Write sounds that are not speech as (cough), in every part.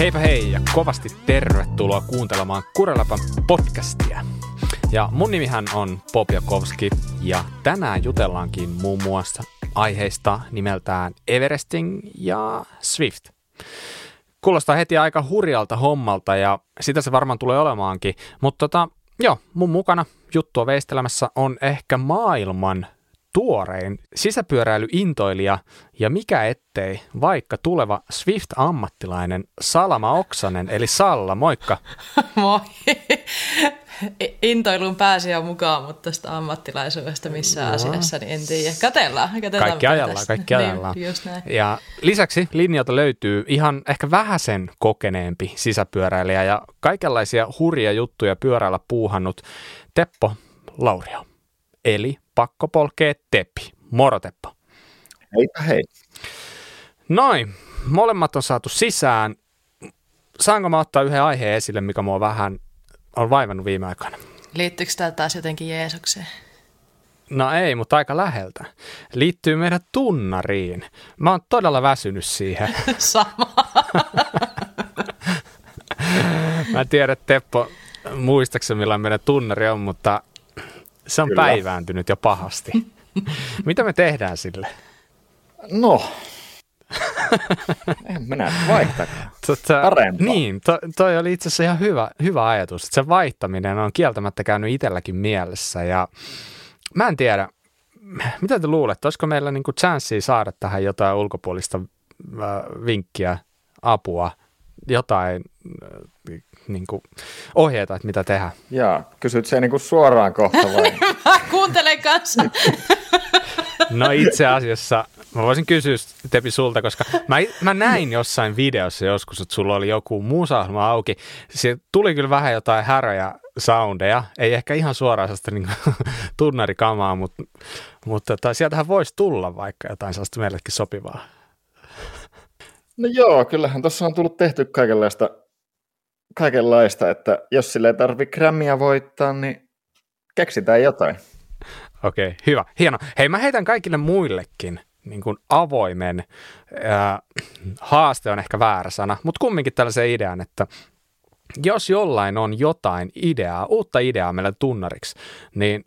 Heipä hei ja kovasti tervetuloa kuuntelemaan Kurelapan podcastia. Ja mun nimihän on Popjakovski ja tänään jutellaankin muun muassa aiheista nimeltään Everesting ja Swift. Kuulostaa heti aika hurjalta hommalta ja sitä se varmaan tulee olemaankin, mutta tota, joo, mun mukana juttua veistelemässä on ehkä maailman tuorein sisäpyöräilyintoilija ja mikä ettei, vaikka tuleva Swift-ammattilainen Salama Oksanen, eli Salla, moikka. (laughs) Moi. Intoiluun pääsi jo mukaan, mutta tästä ammattilaisuudesta missään no. asiassa, niin en tiedä. Katellaan. Katellaan kaikki ajallaan, kaikki ajallaan. Niin, just näin. Ja lisäksi linjalta löytyy ihan ehkä vähäsen kokeneempi sisäpyöräilijä ja kaikenlaisia hurja juttuja pyörällä puuhannut Teppo Laurio. Eli pakko polkee Teppi. Moro Teppo. Heipä hei. Noin, molemmat on saatu sisään. Saanko mä ottaa yhden aiheen esille, mikä mua vähän on vaivannut viime aikoina? Liittyykö tämä taas jotenkin Jeesukseen? No ei, mutta aika läheltä. Liittyy meidän tunnariin. Mä oon todella väsynyt siihen. (laughs) Sama. Mä en tiedä, Teppo, muistaakseni millainen meidän tunnari on, mutta se on Kyllä. päivääntynyt jo pahasti. (laughs) Mitä me tehdään sille? No, en minä vaihtakaan. Tota, Parempaa. Niin, to, toi oli itse asiassa ihan hyvä, hyvä ajatus. Se vaihtaminen on kieltämättä käynyt itselläkin mielessä ja mä en tiedä, mitä te luulette, olisiko meillä niinku chanssiä saada tähän jotain ulkopuolista äh, vinkkiä, apua, jotain äh, niin kuin, ohjeita, että mitä tehdä. Jaa, kysyt se niin kuin suoraan kohta vai? (laughs) Mä kuuntelen kanssa. no itse asiassa mä voisin kysyä Tepi sulta, koska mä, mä näin jossain videossa joskus, että sulla oli joku muu sauhma auki. Se tuli kyllä vähän jotain häröjä soundeja, ei ehkä ihan suoraan sellaista niin (laughs) tunnarikamaa, mutta, mutta tota, sieltähän voisi tulla vaikka jotain sellaista meillekin sopivaa. No joo, kyllähän tuossa on tullut tehty kaikenlaista kaikenlaista, että jos sille ei tarvi grämmiä voittaa, niin keksitään jotain. Okei, okay, hyvä. Hieno. Hei, mä heitän kaikille muillekin niin kuin avoimen ää, haaste on ehkä väärä sana, mutta kumminkin tällaisen idean, että jos jollain on jotain ideaa, uutta ideaa meille tunnariksi, niin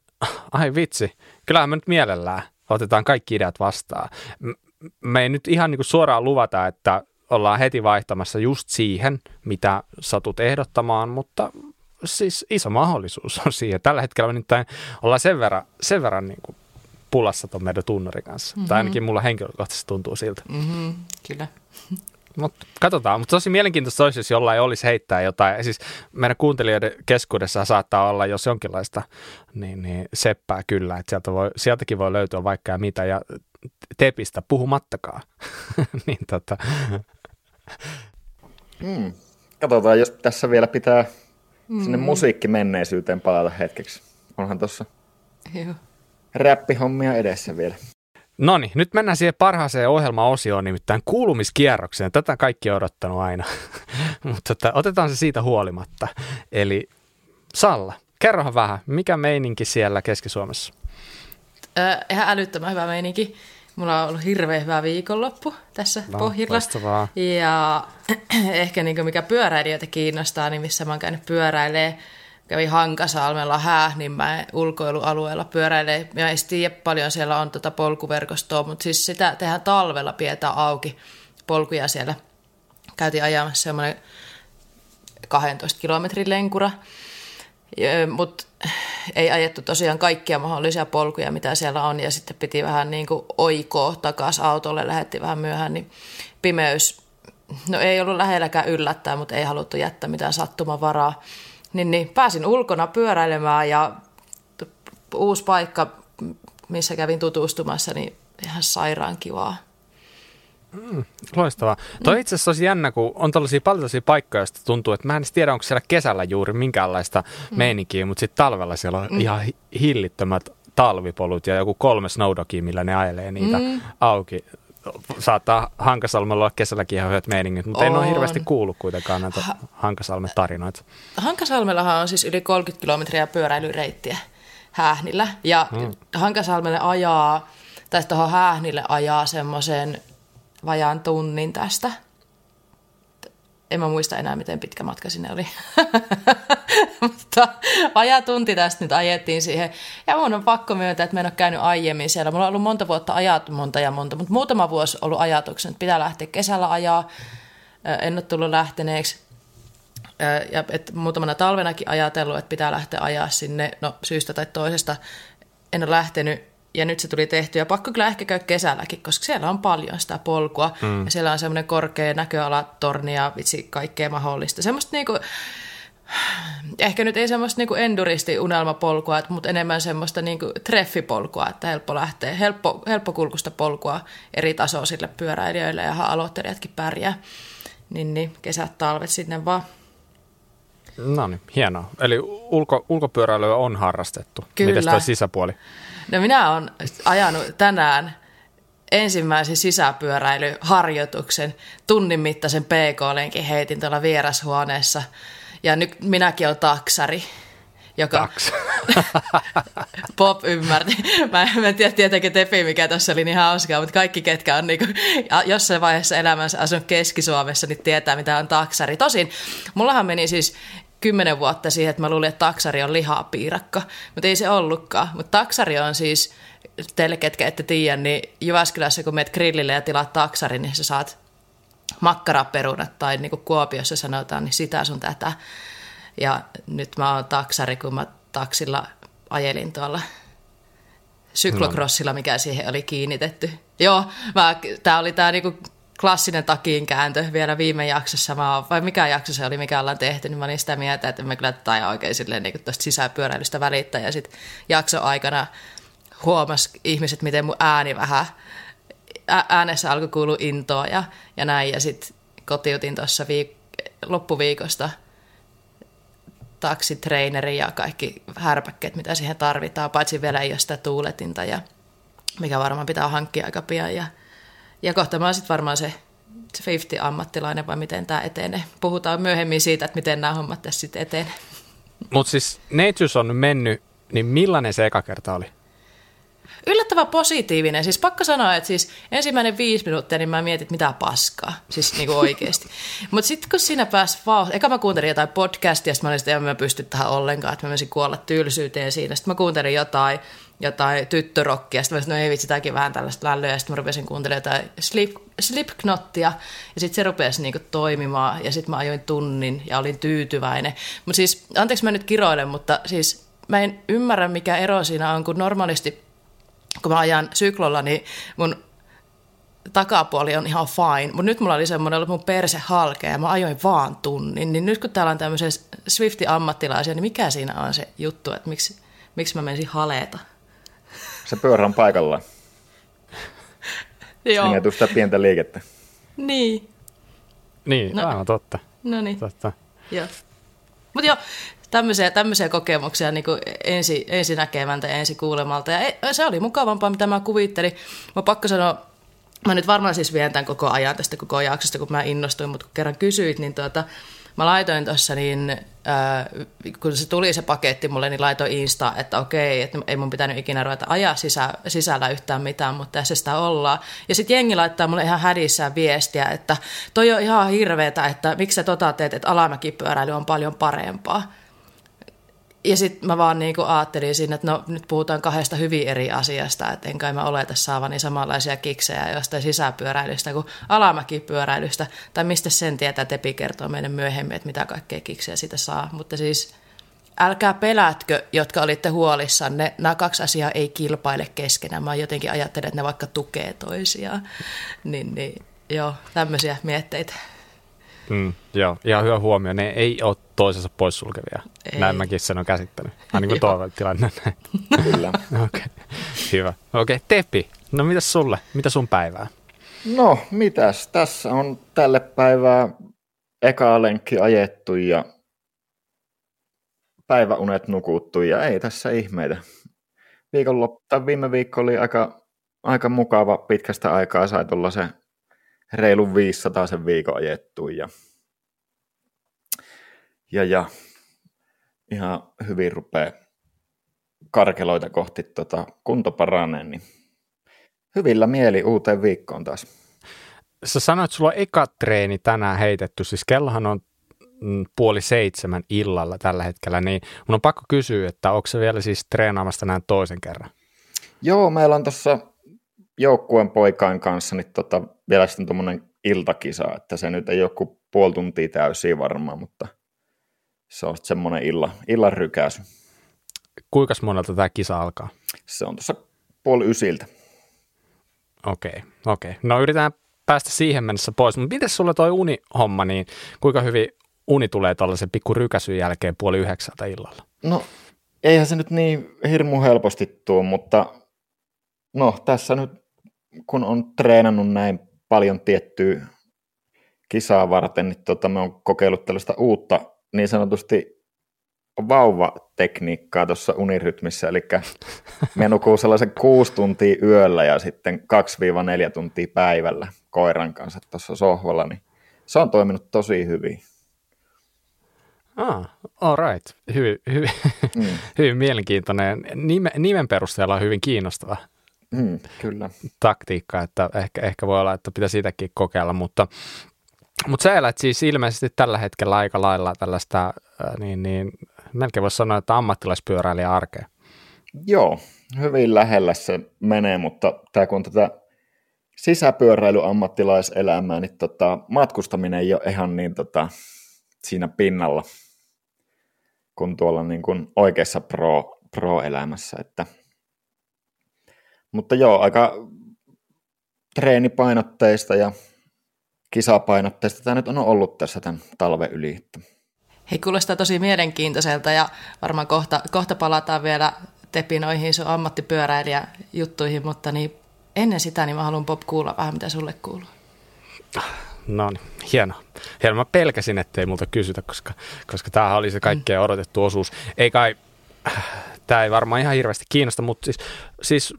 ai vitsi, kyllähän me nyt mielellään otetaan kaikki ideat vastaan. Me ei nyt ihan niin kuin suoraan luvata, että ollaan heti vaihtamassa just siihen, mitä satut ehdottamaan, mutta siis iso mahdollisuus on siihen. Tällä hetkellä me nyt ollaan sen verran, sen verran niin kuin pulassa tuon meidän tunnarin kanssa. Mm-hmm. Tai ainakin mulla henkilökohtaisesti tuntuu siltä. Mm-hmm, kyllä. (laughs) Mutta katsotaan, mutta tosi mielenkiintoista olisi, jos jollain olisi heittää jotain. Siis meidän kuuntelijoiden keskuudessa saattaa olla, jos jonkinlaista, niin, niin seppää kyllä, että sieltä voi, sieltäkin voi löytyä vaikka ja mitä. Ja tepistä puhumattakaan. (laughs) niin tota, Mm. Katsotaan, jos tässä vielä pitää mm. sinne musiikkimenneisyyteen palata hetkeksi. Onhan tuossa räppihommia edessä vielä. No niin, nyt mennään siihen parhaaseen ohjelmaosioon, nimittäin kuulumiskierrokseen. Tätä kaikki on odottanut aina, (laughs) mutta tota, otetaan se siitä huolimatta. Eli Salla, kerrohan vähän, mikä meininki siellä Keski-Suomessa? Äh, ihan älyttömän hyvä meininki. Mulla on ollut hirveän hyvä viikonloppu tässä no, pohjilla. Loistavaa. Ja (clears throat) ehkä niin mikä pyöräilijöitä kiinnostaa, niin missä mä oon käynyt pyöräilee. Kävin Hankasalmella Häähninmäen ulkoilualueella pyöräilee. Ja ei tiedä paljon siellä on tuota polkuverkostoa, mutta siis sitä tehdään talvella pidetään auki polkuja siellä. Käytiin ajamassa semmoinen 12 kilometrin lenkura. Mutta ei ajettu tosiaan kaikkia mahdollisia polkuja, mitä siellä on, ja sitten piti vähän niin kuin oikoa takaisin autolle, lähetti vähän myöhään, niin pimeys, no ei ollut lähelläkään yllättää, mutta ei haluttu jättää mitään sattumavaraa. Niin, niin pääsin ulkona pyöräilemään ja uusi paikka, missä kävin tutustumassa, niin ihan sairaan kivaa. Mm, loistavaa. Mm. Toi itse asiassa olisi jännä, kun on tällaisia paljon tällaisia paikkoja, joista tuntuu, että mä en tiedä, onko siellä kesällä juuri minkäänlaista mm. meininkiä, mutta sitten talvella siellä on mm. ihan hillittömät talvipolut ja joku kolme snowdogia, millä ne ajelee niitä mm. auki. Saattaa Hankasalmella olla kesälläkin ihan hyvät meiningit, mutta on. en ole hirveästi kuullut kuitenkaan näitä ha- Hankasalmen tarinoita. Hankasalmellahan on siis yli 30 kilometriä pyöräilyreittiä Hähnillä ja mm. Hankasalmelle ajaa, tai tuohon Hähnille ajaa semmoisen vajaan tunnin tästä. en mä muista enää, miten pitkä matka sinne oli. (laughs) Mutta vajaa tunti tästä nyt ajettiin siihen. Ja mun on pakko myöntää, että mä en ole käynyt aiemmin siellä. Mulla on ollut monta vuotta ajat, monta ja monta, mutta muutama vuosi ollut ajatuksen, että pitää lähteä kesällä ajaa. En ole tullut lähteneeksi. Ja et muutamana talvenakin ajatellut, että pitää lähteä ajaa sinne, no syystä tai toisesta. En ole lähtenyt ja nyt se tuli tehty. Ja pakko kyllä ehkä käy kesälläkin, koska siellä on paljon sitä polkua. Mm. Ja siellä on semmoinen korkea näköalatorni ja vitsi kaikkea mahdollista. Semmoista niinku, ehkä nyt ei semmoista niinku enduristi unelmapolkua, mutta enemmän semmoista niinku treffipolkua, että helppo lähteä, helppo, helppokulkusta polkua eri tasoisille pyöräilijöille ja aloittelijatkin pärjää. Niin, niin kesät, talvet sinne vaan. No niin, hienoa. Eli ulko, ulkopyöräilyä on harrastettu. Kyllä. Miten tuo sisäpuoli? No minä olen ajanut tänään ensimmäisen sisäpyöräilyharjoituksen tunnin mittaisen PK-lenkin heitin tuolla vierashuoneessa. Ja nyt minäkin olen taksari. Joka Taks. (laughs) Pop ymmärti. Mä, en tiedä tietenkin Tepi, mikä tässä oli niin hauskaa, mutta kaikki, ketkä on niinku, jossain vaiheessa elämänsä asunut Keski-Suomessa, niin tietää, mitä on taksari. Tosin, mullahan meni siis kymmenen vuotta siihen, että mä luulin, että taksari on lihapiirakka, mutta ei se ollutkaan. Mutta taksari on siis, teille ketkä ette tiedä, niin Jyväskylässä kun meet grillille ja tilaat taksari, niin sä saat makkaraperunat tai niin kuin Kuopiossa sanotaan, niin sitä sun tätä. Ja nyt mä oon taksari, kun mä taksilla ajelin tuolla syklokrossilla, mikä siihen oli kiinnitetty. Joo, mä, tää oli tää niinku klassinen takin kääntö vielä viime jaksossa, mä, vai mikä jakso se oli, mikä ollaan tehty, niin mä olin sitä mieltä, että me kyllä tai oikein silleen niin tuosta sisäpyöräilystä välittää. Ja sitten jakso aikana huomas ihmiset, miten mun ääni vähän, äänessä alkoi kuulua intoa ja, ja näin. Ja sitten kotiutin tuossa viik- loppuviikosta taksitreineri ja kaikki härpäkkeet, mitä siihen tarvitaan, paitsi vielä ei ole sitä tuuletinta, ja mikä varmaan pitää hankkia aika pian. Ja ja kohta mä sitten varmaan se 50 ammattilainen vai miten tämä etenee. Puhutaan myöhemmin siitä, että miten nämä hommat tässä sitten etenee. Mutta siis Natures on mennyt, niin millainen se eka kerta oli? Yllättävän positiivinen. Siis pakko sanoa, että siis ensimmäinen viisi minuuttia, niin mä mietin, että mitä paskaa. Siis niin kuin oikeasti. (laughs) Mutta sitten kun siinä pääsi vau, eka mä kuuntelin jotain podcastia, sitten mä olin että en mä pysty tähän ollenkaan, että mä menisin kuolla tylsyyteen siinä. Sitten mä kuuntelin jotain jotain tyttörokkia. Sitten mä sanoin, no ei vitsi, tämäkin vähän tällaista lällöä. Ja sitten mä rupesin kuuntelemaan jotain slip, Slipknottia. Ja sitten se rupesi niinku toimimaan. Ja sitten mä ajoin tunnin ja olin tyytyväinen. Mutta siis, anteeksi mä nyt kiroilen, mutta siis mä en ymmärrä, mikä ero siinä on, kun normaalisti kun mä ajan syklolla, niin mun takapuoli on ihan fine, mutta nyt mulla oli semmoinen, että mun perse halkea ja mä ajoin vaan tunnin, niin nyt kun täällä on tämmöisiä Swifti-ammattilaisia, niin mikä siinä on se juttu, että miksi, miksi mä menisin haleeta? Se pyörä on paikallaan. (laughs) Joo. Siinä ei sitä pientä liikettä. Niin. Niin, no. aivan totta. No niin. Totta. Joo. Mutta joo, tämmöisiä, tämmöisiä kokemuksia niin kuin ensi, ensi näkemältä ja ensi kuulemalta. Ja se oli mukavampaa, mitä mä kuvittelin. Mä pakko sanoa, mä nyt varmaan siis vien tämän koko ajan tästä koko jaksosta, kun mä innostuin, mutta kun kerran kysyit, niin tuota, mä laitoin tuossa niin, äh, kun se tuli se paketti mulle, niin laitoin Insta, että okei, että ei mun pitänyt ikinä ruveta ajaa sisä, sisällä yhtään mitään, mutta tässä sitä ollaan. Ja sitten jengi laittaa mulle ihan hädissään viestiä, että toi on ihan hirveetä, että miksi sä tota teet, että alamäkipyöräily on paljon parempaa. Ja sitten mä vaan niinku ajattelin siinä, että no nyt puhutaan kahdesta hyvin eri asiasta, että en kai mä oleta saavani samanlaisia kiksejä jostain sisäpyöräilystä kuin alamäkipyöräilystä, tai mistä sen tietää, Tepi kertoo meille myöhemmin, että mitä kaikkea kiksejä siitä saa, mutta siis älkää pelätkö, jotka olitte huolissanne, nämä kaksi asiaa ei kilpaile keskenään, mä jotenkin ajattelen, että ne vaikka tukee toisiaan, niin, niin joo, tämmöisiä mietteitä. Mm, joo, ihan hyvä huomio. Ne ei ole toisensa poissulkevia. Ei. Näin mäkin sen on käsittänyt. Aina (laughs) kuin tuo tilanne näin. Kyllä. (laughs) Okei, okay. hyvä. Okei, okay. Tepi, no mitäs sulle? Mitä sun päivää? No, mitäs? Tässä on tälle päivää eka lenkki ajettu ja päiväunet nukuttu ja ei tässä ihmeitä. Viikonloppu, viime viikko oli aika, aika mukava pitkästä aikaa. Sai tulla se reilun 500 sen viikon ajettu ja, ja, ja ihan hyvin rupeaa karkeloita kohti tota, kunto paranee, niin hyvillä mieli uuteen viikkoon taas. sä sanoit, että sulla on eka treeni tänään heitetty, siis kellohan on mm, puoli seitsemän illalla tällä hetkellä, niin mun on pakko kysyä, että onko se vielä siis treenaamassa näin toisen kerran? Joo, meillä on tuossa joukkueen poikain kanssa niin tota, vielä sitten tuommoinen iltakisa, että se nyt ei ole kuin puoli tuntia täysiä varmaan, mutta se on semmoinen illa, illan rykäsy. Kuinka monelta tämä kisa alkaa? Se on tuossa puoli ysiltä. Okei, okay, okei. Okay. No yritetään päästä siihen mennessä pois, mutta miten sulle toi unihomma, niin kuinka hyvin uni tulee tuollaisen pikku rykäsyn jälkeen puoli yhdeksältä illalla? No eihän se nyt niin hirmu helposti tuo, mutta no tässä nyt kun on treenannut näin paljon tiettyä kisaa varten, niin tota, me on kokeillut tällaista uutta niin sanotusti vauvatekniikkaa tuossa unirytmissä, eli me nukuu sellaisen kuusi tuntia yöllä ja sitten 2-4 tuntia päivällä koiran kanssa tuossa sohvalla, niin se on toiminut tosi hyvin. Ah, all right. Hyvin, hyvin, mm. (laughs) hyvin mielenkiintoinen. Nime, nimen perusteella on hyvin kiinnostava mm, kyllä. taktiikka, että ehkä, ehkä voi olla, että pitäisi sitäkin kokeilla, mutta mutta sä elät siis ilmeisesti tällä hetkellä aika lailla tällaista, niin, niin melkein voisi sanoa, että ammattilaispyöräilijä arkea. Joo, hyvin lähellä se menee, mutta tämä kun tätä sisäpyöräilyammattilaiselämää, niin tota, matkustaminen ei ole ihan niin tota, siinä pinnalla kuin tuolla niin kuin oikeassa pro, pro-elämässä. Että. Mutta joo, aika treenipainotteista ja kisapainotteista tämä nyt on ollut tässä tämän talven yli. Hei, kuulostaa tosi mielenkiintoiselta ja varmaan kohta, kohta palataan vielä Tepi noihin sun ammattipyöräilijäjuttuihin, mutta niin ennen sitä niin mä haluan Bob kuulla vähän, mitä sulle kuuluu. No niin, hieno. hieno. Mä pelkäsin, ettei multa kysytä, koska, koska tämähän oli se kaikkein mm. odotettu osuus. Ei kai, tämä ei varmaan ihan hirveästi kiinnosta, mutta siis, siis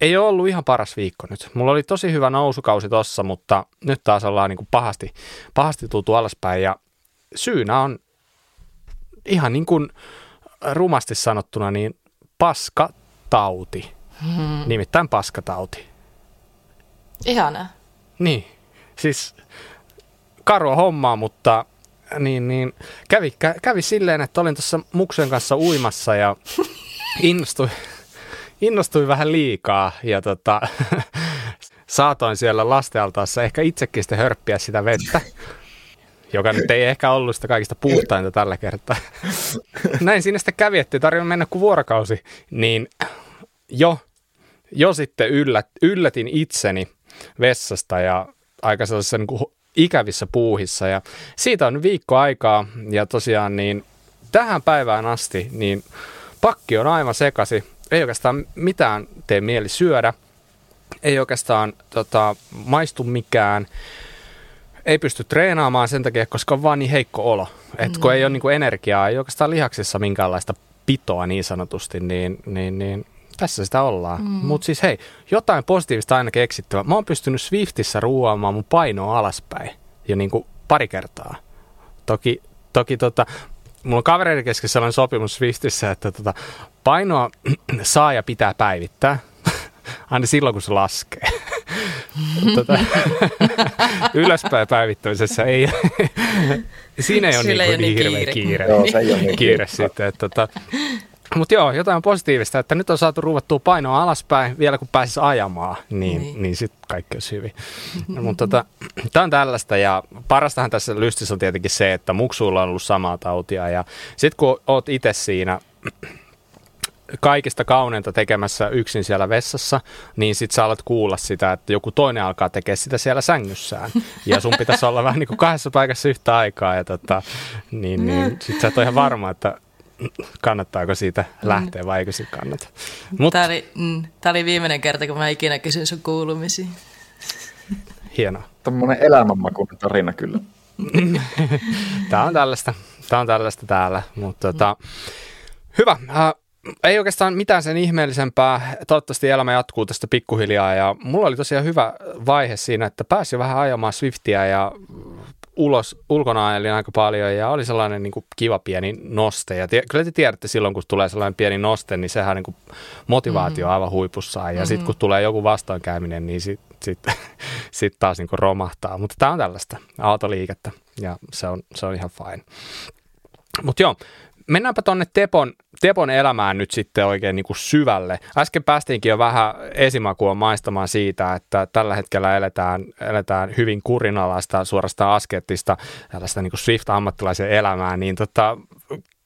ei ole ollut ihan paras viikko nyt. Mulla oli tosi hyvä nousukausi tossa, mutta nyt taas ollaan niin kuin pahasti, pahasti tultu alaspäin ja syynä on ihan niin kuin rumasti sanottuna niin paskatauti. Hmm. Nimittäin paskatauti. Ihana. Niin, siis karua hommaa, mutta niin, niin, kävi, kävi silleen, että olin tuossa muksen kanssa uimassa ja (laughs) innostuin, innostuin vähän liikaa ja tota, (laughs) saatoin siellä lastealtaassa ehkä itsekin sitten hörppiä sitä vettä joka nyt ei ehkä ollut sitä kaikista puhtainta tällä kertaa. (laughs) Näin sinne sitten kävi, ettei tarvinnut mennä kuin vuorokausi, niin jo, jo sitten yllät, yllätin itseni vessasta ja aika sellaisessa niin kuin ikävissä puuhissa ja siitä on viikko aikaa ja tosiaan niin tähän päivään asti niin pakki on aivan sekasi, ei oikeastaan mitään tee mieli syödä, ei oikeastaan tota, maistu mikään, ei pysty treenaamaan sen takia, koska on vaan niin heikko olo. Et kun mm. ei ole niin energiaa, ei oikeastaan lihaksissa minkäänlaista pitoa niin sanotusti, niin, niin, niin tässä sitä ollaan. Mm. Mutta siis hei, jotain positiivista aina keksittävä. Mä oon pystynyt Swiftissä ruoamaan mun painoa alaspäin jo niin kuin pari kertaa. Toki, toki tota, mulla on kavereiden kesken sellainen sopimus Swiftissä, että tota, painoa (clears throat) saa ja pitää päivittää. (laughs) Aina silloin, kun se laskee. (laughs) tota, (laughs) ylöspäin päivittämisessä ei, siinä ei ole niin, niin, niin hirveä kiire. Joo, se ei ole niin kiire sitten. Että, tota, mutta joo, jotain positiivista, että nyt on saatu ruuvattua painoa alaspäin, vielä kun pääsisi ajamaan, niin, niin. niin sitten kaikki olisi hyvin. No, mutta tota, tämä on tällaista ja parastahan tässä lystissä on tietenkin se, että muksuilla on ollut samaa tautia ja sitten kun oot itse siinä kaikista kauneinta tekemässä yksin siellä vessassa, niin sit sä alat kuulla sitä, että joku toinen alkaa tekemään sitä siellä sängyssään. Ja sun pitäisi olla vähän niin kuin kahdessa paikassa yhtä aikaa. Ja tota, niin, niin sit sä et ole ihan varma, että kannattaako siitä lähteä vai eikö siitä kannata. Mut, tämä, oli, mm, tämä oli viimeinen kerta, kun mä ikinä kysyn sun kuulumisia. Hienoa. Tuommoinen elämänmakuinen tarina kyllä. (laughs) tämä on tällaista, tämä on tällaista täällä, mutta tota, hyvä. Ei oikeastaan mitään sen ihmeellisempää. Toivottavasti elämä jatkuu tästä pikkuhiljaa ja mulla oli tosiaan hyvä vaihe siinä, että pääsi vähän ajamaan Swiftiä ja ulos, ulkona ajelin aika paljon ja oli sellainen niin kuin kiva pieni noste. Ja tie, kyllä te tiedätte silloin, kun tulee sellainen pieni noste, niin sehän niin kuin motivaatio mm-hmm. aivan huipussaan. Ja mm-hmm. sitten kun tulee joku vastoinkäyminen, niin sit, sitten (laughs) sit taas niin kuin romahtaa. Mutta tämä on tällaista autoliikettä ja se on, se on ihan fine. Mutta joo, mennäänpä tuonne Tepon, Tepon elämään nyt sitten oikein niin kuin syvälle. Äsken päästiinkin jo vähän esimakua maistamaan siitä, että tällä hetkellä eletään, eletään hyvin kurinalaista, suorastaan askeettista, tällaista niin kuin Swift-ammattilaisen elämää, niin tota,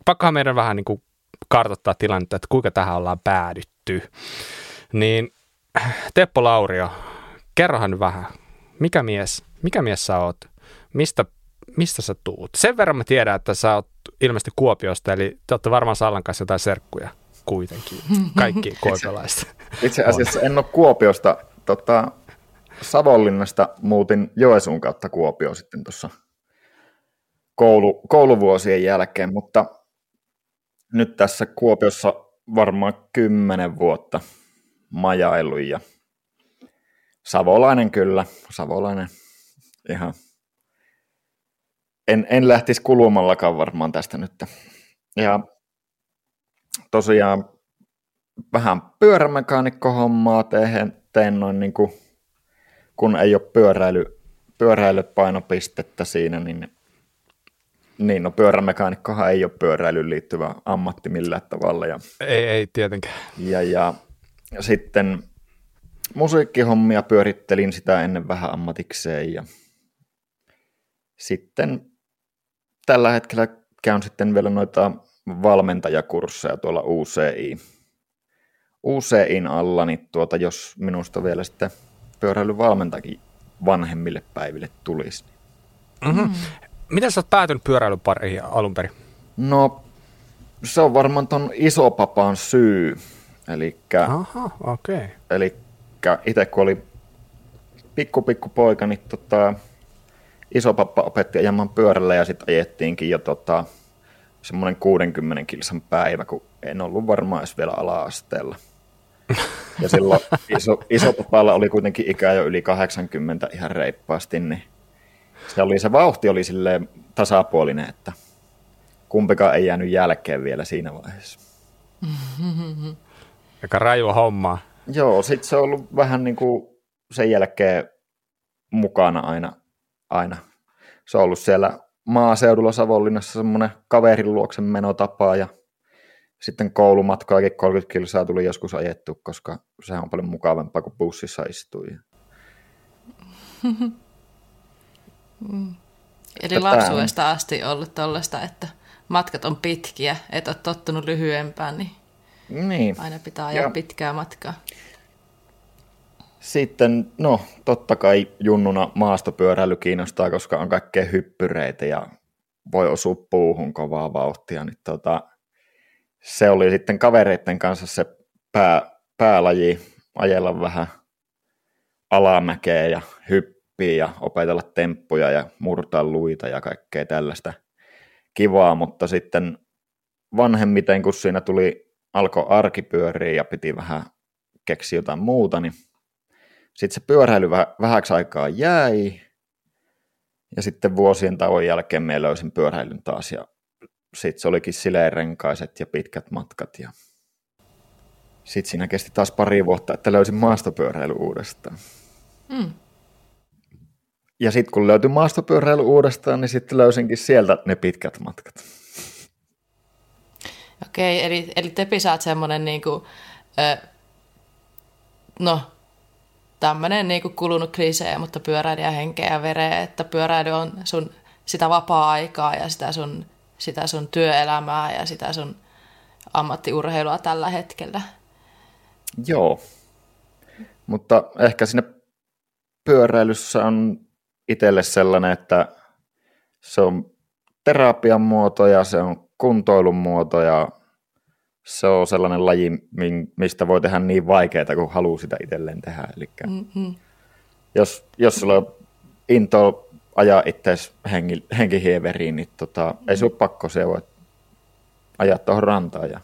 pakkohan meidän vähän niin kuin kartoittaa tilannetta, että kuinka tähän ollaan päädytty. Niin Teppo Laurio, kerrohan vähän, mikä mies, mikä mies sä oot? Mistä, mistä sä tuut? Sen verran mä tiedän, että sä oot ilmeisesti Kuopiosta, eli te olette varmaan Sallan kanssa jotain serkkuja kuitenkin, kaikki (laughs) kuopiolaiset. Itse asiassa en ole Kuopiosta, tota, Savonlinnasta muutin Joesuun kautta Kuopio sitten tuossa koulu, kouluvuosien jälkeen, mutta nyt tässä Kuopiossa varmaan kymmenen vuotta majaillut ja savolainen kyllä, savolainen ihan. En, en lähtisi kulumallakaan varmaan tästä nyt. Ja tosiaan vähän pyörämekaanikkohommaa teen, teen noin niin kuin, kun ei ole pyöräily, pyöräilypainopistettä siinä, niin niin, no pyörämekaanikkohan ei ole pyöräilyyn liittyvä ammatti millään tavalla. Ja, ei, ei tietenkään. Ja, ja sitten musiikkihommia pyörittelin sitä ennen vähän ammatikseen ja sitten tällä hetkellä käyn sitten vielä noita valmentajakursseja tuolla UCI. UCIin alla, niin tuota, jos minusta vielä sitten pyöräilyvalmentakin vanhemmille päiville tulisi. Mm-hmm. Mm. Miten sä oot päätynyt pyöräilyn pariin alun perin? No, se on varmaan ton isopapan syy. Elikkä, Aha, okei. Okay. Eli itse kun oli pikku pikku poika, niin tota, isopappa opetti ajamaan pyörällä ja sitten ajettiinkin jo tota, semmoinen 60 kilsan päivä, kun en ollut varmaan edes vielä ala-asteella. Ja silloin (laughs) iso, isopapalla oli kuitenkin ikä jo yli 80 ihan reippaasti, niin se, oli, se vauhti oli silleen tasapuolinen, että kumpikaan ei jäänyt jälkeen vielä siinä vaiheessa. (laughs) Aika rajua hommaa. Joo, sit se on ollut vähän niin kuin sen jälkeen mukana aina. Aina. Se on ollut siellä maaseudulla Savonlinnassa semmoinen kaverin luoksen menotapa ja sitten koulumatkaakin 30 kilsaa tuli joskus ajettu, koska se on paljon mukavampaa kuin bussissa istuu. Mm. (laughs) Eli Tätä lapsuudesta asti ollut tollaista, että matkat on pitkiä, et ole tottunut lyhyempään, niin, niin. aina pitää ajaa ja. pitkää matkaa. Sitten, no totta kai junnuna maastopyöräily kiinnostaa, koska on kaikkea hyppyreitä ja voi osua puuhun kovaa vauhtia, niin tota, se oli sitten kavereiden kanssa se pää, päälaji, ajella vähän alamäkeä ja oppia ja opetella temppuja ja murtaa luita ja kaikkea tällaista kivaa, mutta sitten vanhemmiten, kun siinä tuli, alkoi arkipyöriä ja piti vähän keksiä jotain muuta, niin sitten se pyöräily väh, vähäksi aikaa jäi, ja sitten vuosien tauon jälkeen me löysin pyöräilyn taas, ja sitten se olikin sileen renkaiset ja pitkät matkat, ja sitten siinä kesti taas pari vuotta, että löysin maastopyöräily uudestaan. Mm. Ja sitten kun löytyi maastopyöräily uudestaan, niin sitten löysinkin sieltä ne pitkät matkat. Okei, eli, eli Tepi sä oot semmoinen niinku, ö, no, tämmöinen niinku kulunut klisee, mutta pyöräilijä henkeä ja vereä, että pyöräily on sun sitä vapaa-aikaa ja sitä sun, sitä sun työelämää ja sitä sun ammattiurheilua tällä hetkellä. Joo, mutta ehkä sinne pyöräilyssä on itselle sellainen, että se on terapian muoto ja se on kuntoilun muoto ja se on sellainen laji, mistä voi tehdä niin vaikeaa, kun haluaa sitä itselleen tehdä. Eli mm-hmm. jos, jos sulla on into ajaa itseäsi henki, henkihieveriin, niin tota, mm-hmm. ei sun pakko se voi ajaa tuohon rantaan ja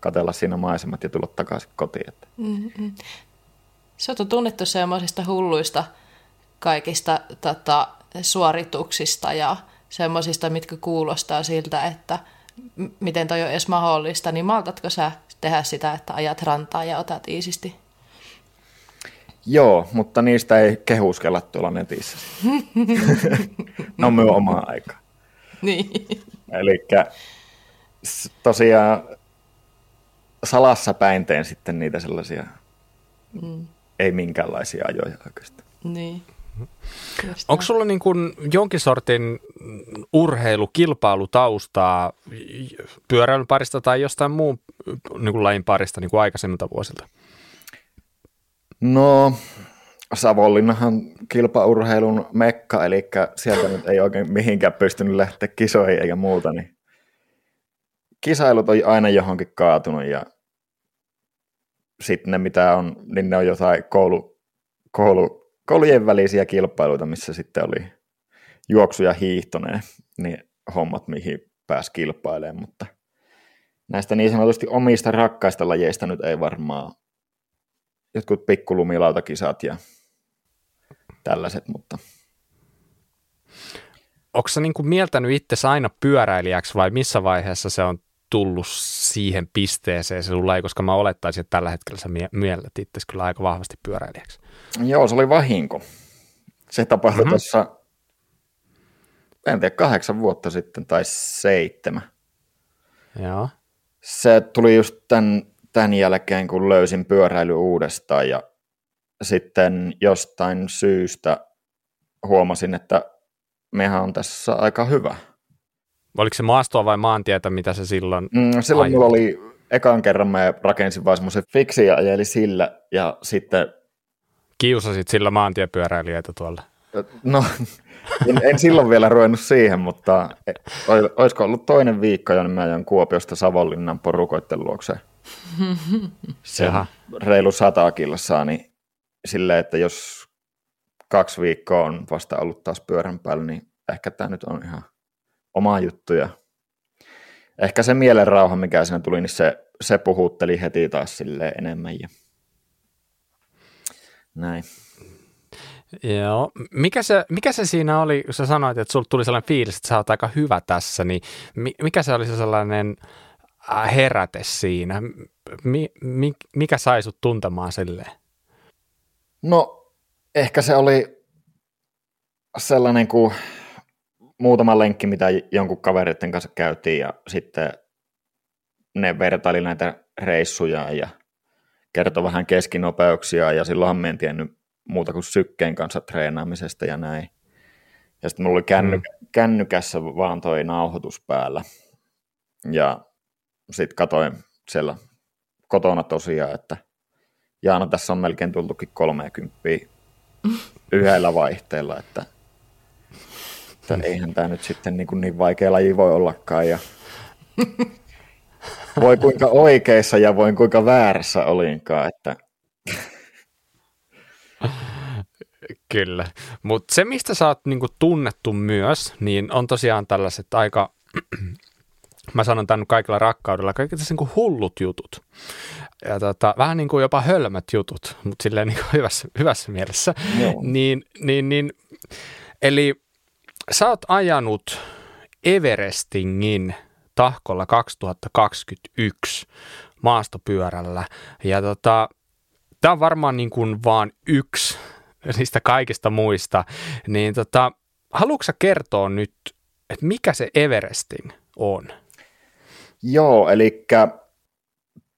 katella siinä maisemat ja tulla takaisin kotiin. Että. Mm-hmm. Se on tunnettu semmoisista hulluista kaikista tota, suorituksista ja semmoisista, mitkä kuulostaa siltä, että miten toi on edes mahdollista, niin maltatko sä tehdä sitä, että ajat rantaa ja otat iisisti? Joo, mutta niistä ei kehuskella tuolla netissä. (laughs) ne on minun omaa aikaa. Niin. Eli tosiaan salassa päin teen sitten niitä sellaisia, mm. ei minkäänlaisia ajoja oikeastaan. Niin. Onko sulla niin kuin jonkin sortin urheilukilpailutaustaa pyöräilyn parista tai jostain muun niin kuin lajin parista niin kuin aikaisemmilta vuosilta? No, Savonlinnahan kilpaurheilun mekka, eli sieltä nyt ei oikein mihinkään pystynyt lähteä kisoihin eikä muuta, niin kisailut on aina johonkin kaatunut ja sitten ne mitä on, niin ne on jotain koulu, koulu, koulujen välisiä kilpailuita, missä sitten oli juoksu ja hiihtoneen, niin hommat, mihin pääsi kilpailemaan, mutta näistä niin sanotusti omista rakkaista lajeista nyt ei varmaan jotkut pikkulumilautakisat ja tällaiset, mutta... Onko sä niin mieltänyt itse aina pyöräilijäksi vai missä vaiheessa se on tullut siihen pisteeseen se sulla ei, koska mä olettaisin, että tällä hetkellä sä miellät itse kyllä aika vahvasti pyöräilijäksi. Joo, se oli vahinko. Se tapahtui mm-hmm. tuossa, en tiedä, kahdeksan vuotta sitten tai seitsemän. Joo. Se tuli just tämän, tämän jälkeen, kun löysin pyöräily uudestaan ja sitten jostain syystä huomasin, että mehän on tässä aika hyvä – Oliko se maastoa vai maantietä, mitä se silloin mm, Silloin ajoi? mulla oli, ekan kerran mä rakensin vaan semmoisen fiksi ja ajeli sillä ja sitten... Kiusasit sillä maantiepyöräilijöitä tuolla? No, (laughs) en, en silloin vielä ruvennut siihen, mutta e, olisiko ollut toinen viikko, jonne mä ajan Kuopiosta Savonlinnan porukoitten luokseen. (laughs) Se reilu sata kilsaa, niin silleen, että jos kaksi viikkoa on vasta ollut taas pyörän päällä, niin ehkä tämä nyt on ihan omaa juttuja. Ehkä se mielenrauha, mikä siinä tuli, niin se, se puhutteli heti taas sille enemmän. Ja... Näin. Joo. Mikä se, mikä se siinä oli, kun sä sanoit, että sulla tuli sellainen fiilis, että sä oot aika hyvä tässä, niin mikä se oli se sellainen äh, heräte siinä? Mi, mi, mikä sai sut tuntemaan silleen? No, ehkä se oli sellainen, kun muutama lenkki, mitä jonkun kavereiden kanssa käytiin ja sitten ne vertaili näitä reissuja ja kertoi vähän keskinopeuksia ja silloinhan me en tiennyt muuta kuin sykkeen kanssa treenaamisesta ja näin. Ja sitten mulla oli känny, mm. kännykässä vaan toi nauhoitus päällä. Ja sitten katoin siellä kotona tosiaan, että Jaana tässä on melkein tultukin 30 (laughs) yhdellä vaihteella, että että eihän tämä nyt sitten niin, kuin niin vaikea laji voi ollakaan. Ja (laughs) voi kuinka oikeissa ja voin kuinka väärässä olinkaan. Että... Kyllä, mutta se mistä sä oot niinku tunnettu myös, niin on tosiaan tällaiset aika, (clears throat) mä sanon tämän kaikilla rakkaudella, kaikki tässä niinku hullut jutut. Ja tota, vähän niin kuin jopa hölmät jutut, mutta silleen niin kuin (laughs) hyvässä, hyvässä mielessä. Joo. Niin, niin, niin, eli sä oot ajanut Everestingin tahkolla 2021 maastopyörällä. Ja tota, tämä on varmaan niin kuin vaan yksi niistä kaikista muista. Niin tota, haluatko kertoa nyt, että mikä se Everesting on? Joo, eli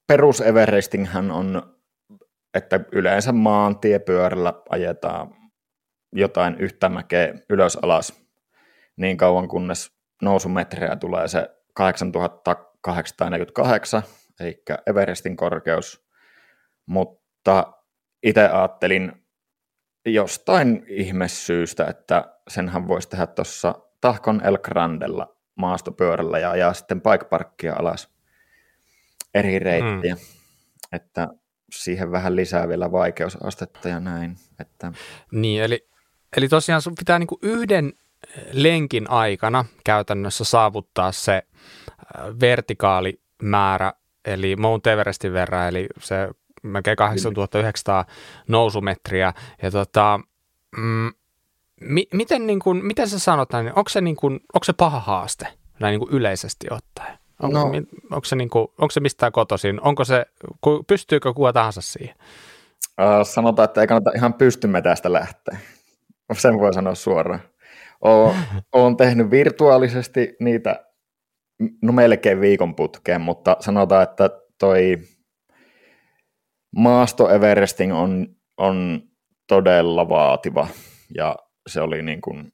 perus Everestinghän on, että yleensä maantiepyörällä ajetaan jotain yhtä mäkeä ylös alas niin kauan kunnes nousumetrejä tulee se 8848, eli Everestin korkeus, mutta itse ajattelin jostain ihmesyystä, että senhän voisi tehdä tuossa Tahkon El Grandella maastopyörällä ja ajaa sitten bike parkkia alas eri reittiä, mm. että siihen vähän lisää vielä vaikeusastetta ja näin. Että... Niin, eli, eli tosiaan sun pitää niinku yhden lenkin aikana käytännössä saavuttaa se äh, vertikaalimäärä, eli Mount Everestin verran, eli se melkein 8900 nousumetriä. Ja tota, mm, mi, miten, niin kuin, miten sä sanot, niin onko, se niin kuin, onko se paha haaste näin niin kuin yleisesti ottaen? Onko, no. onko, se niin kuin, onko se mistään kotoisin? Onko se, pystyykö kuka tahansa siihen? Uh, sanotaan, että ei kannata ihan pystymme tästä lähteä. Sen voi sanoa suoraan. Olen, tehnyt virtuaalisesti niitä no melkein viikon putkeen, mutta sanotaan, että toi maasto Everesting on, on todella vaativa ja se oli niin kuin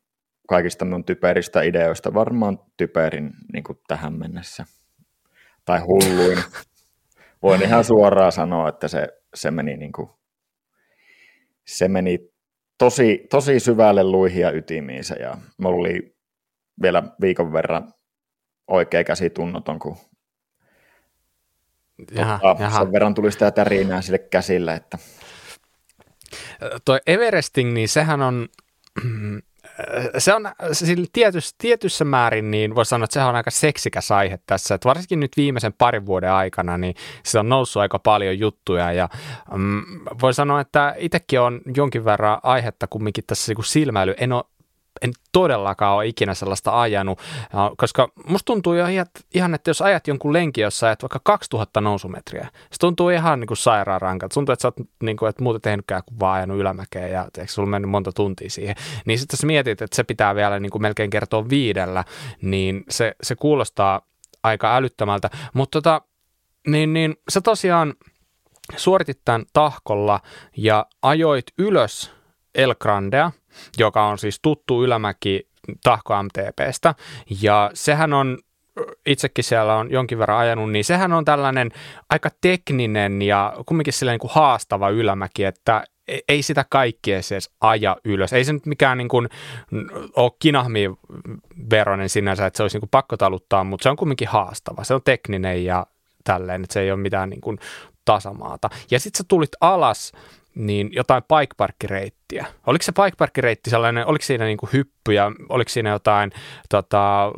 kaikista minun typeristä ideoista varmaan typerin niin kuin tähän mennessä. Tai hulluin. Voin ihan suoraan sanoa, että se, se meni, niin kuin, se meni tosi, tosi syvälle luihia ytimiinsä ja mulla oli vielä viikon verran oikea käsi tunnoton, kun jaha, tota, jaha. sen verran tuli sitä tärinää sille käsille. Että... Toi Everesting, niin sehän on, se on tietyssä, tietyssä määrin, niin voi sanoa, että se on aika seksikäs aihe tässä. Että varsinkin nyt viimeisen parin vuoden aikana, niin se on noussut aika paljon juttuja ja mm, voi sanoa, että itsekin on jonkin verran aihetta kumminkin tässä niin silmäily. En ole en todellakaan ole ikinä sellaista ajanut, koska musta tuntuu jo ihan, että jos ajat jonkun lenki, jossa ajat vaikka 2000 nousumetriä, se tuntuu ihan niin kuin sairaan rankalta. Tuntuu, että sä oot niin kuin, että muuten tehnytkään kuin vaan ajanut ylämäkeen ja eikö sulla mennyt monta tuntia siihen. Niin sitten jos mietit, että se pitää vielä niin kuin melkein kertoa viidellä, niin se, se kuulostaa aika älyttömältä. Mutta tota, niin, niin sä tosiaan suoritit tämän tahkolla ja ajoit ylös El Grandea, joka on siis tuttu ylämäki Tahko MTPstä. Ja sehän on itsekin siellä on jonkin verran ajanut, niin sehän on tällainen aika tekninen ja kumminkin sillä niin kuin haastava ylämäki, että e-, ei sitä kaikkea edes aja ylös. Ei se nyt mikään niin kuin ole kinahmi veronen sinänsä, että se olisi niin kuin pakko taluttaa, mutta se on kumminkin haastava. Se on tekninen ja tälleen, että se ei ole mitään niin kuin tasamaata. Ja sitten sä tulit alas niin jotain bikeparkkireittiä. Oliko se bikeparkkireitti sellainen, oliko siinä niin kuin hyppyjä, oliko siinä jotain tota,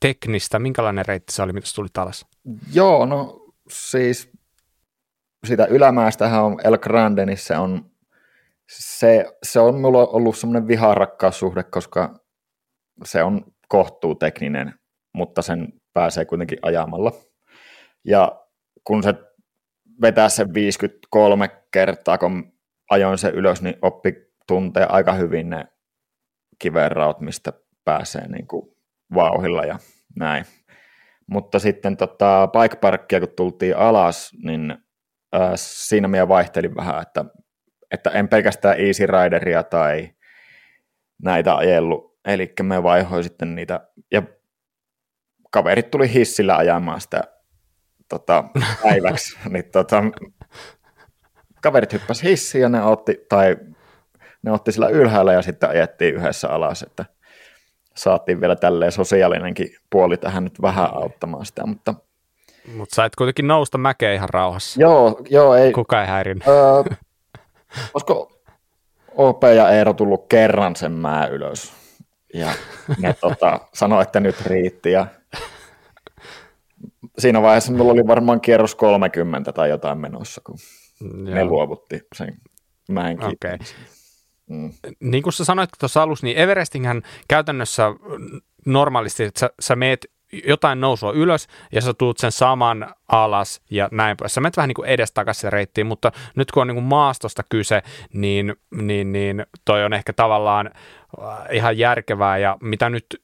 teknistä, minkälainen reitti se oli, mitä tulit alas? Joo, no siis sitä ylämäestähän on El Grande, niin se on, se, se on mulla ollut semmoinen viharakkaussuhde, koska se on kohtuu tekninen, mutta sen pääsee kuitenkin ajamalla. Ja kun se vetää sen 53 kertaa, kun ajoin sen ylös, niin oppi tuntee aika hyvin ne kivenraut, mistä pääsee niin kuin vauhilla ja näin. Mutta sitten tota, bike parkia, kun tultiin alas, niin äh, siinä minä vaihtelin vähän, että, että en pelkästään Easy Rideria tai näitä ajellut, eli me vaihoin sitten niitä, ja kaverit tuli hissillä ajamaan sitä tota, päiväksi, (laughs) niin tota, kaverit hyppäsi hissiin ja ne otti, tai ne otti sillä ylhäällä ja sitten ajettiin yhdessä alas, että saatiin vielä tälleen sosiaalinenkin puoli tähän nyt vähän auttamaan sitä, mutta mutta sait kuitenkin nousta mäkeä ihan rauhassa. Joo, joo ei. Kuka ei häirin. Öö, olisiko OP ja Eero tullut kerran sen mää ylös? Ja ne tota, sanoi, että nyt riitti. Ja siinä vaiheessa mulla oli varmaan kierros 30 tai jotain menossa, kun Mm, joo. ne luovutti sen mäenkin. Okay. Mm. Niin kuin sä sanoit tuossa alussa, niin Everestinghän käytännössä normaalisti, että sä, sä meet jotain nousua ylös ja sä tuut sen saman alas ja näin pois. Sä menet vähän niin kuin edestakaisin reittiin, mutta nyt kun on niin kuin maastosta kyse, niin, niin, niin toi on ehkä tavallaan äh, ihan järkevää ja mitä nyt,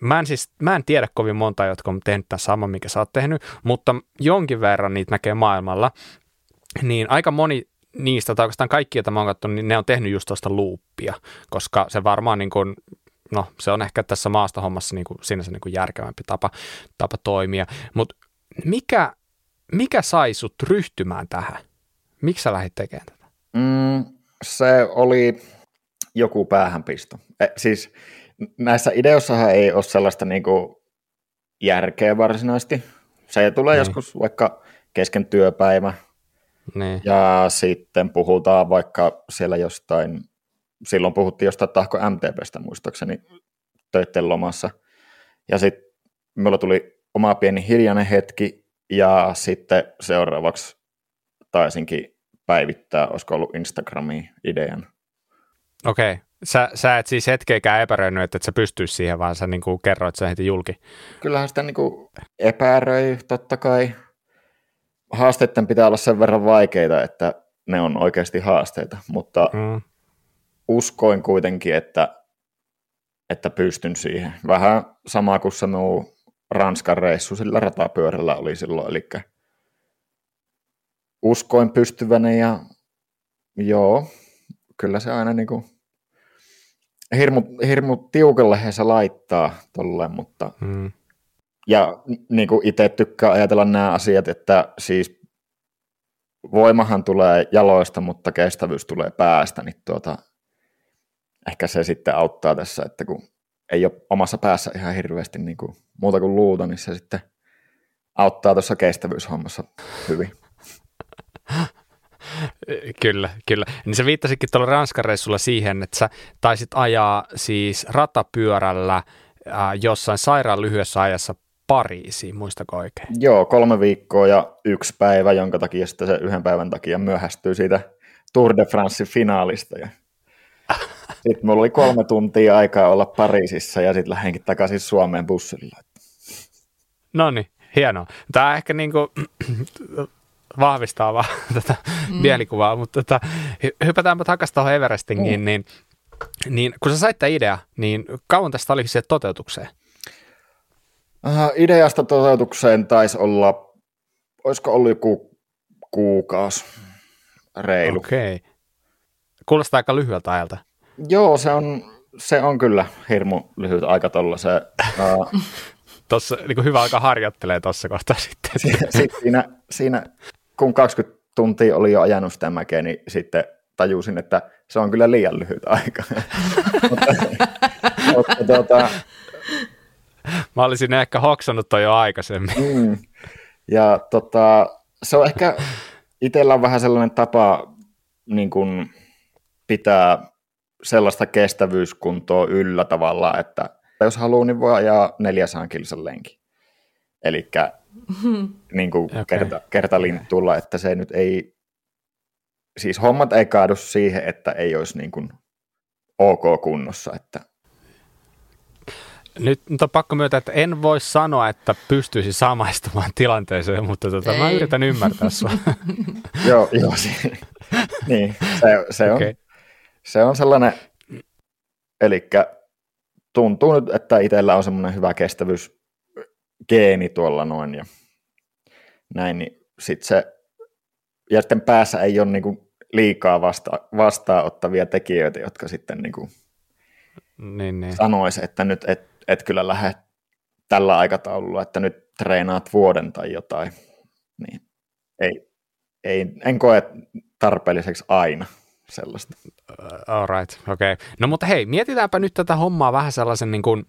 mä en, siis, mä en tiedä kovin monta, jotka on tehnyt tämän saman, mikä sä oot tehnyt, mutta jonkin verran niitä näkee maailmalla niin aika moni niistä, tai oikeastaan kaikki, joita mä oon katsonut, niin ne on tehnyt just tuosta luuppia, koska se varmaan niin kuin, no se on ehkä tässä maastohommassa niin kuin, sinänsä niin kuin järkevämpi tapa, tapa toimia, mutta mikä, mikä sai sut ryhtymään tähän? Miksi sä lähdit tekemään tätä? Mm, se oli joku päähänpisto. E, siis näissä ideossahan ei ole sellaista niin kuin järkeä varsinaisesti. Se tulee niin. joskus vaikka kesken työpäivä niin. Ja sitten puhutaan vaikka siellä jostain, silloin puhuttiin jostain tahko MTPstä muistaakseni töiden lomassa. Ja sitten minulla tuli oma pieni hiljainen hetki ja sitten seuraavaksi taisinkin päivittää, olisiko ollut Instagramiin idean. Okei. Okay. Sä, sä et siis hetkeäkään epäröinyt, että et sä pystyisi siihen, vaan sä niin kuin kerroit sen heti julki. Kyllähän sitä niin kuin epäröi totta kai haasteiden pitää olla sen verran vaikeita, että ne on oikeasti haasteita, mutta mm. Uskoin kuitenkin, että, että pystyn siihen. Vähän sama kuin se muu Ranskan reissu sillä ratapyörällä oli silloin, eli uskoin pystyväni ja joo, kyllä se aina niin kuin hirmu, hirmu tiukalle se laittaa tolleen, mutta mm. ja niin kuin itse tykkää ajatella nämä asiat, että siis voimahan tulee jaloista, mutta kestävyys tulee päästä, niin tuota, ehkä se sitten auttaa tässä, että kun ei ole omassa päässä ihan hirveästi niin kuin muuta kuin luuta, niin se sitten auttaa tuossa kestävyyshommassa hyvin. Kyllä, kyllä. Niin se viittasikin tuolla Ranskan reissulla siihen, että sä taisit ajaa siis ratapyörällä äh, jossain sairaan lyhyessä ajassa Pariisiin, muistako oikein? Joo, kolme viikkoa ja yksi päivä, jonka takia sitten se yhden päivän takia myöhästyy siitä Tour de France finaalista. Ja sitten mulla oli kolme tuntia aikaa olla Pariisissa ja sitten lähdenkin takaisin Suomeen bussilla. No niin, hienoa. Tämä ehkä niin kuin, (clears throat) vahvistaa vaan (laughs) tätä mm. mielikuvaa, mutta tota, hypätäänpä takaisin tuohon Everestingiin, mm. niin, niin kun sä sait tämä idea, niin kauan tästä oli se toteutukseen? Uh, ideasta toteutukseen taisi olla, olisiko ollut joku kuukausi reilu. Okei. Okay. Kuulostaa aika lyhyeltä ajalta. Joo, se on, se on kyllä hirmu lyhyt aika se. Uh, (laughs) tossa, niin hyvä aika harjoittelee tuossa kohtaa sitten. Sitten siinä, siinä, kun 20 tuntia oli jo ajanut sitä mäkeä, niin sitten tajusin, että se on kyllä liian lyhyt aika. (laughs) mutta, mutta tuota, Mä olisin ehkä hoksannut toi jo aikaisemmin. Mm. Ja tota, se on ehkä itsellä on vähän sellainen tapa niin kun pitää sellaista kestävyyskuntoa yllä tavalla, että jos haluaa, niin voi ajaa 400 kilsan lenki. Eli (laughs) niin kuin okay. kerta, kertalinttulla, että se nyt ei, siis hommat ei kaadu siihen, että ei olisi niin kuin ok kunnossa, että nyt, nyt on pakko myöntää, että en voi sanoa, että pystyisi samaistumaan (laughs) tilanteeseen, mutta tota, mä yritän ymmärtää sua. (laughs) joo, joo. Se, niin, se, se, on, okay. Se on sellainen, eli tuntuu nyt, että itsellä on semmoinen hyvä kestävyysgeeni tuolla noin ja näin, niin sitten se, ja sitten päässä ei ole niinku liikaa vasta, vastaanottavia tekijöitä, jotka sitten niinku niin, niin. sanoisi, että nyt et et kyllä lähde tällä aikataululla, että nyt treenaat vuoden tai jotain, niin ei, ei, en koe tarpeelliseksi aina sellaista. Uh, all right, okei. Okay. No mutta hei, mietitäänpä nyt tätä hommaa vähän sellaisen niin kuin,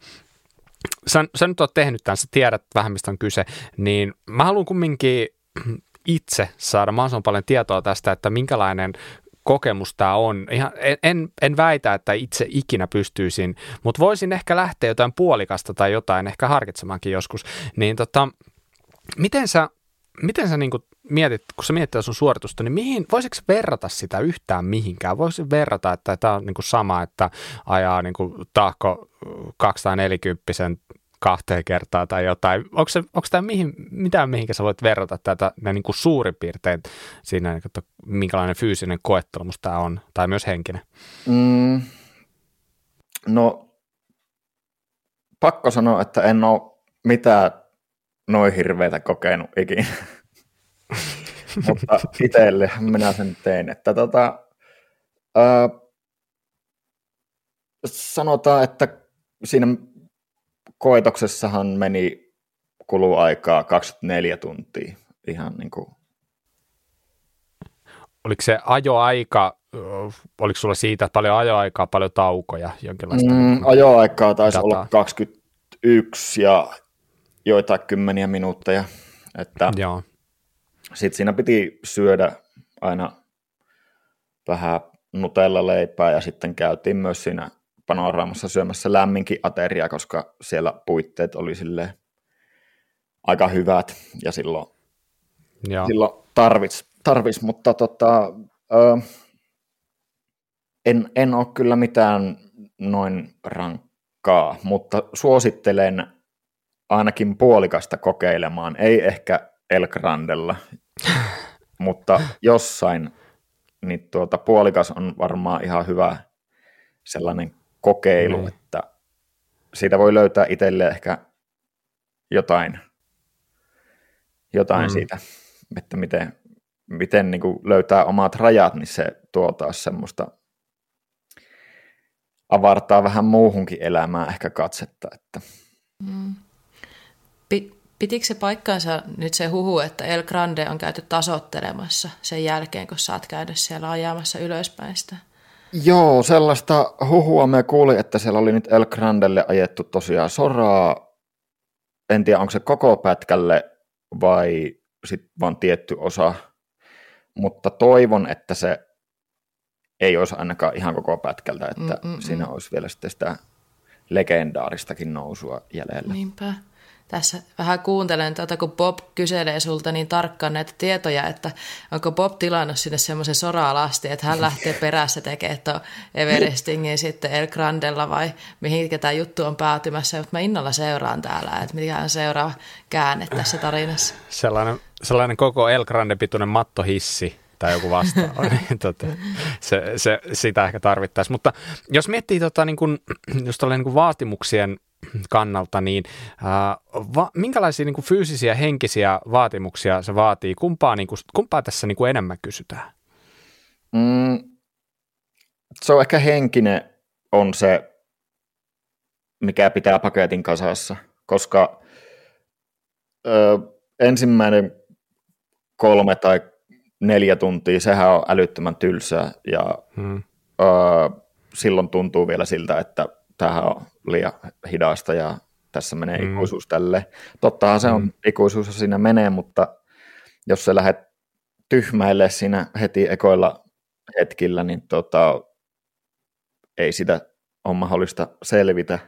sä, sä nyt oot tehnyt tämän, sä tiedät vähän mistä on kyse, niin mä haluan kumminkin itse saada mahdollisimman paljon tietoa tästä, että minkälainen kokemus tämä on. Ihan, en, en väitä, että itse ikinä pystyisin, mutta voisin ehkä lähteä jotain puolikasta tai jotain ehkä harkitsemaankin joskus. Niin tota, miten sä, miten sä niin mietit, kun sä mietit sun suoritusta, niin mihin, voisiko verrata sitä yhtään mihinkään? Voisiko verrata, että tämä on niin sama, että ajaa niin tahko 240 kahteen kertaan tai jotain. Onko, se, onko tämä mihin, mitään, mihinkä sä voit verrata tätä niin kuin suurin piirtein siinä, että minkälainen fyysinen koettelemus tämä on, tai myös henkinen? Mm, no, pakko sanoa, että en ole mitään noin hirveitä kokenut ikinä. Mutta itselle minä sen tein, että tota, ää, sanotaan, että siinä koetoksessahan meni kuluaikaa 24 tuntia ihan niin kuin. Oliko se ajoaika, oliko sulla siitä paljon ajoaikaa, paljon taukoja, jonkinlaista? Mm, niin ajoaikaa taisi dataa. olla 21 ja joitain kymmeniä minuutteja. Että Joo. Sitten siinä piti syödä aina vähän nutella leipää ja sitten käytiin myös siinä panoraamassa syömässä lämminkin ateria, koska siellä puitteet oli sille aika hyvät ja silloin, Joo. silloin tarvits, tarvits, mutta tota, ö, en, en ole kyllä mitään noin rankkaa, mutta suosittelen ainakin puolikasta kokeilemaan, ei ehkä El Grandella, (laughs) mutta jossain niin tuota, puolikas on varmaan ihan hyvä sellainen kokeilu, mm. että siitä voi löytää itselle ehkä jotain, jotain mm. siitä, että miten, miten niin löytää omat rajat, niin se tuo taas semmoista, avartaa vähän muuhunkin elämään ehkä katsetta. Että. Mm. Pitikö se paikkaansa nyt se huhu, että El Grande on käyty tasottelemassa sen jälkeen, kun sä oot käynyt siellä ajamassa ylöspäin sitä? Joo, sellaista huhua me kuulin, että siellä oli nyt El Grandelle ajettu tosiaan soraa. En tiedä, onko se koko pätkälle vai sitten vaan tietty osa. Mutta toivon, että se ei olisi ainakaan ihan koko pätkältä, että Mm-mm-mm. siinä olisi vielä sitten sitä legendaaristakin nousua jäljellä. Niinpä tässä vähän kuuntelen tätä, kun Bob kyselee sulta niin tarkkaan näitä tietoja, että onko Bob tilannut sinne semmoisen soralasti, että hän lähtee perässä tekemään tuon Everestingin sitten El Grandella vai mihin tämä juttu on päätymässä, mutta mä innolla seuraan täällä, että mikä on seuraava käänne tässä tarinassa. Sellainen, sellainen koko El Grande-pituinen mattohissi tai joku vastaava, (laughs) niin tota, se, se, sitä ehkä tarvittaisiin. Mutta jos miettii tota, niin kun, just niin kun vaatimuksien kannalta, niin ää, va, minkälaisia niin kuin fyysisiä henkisiä vaatimuksia se vaatii? Kumpaa, niin kuin, kumpaa tässä niin kuin enemmän kysytään? Mm, se on ehkä henkinen on se, mikä pitää paketin kasassa, koska ö, ensimmäinen kolme tai neljä tuntia, sehän on älyttömän tylsää ja hmm. ö, silloin tuntuu vielä siltä, että tämähän on liian hidasta ja tässä menee mm. ikuisuus tälle. Tottahan se on, mm. ikuisuus siinä menee, mutta jos sä lähdet tyhmäille siinä heti ekoilla hetkillä, niin tota, ei sitä ole mahdollista selvitä.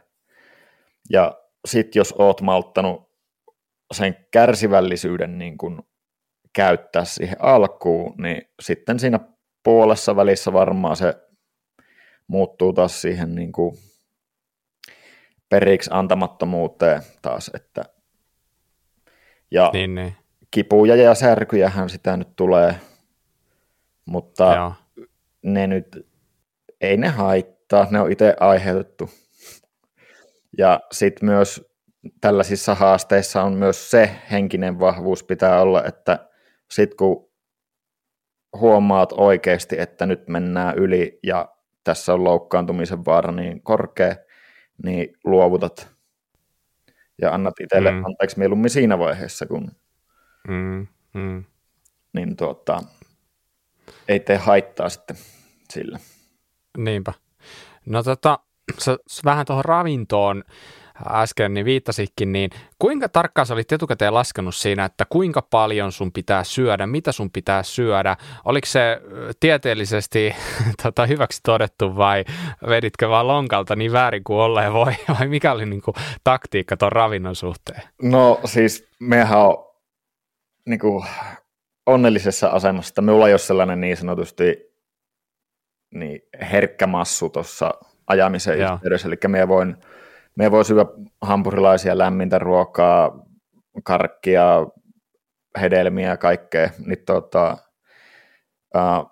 Ja sitten jos oot malttanut sen kärsivällisyyden niin kun käyttää siihen alkuun, niin sitten siinä puolessa välissä varmaan se muuttuu taas siihen niin kuin periksi antamattomuuteen taas, että ja niin, niin. kipuja ja särkyjähän sitä nyt tulee, mutta Joo. ne nyt, ei ne haittaa, ne on itse aiheutettu. Ja sitten myös tällaisissa haasteissa on myös se henkinen vahvuus pitää olla, että sitten kun huomaat oikeasti, että nyt mennään yli ja tässä on loukkaantumisen vaara niin korkea, niin luovutat ja annat itselle mm. anteeksi mieluummin siinä vaiheessa, kun mm. Mm. niin tuota, ei tee haittaa sitten sillä. Niinpä. No tota, vähän tuohon ravintoon äsken niin viittasikin, niin kuinka tarkkaan sä olit etukäteen laskenut siinä, että kuinka paljon sun pitää syödä, mitä sun pitää syödä? Oliko se tieteellisesti (laughs) tota, hyväksi todettu vai veditkö vaan lonkalta niin väärin kuin olleen voi, (laughs) vai mikä oli niin kuin, taktiikka tuon ravinnon suhteen? No siis mehän on niin kuin, onnellisessa asemassa, että minulla ei ole sellainen niin sanotusti niin herkkä massu tuossa ajamisen yhteydessä, eli me voin me voi syödä hampurilaisia, lämmintä ruokaa, karkkia, hedelmiä ja kaikkea. Niin tota, uh,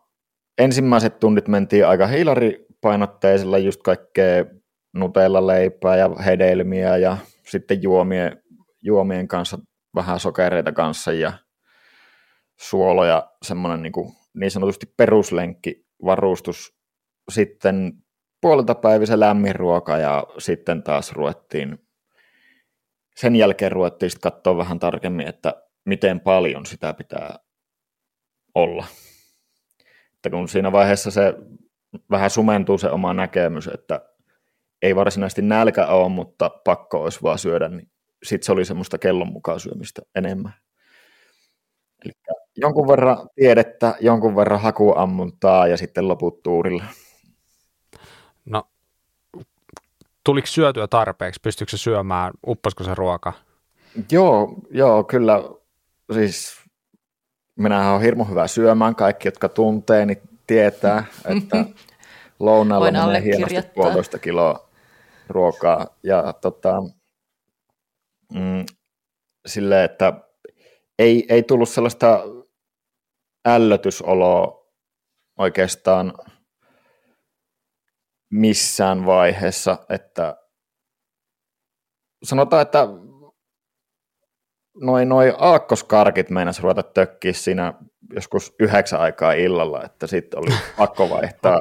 ensimmäiset tunnit mentiin aika hiilaripainotteisella, just kaikkea nutella leipää ja hedelmiä ja sitten juomien, juomien kanssa vähän sokereita kanssa ja suoloja, semmoinen niin, kuin, niin sanotusti peruslenkki varustus. Sitten puolelta päivissä lämmin ruoka ja sitten taas ruvettiin, sen jälkeen ruvettiin sitten katsoa vähän tarkemmin, että miten paljon sitä pitää olla. Että kun siinä vaiheessa se vähän sumentuu se oma näkemys, että ei varsinaisesti nälkä ole, mutta pakko olisi vaan syödä, niin sitten se oli semmoista kellon mukaan syömistä enemmän. Eli jonkun verran tiedettä, jonkun verran hakuammuntaa ja sitten loput tuurilla. No, tuliko syötyä tarpeeksi? Pystyykö se syömään? Upposko se ruoka? Joo, joo, kyllä. Siis minähän olen hirmu hyvä syömään. Kaikki, jotka tuntee, niin tietää, (laughs) että lounaalla menee hienosti puolitoista kiloa ruokaa. Ja tota, mm, sille, että ei, ei tullut sellaista ällötysoloa oikeastaan missään vaiheessa, että sanotaan, että noin noi aakkoskarkit meinas ruveta tökkiä siinä joskus yhdeksän aikaa illalla, että sitten oli pakko vaihtaa,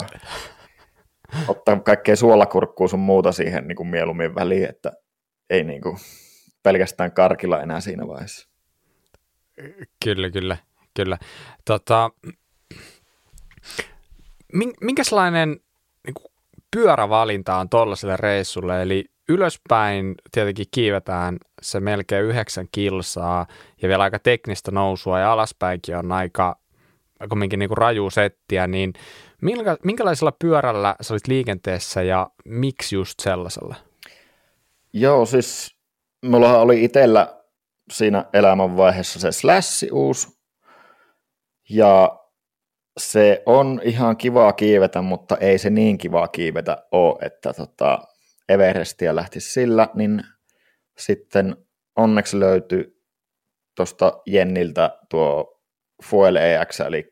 (laughs) ottaa kaikkea suolakurkkua sun muuta siihen niin kuin mieluummin väliin, että ei niin kuin pelkästään karkilla enää siinä vaiheessa. Kyllä, kyllä, kyllä. Tota, (clears throat) minkälainen niin kuin pyörävalinta on tuollaiselle reissulle, eli ylöspäin tietenkin kiivetään se melkein yhdeksän kilsaa ja vielä aika teknistä nousua ja alaspäinkin on aika kumminkin niin kuin raju settiä, niin minkä, minkälaisella pyörällä sä olit liikenteessä ja miksi just sellaisella? Joo, siis mulla oli itsellä siinä elämänvaiheessa se slassi uusi ja se on ihan kivaa kiivetä, mutta ei se niin kivaa kiivetä ole, että tota, Everestia lähti sillä, niin sitten onneksi löytyi tuosta Jenniltä tuo Fuel EX, eli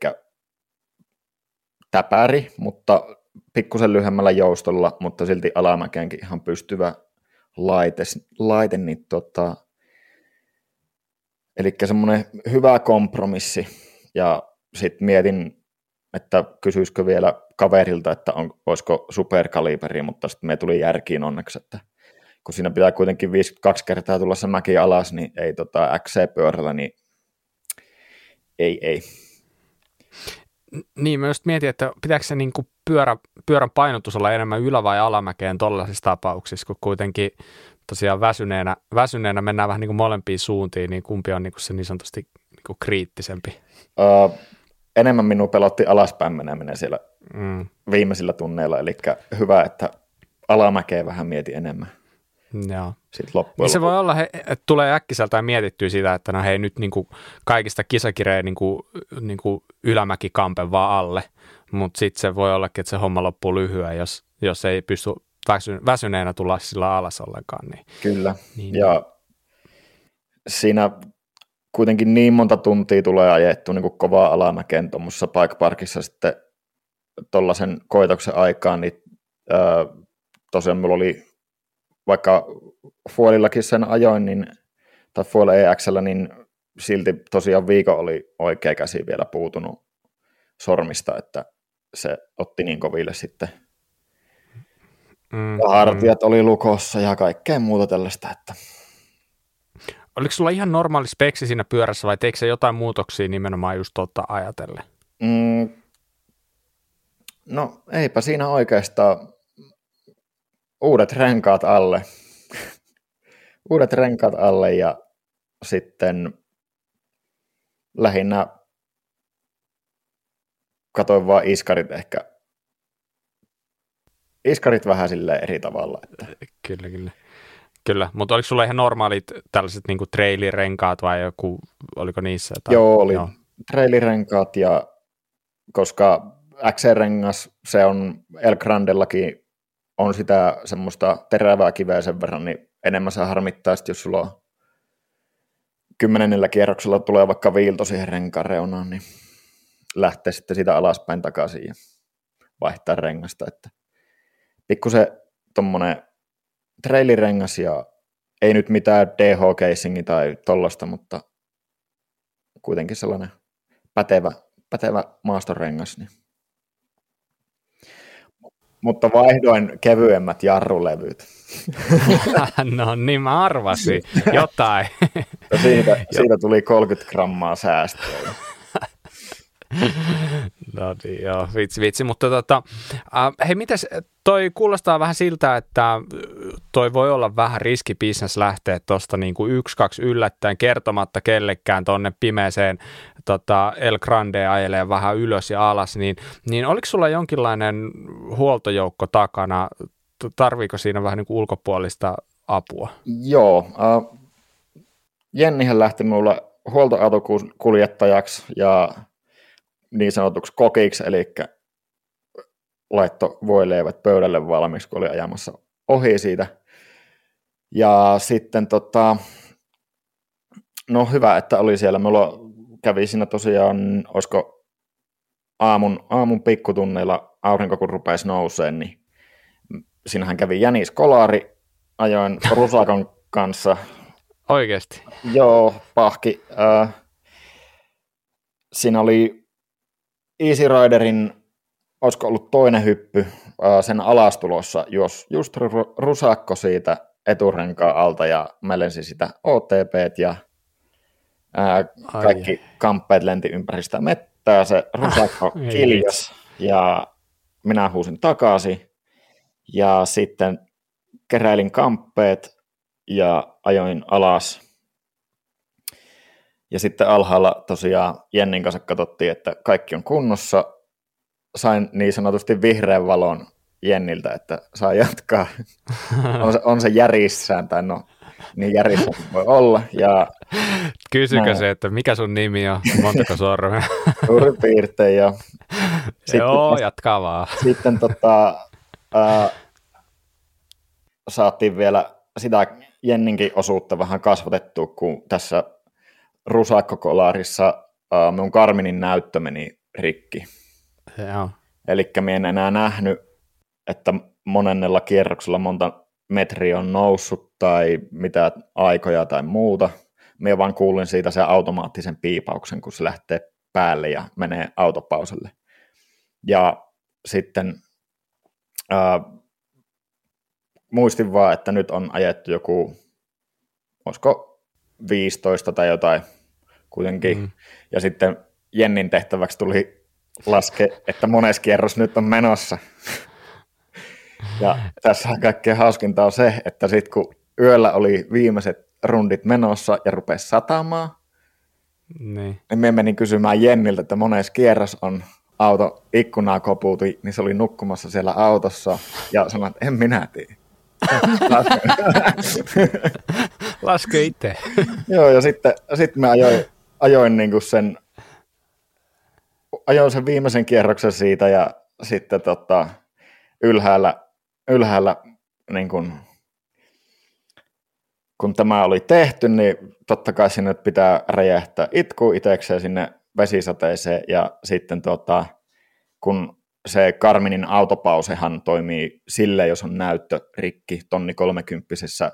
täpäri, mutta pikkusen lyhyemmällä joustolla, mutta silti alamäkeenkin ihan pystyvä laite, laite niin tota, eli semmoinen hyvä kompromissi, ja sitten mietin, että kysyisikö vielä kaverilta, että on, olisiko superkaliberi, mutta sitten me tuli järkiin onneksi, että kun siinä pitää kuitenkin 52 kertaa tulla se mäki alas, niin ei tota XC-pyörällä, niin ei, ei. Niin, mä just mietin, että pitääkö se niin kuin pyörä, pyörän painotus olla enemmän ylä- vai alamäkeen tuollaisissa tapauksissa, kun kuitenkin tosiaan väsyneenä, väsyneenä mennään vähän niin kuin molempiin suuntiin, niin kumpi on niin kuin se niin sanotusti niin kuin kriittisempi? Uh, enemmän minua pelotti alaspäin meneminen siellä mm. viimeisillä tunneilla, eli hyvä, että alamäkeä vähän mieti enemmän. Joo. Sitten niin se voi olla, että tulee äkkiseltään mietittyä sitä, että no hei nyt niin kuin kaikista kisakireen niin kuin, niin kuin ylämäkikampen vaan alle, mutta sitten se voi olla, että se homma loppuu lyhyen, jos, jos ei pysty väsy, väsyneenä tulla sillä alas ollenkaan. Niin, Kyllä, niin, ja siinä kuitenkin niin monta tuntia tulee ajettu niin kuin kovaa alamäkeen tuommoisessa Bike Parkissa sitten tuollaisen koitoksen aikaan, niin ää, tosiaan mulla oli vaikka Fuolillakin sen ajoin, niin, tai Fuol EXllä, niin silti tosiaan viikon oli oikea käsi vielä puutunut sormista, että se otti niin koville sitten. Mm, hartiat mm. oli lukossa ja kaikkea muuta tällaista, että Oliko sulla ihan normaali speksi siinä pyörässä vai teikö se jotain muutoksia nimenomaan just tuota ajatellen? Mm, no eipä siinä oikeastaan uudet renkaat alle. (laughs) uudet renkaat alle ja sitten lähinnä katoin vaan iskarit ehkä. Iskarit vähän sille eri tavalla. Että. Kyllä, kyllä. Kyllä, mutta oliko sulla ihan normaalit tällaiset niin trailirenkaat vai joku, oliko niissä jotain? Joo, oli Joo. trailirenkaat ja koska XC-rengas, se on El Grandellakin on sitä semmoista terävää kiveä sen verran, niin enemmän se harmittaa, jos sulla on kymmenennellä kierroksella tulee vaikka viilto siihen renkaan reunaan, niin lähtee sitten sitä alaspäin takaisin ja vaihtaa rengasta, että pikkusen tuommoinen trailirengas ja ei nyt mitään DH-casingi tai tollasta, mutta kuitenkin sellainen pätevä, pätevä maastorengas. Niin. Mutta vaihdoin kevyemmät jarrulevyt. (laughs) no niin, mä arvasin jotain. (laughs) siitä, (laughs) siitä tuli 30 grammaa säästöä. no niin, joo, vitsi, vitsi. Mutta tota, äh, hei, mites, toi kuulostaa vähän siltä, että toi voi olla vähän riskibisnes lähteä tuosta niin kuin yksi, kaksi yllättäen kertomatta kellekään tonne pimeeseen tota, El Grande ajelee vähän ylös ja alas, niin, niin oliko sulla jonkinlainen huoltojoukko takana? Tarviiko siinä vähän niin kuin ulkopuolista apua? Joo, äh, Jennihän lähti mulle huoltoautokuljettajaksi ja niin sanotuksi kokiksi, eli laitto voileivät pöydälle valmiiksi, kun oli ajamassa ohi siitä. Ja sitten tota, no hyvä, että oli siellä. Mulla kävi siinä tosiaan, olisiko aamun, aamun pikkutunneilla aurinko kun rupesi nouseen, niin siinähän kävi Jänis Kolari, ajoin (laughs) Rusakon kanssa. Oikeasti? Joo, pahki. Äh, siinä oli Easy Riderin, olisiko ollut toinen hyppy sen alastulossa, jos just rusakko siitä eturenkaan alta ja mä lensin sitä OTP ja ää, kaikki Ai. kamppeet lenti ympäri sitä mettää, se rusakko (laughs) ah, kiljas ja minä huusin takaisin ja sitten keräilin kamppeet ja ajoin alas. Ja sitten alhaalla tosiaan Jennin kanssa katsottiin, että kaikki on kunnossa. Sain niin sanotusti vihreän valon Jenniltä, että saa jatkaa. on, se, on se järjissään, tai no niin järjissään voi olla. Ja Kysykö näin. se, että mikä sun nimi on, montako sormea? Suurin piirtein, jo. Sitten, Joo, jatkaa vaan. Sitten tota, ää, saatiin vielä sitä Jenninkin osuutta vähän kasvatettua, kun tässä Rusakkokolaarissa ää, mun Karminin näyttö meni rikki. Eli minä en enää nähnyt että monennella kierroksella monta metriä on noussut tai mitä aikoja tai muuta. Minä vaan kuulin siitä sen automaattisen piipauksen, kun se lähtee päälle ja menee autopauselle. Ja sitten ää, muistin vaan, että nyt on ajettu joku, olisiko 15 tai jotain kuitenkin. Mm. Ja sitten Jennin tehtäväksi tuli laske, että mones kierros nyt on menossa. Ja tässä kaikkein hauskinta on se, että sitten kun yöllä oli viimeiset rundit menossa ja rupesi satamaan, niin. niin me menin kysymään Jenniltä, että mones kierros on auto ikkunaa kopuuti, niin se oli nukkumassa siellä autossa ja sanoi, että en minä tiedä. Laske itse. Joo, ja sitten, sitten mä ajoin, ajoin niin kuin sen, ajoin sen viimeisen kierroksen siitä ja sitten tota, ylhäällä ylhäällä, niin kun, kun tämä oli tehty, niin totta kai sinne pitää räjähtää itku itsekseen sinne vesisateeseen ja sitten tota, kun se Karminin autopausehan toimii sille, jos on näyttö rikki tonni kolmekymppisessä,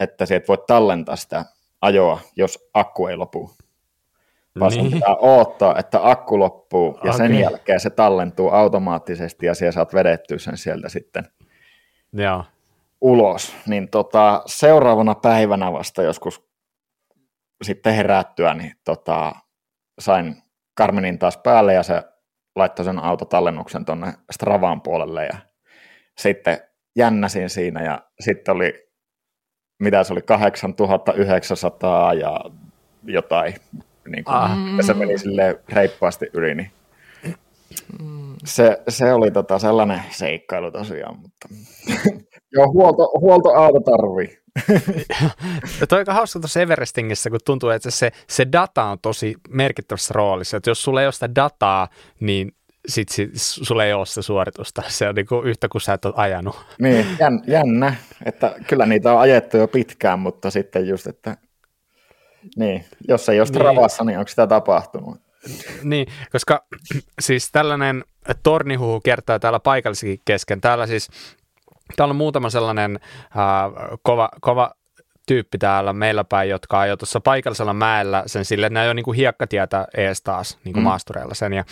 että sieltä voit tallentaa sitä ajoa, jos akku ei lopu. Vaan niin. pitää odottaa, että akku loppuu ja okay. sen jälkeen se tallentuu automaattisesti ja siellä saat vedettyä sen sieltä sitten Joo. ulos, niin tota, seuraavana päivänä vasta joskus sitten herättyä, niin tota, sain Carmenin taas päälle ja se laittoi sen autotallennuksen tuonne Stravaan puolelle ja sitten jännäsin siinä ja sitten oli, mitä se oli, 8900 ja jotain, niin kuin, ah. ja se meni sille reippaasti yli, niin se, se oli tota sellainen seikkailu tosiaan, mutta (laughs) joo, huolto, huoltoauto tarvii. (laughs) Tuo aika hauska tuossa Everestingissä, kun tuntuu, että se, se data on tosi merkittävässä roolissa. Että jos sulla ei ole sitä dataa, niin sit, sit sulla ei ole sitä suoritusta. Se on niinku yhtä kuin sä et ole ajanut. Niin, jännä. Että kyllä niitä on ajettu jo pitkään, mutta sitten just, että niin, jos ei ole niin. Stravassa, niin onko sitä tapahtunut? Niin, koska (clears throat) siis tällainen tornihuhu kertaa täällä paikallisessakin kesken. Täällä siis, täällä on muutama sellainen äh, kova, kova tyyppi täällä meillä päin, jotka ajoi tuossa paikallisella mäellä sen sille, että ne ajoi niin hiekkatietä ees taas niin kuin mm. maastureilla sen. Ja,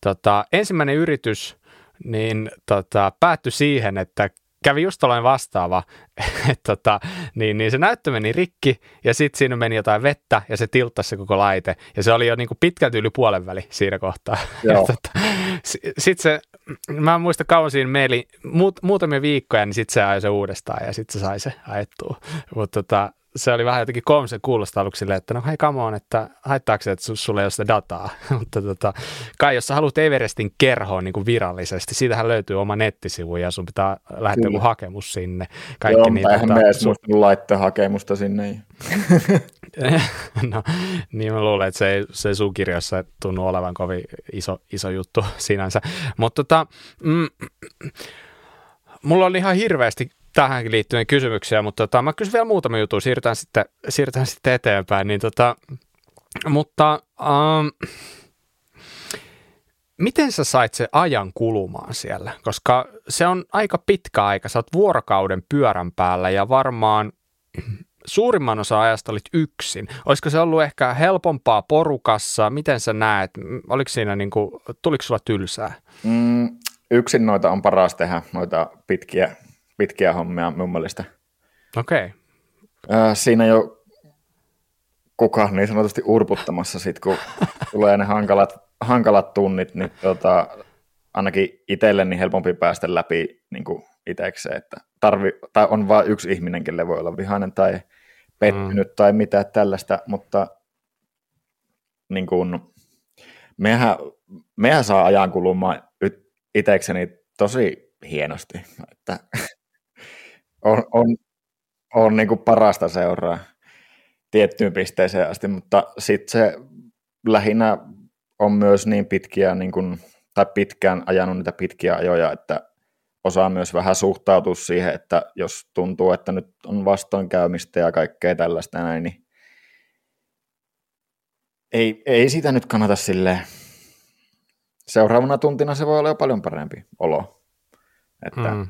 tota, ensimmäinen yritys niin tota, päättyi siihen, että kävi just tällainen vastaava, (laughs) että tota, niin, niin se näyttö meni rikki ja sitten siinä meni jotain vettä ja se tilttasi se koko laite ja se oli jo niin kuin pitkälti yli puolen väli siinä kohtaa. (laughs) tota, sitten se, mä en muista kauan siinä meili, muut, muutamia viikkoja, niin sitten se ajoi se uudestaan ja sitten se sai se ajettua. Mutta tota, se oli vähän jotenkin koomisen kuulosta aluksi silleen, että no hei come on, että haittaako se, että sulle ei ole sitä dataa. (laughs) Mutta tota, kai jos sä haluat Everestin kerhoon niin kuin virallisesti, siitähän löytyy oma nettisivu ja sun pitää lähettää joku hakemus sinne. Kaikki Joo, niitä, eihän tota, me edes laittaa hakemusta sinne. (laughs) no, niin mä luulen, että se ei, se ei sun kirjassa tunnu olevan kovin iso, iso juttu (laughs) sinänsä. Mutta tota, mm, (clears throat) mulla oli ihan hirveästi tähänkin liittyen kysymyksiä, mutta tota, mä kysyn vielä muutama juttu, siirrytään sitten, siirrytään sitten eteenpäin. Niin tota, mutta um, miten sä sait se ajan kulumaan siellä? Koska se on aika pitkä aika, sä oot vuorokauden pyörän päällä ja varmaan suurimman osa ajasta olit yksin. Olisiko se ollut ehkä helpompaa porukassa? Miten sä näet? Oliko siinä niin kuin, tuliko sulla tylsää? Mm, yksin noita on paras tehdä, noita pitkiä, pitkiä hommia mun mielestä. Okei. Okay. siinä jo kuka niin sanotusti urputtamassa sit, kun (laughs) tulee ne hankalat, hankalat tunnit, niin tota, ainakin itselle niin helpompi päästä läpi niin itsekseen, että tarvi, tai on vain yksi ihminen, kelle voi olla vihainen tai pettynyt mm. tai mitä tällaista, mutta niin kuin, mehän, mehän saa ajan kulumaan itsekseni tosi hienosti, että on, on, on niin kuin parasta seuraa tiettyyn pisteeseen asti, mutta sitten se lähinnä on myös niin pitkiä, niin kuin, tai pitkään ajanut niitä pitkiä ajoja, että osaa myös vähän suhtautua siihen, että jos tuntuu, että nyt on vastoinkäymistä ja kaikkea tällaista näin, niin ei, ei sitä nyt kannata silleen. Seuraavana tuntina se voi olla jo paljon parempi olo. Että, mm.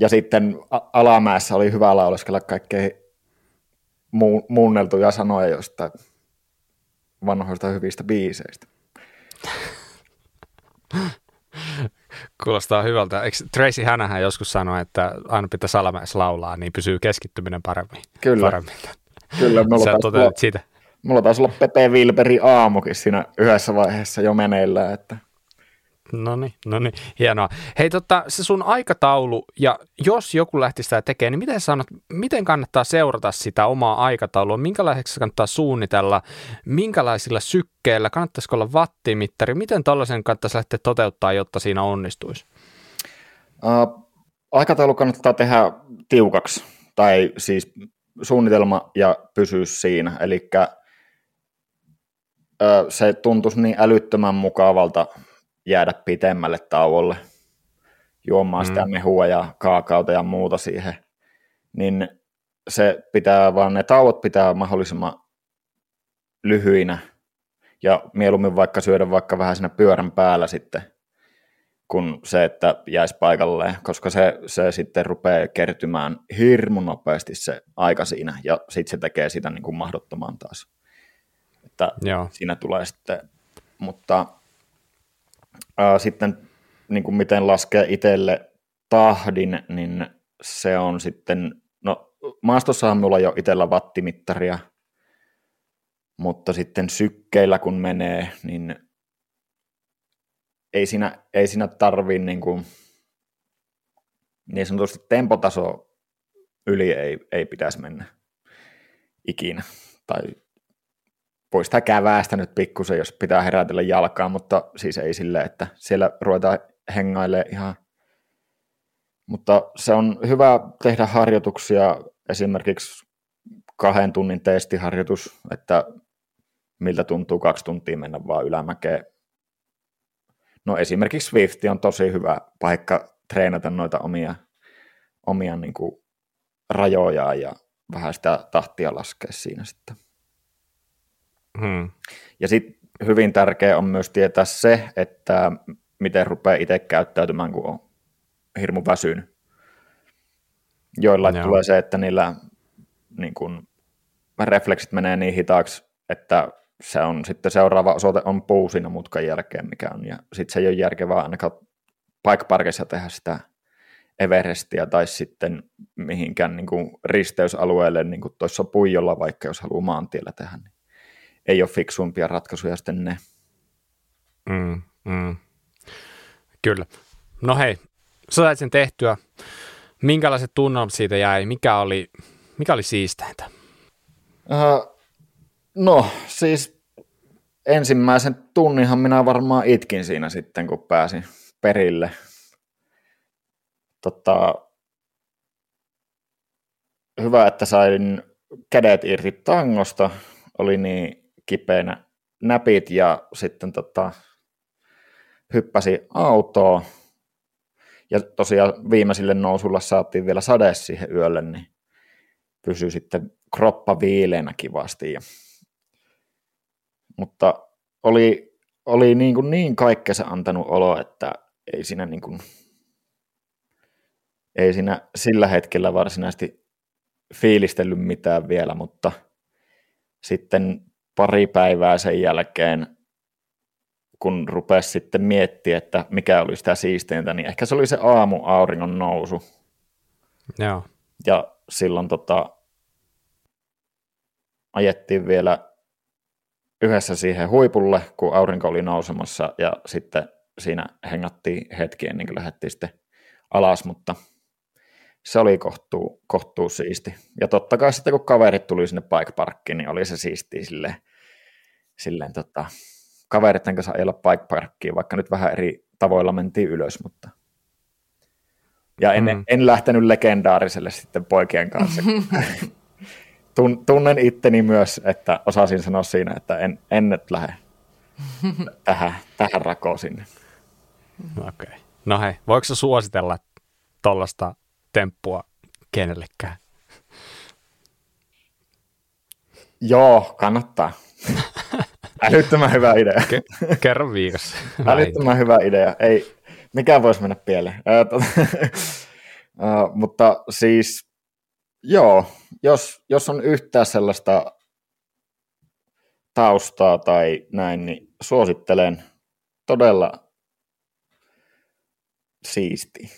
Ja sitten alamäessä oli hyvä lauleskella kaikkea mu- muunneltuja sanoja jostain vanhoista hyvistä biiseistä. Kuulostaa hyvältä. Eikö Tracy Hänähän joskus sanoi, että aina pitäisi alamäessä laulaa, niin pysyy keskittyminen paremmin. Kyllä. Paremmin. Kyllä, mulla Sä olla, siitä. Mulla taisi olla Pepe Wilberi aamukin siinä yhdessä vaiheessa jo meneillään, että – No niin, no niin, hienoa. Hei, tota, se sun aikataulu, ja jos joku lähti sitä tekemään, niin miten sanot, miten kannattaa seurata sitä omaa aikataulua, minkälaiseksi kannattaa suunnitella, minkälaisilla sykkeillä, kannattaisiko olla wattimittari, miten tällaisen kannattaisi lähteä toteuttaa, jotta siinä onnistuisi? Uh, aikataulu kannattaa tehdä tiukaksi, tai siis suunnitelma ja pysyä siinä, eli se tuntuisi niin älyttömän mukavalta jäädä pitemmälle tauolle juomaan mm. sitä mehua ja kaakaota ja muuta siihen, niin se pitää vaan, ne tauot pitää mahdollisimman lyhyinä ja mieluummin vaikka syödä vaikka vähän siinä pyörän päällä sitten, kun se, että jäisi paikalleen, koska se, se sitten rupeaa kertymään hirmu nopeasti se aika siinä, ja sitten se tekee sitä niin kuin mahdottoman taas. Että Joo. siinä tulee sitten, mutta sitten niin kuin miten laskee itselle tahdin, niin se on sitten, no maastossahan minulla jo itsellä wattimittaria, mutta sitten sykkeillä kun menee, niin ei siinä, ei siinä tarvii niin, kuin, niin sanotusti tempotaso yli ei, ei pitäisi mennä ikinä. Tai voi sitä kävästä nyt pikkusen, jos pitää herätellä jalkaa, mutta siis ei sille, että siellä ruvetaan hengailemaan ihan. Mutta se on hyvä tehdä harjoituksia, esimerkiksi kahden tunnin testiharjoitus, että miltä tuntuu kaksi tuntia mennä vaan ylämäkeen. No esimerkiksi Swift on tosi hyvä paikka treenata noita omia, omia niin kuin rajoja ja vähän sitä tahtia laskea siinä sitten. Hmm. Ja sitten hyvin tärkeä on myös tietää se, että miten rupeaa itse käyttäytymään, kun on hirmu väsynyt. Joilla Joo. tulee se, että niillä niin kun, refleksit menee niin hitaaksi, että se on sitten seuraava osoite on puu siinä mutkan jälkeen, mikä on, ja sitten se ei ole järkevää ainakaan bike parkissa tehdä sitä Everestia tai sitten mihinkään niin kuin risteysalueelle, niin kuin tuossa puijolla vaikka, jos haluaa maantiellä tehdä. Niin ei ole fiksuimpia ratkaisuja sitten ne. Mm, mm. Kyllä. No hei, sä sait sen tehtyä. Minkälaiset tunnelmat siitä jäi? Mikä oli, mikä oli siisteintä? Uh, no, siis ensimmäisen tunninhan minä varmaan itkin siinä sitten, kun pääsin perille. Tota, hyvä, että sain kädet irti tangosta. Oli niin kipeänä näpit ja sitten tota, hyppäsi autoon. Ja tosiaan viimeisille nousulla saatiin vielä sade siihen yölle, niin pysyi sitten kroppa viileänä kivasti. Ja, mutta oli oli niin, kuin niin kaikkensa antanut olo, että ei siinä, niin kuin, ei siinä sillä hetkellä varsinaisesti fiilistellyt mitään vielä, mutta sitten pari päivää sen jälkeen, kun rupesi sitten miettiä, että mikä oli sitä siisteintä, niin ehkä se oli se aamu auringon nousu. Joo. Ja silloin tota, ajettiin vielä yhdessä siihen huipulle, kun aurinko oli nousemassa ja sitten siinä hengattiin hetki ennen kuin lähdettiin sitten alas, mutta se oli kohtuu, kohtuu siisti. Ja totta kai sitten kun kaverit tuli sinne bike parkkiin, niin oli se siisti silleen, silleen tota, kaveritten kanssa ajella bike parkkiin, vaikka nyt vähän eri tavoilla mentiin ylös, mutta ja en, mm. en lähtenyt legendaariselle sitten poikien kanssa. (laughs) tunnen itteni myös, että osasin sanoa siinä, että en, en nyt lähde tähän, tähän rakoon sinne. Okei. Okay. No hei, voiko suositella tuollaista temppua kenellekään? Joo, kannattaa. (laughs) Älyttömän hyvä idea. Kerran viikossa. (laughs) Älyttömän hyvä idea. Ei, mikä voisi mennä pieleen. (laughs) mutta siis, joo, jos, jos on yhtään sellaista taustaa tai näin, niin suosittelen todella siisti.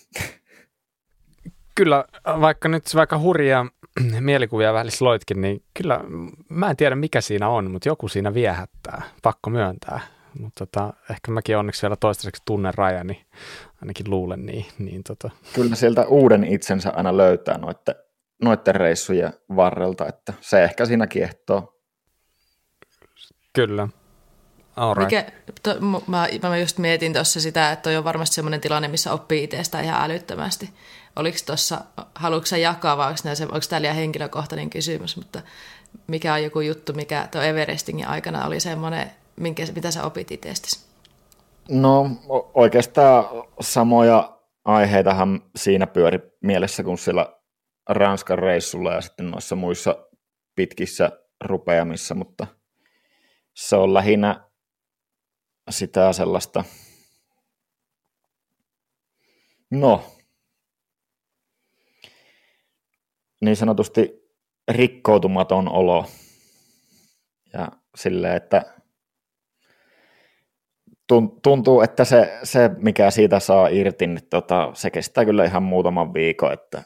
Kyllä, vaikka nyt vaikka hurjia (clears throat) mielikuvia välissä loitkin, niin kyllä mä en tiedä mikä siinä on, mutta joku siinä viehättää, pakko myöntää. Mutta tota, ehkä mäkin onneksi vielä toistaiseksi tunnen rajani, ainakin luulen niin. niin tota. Kyllä sieltä uuden itsensä aina löytää noiden, noiden reissujen varrelta, että se ehkä siinä kiehtoo. Kyllä. Right. Mikä, to, mä, mä just mietin tuossa sitä, että toi on varmasti sellainen tilanne, missä oppii itsestä ihan älyttömästi. Oliko tuossa, haluatko jakaa vai onko, onko tämä liian henkilökohtainen kysymys, mutta mikä on joku juttu, mikä tuo Everestingin aikana oli semmoinen, minkä, mitä sä opit itsestäsi? No oikeastaan samoja aiheitahan siinä pyöri mielessä kuin siellä Ranskan reissulla ja sitten noissa muissa pitkissä rupeamissa, mutta se on lähinnä sitä sellaista, no, niin sanotusti rikkoutumaton olo. Ja silleen, että tuntuu, että se, se mikä siitä saa irti, niin tota, se kestää kyllä ihan muutaman viikon, että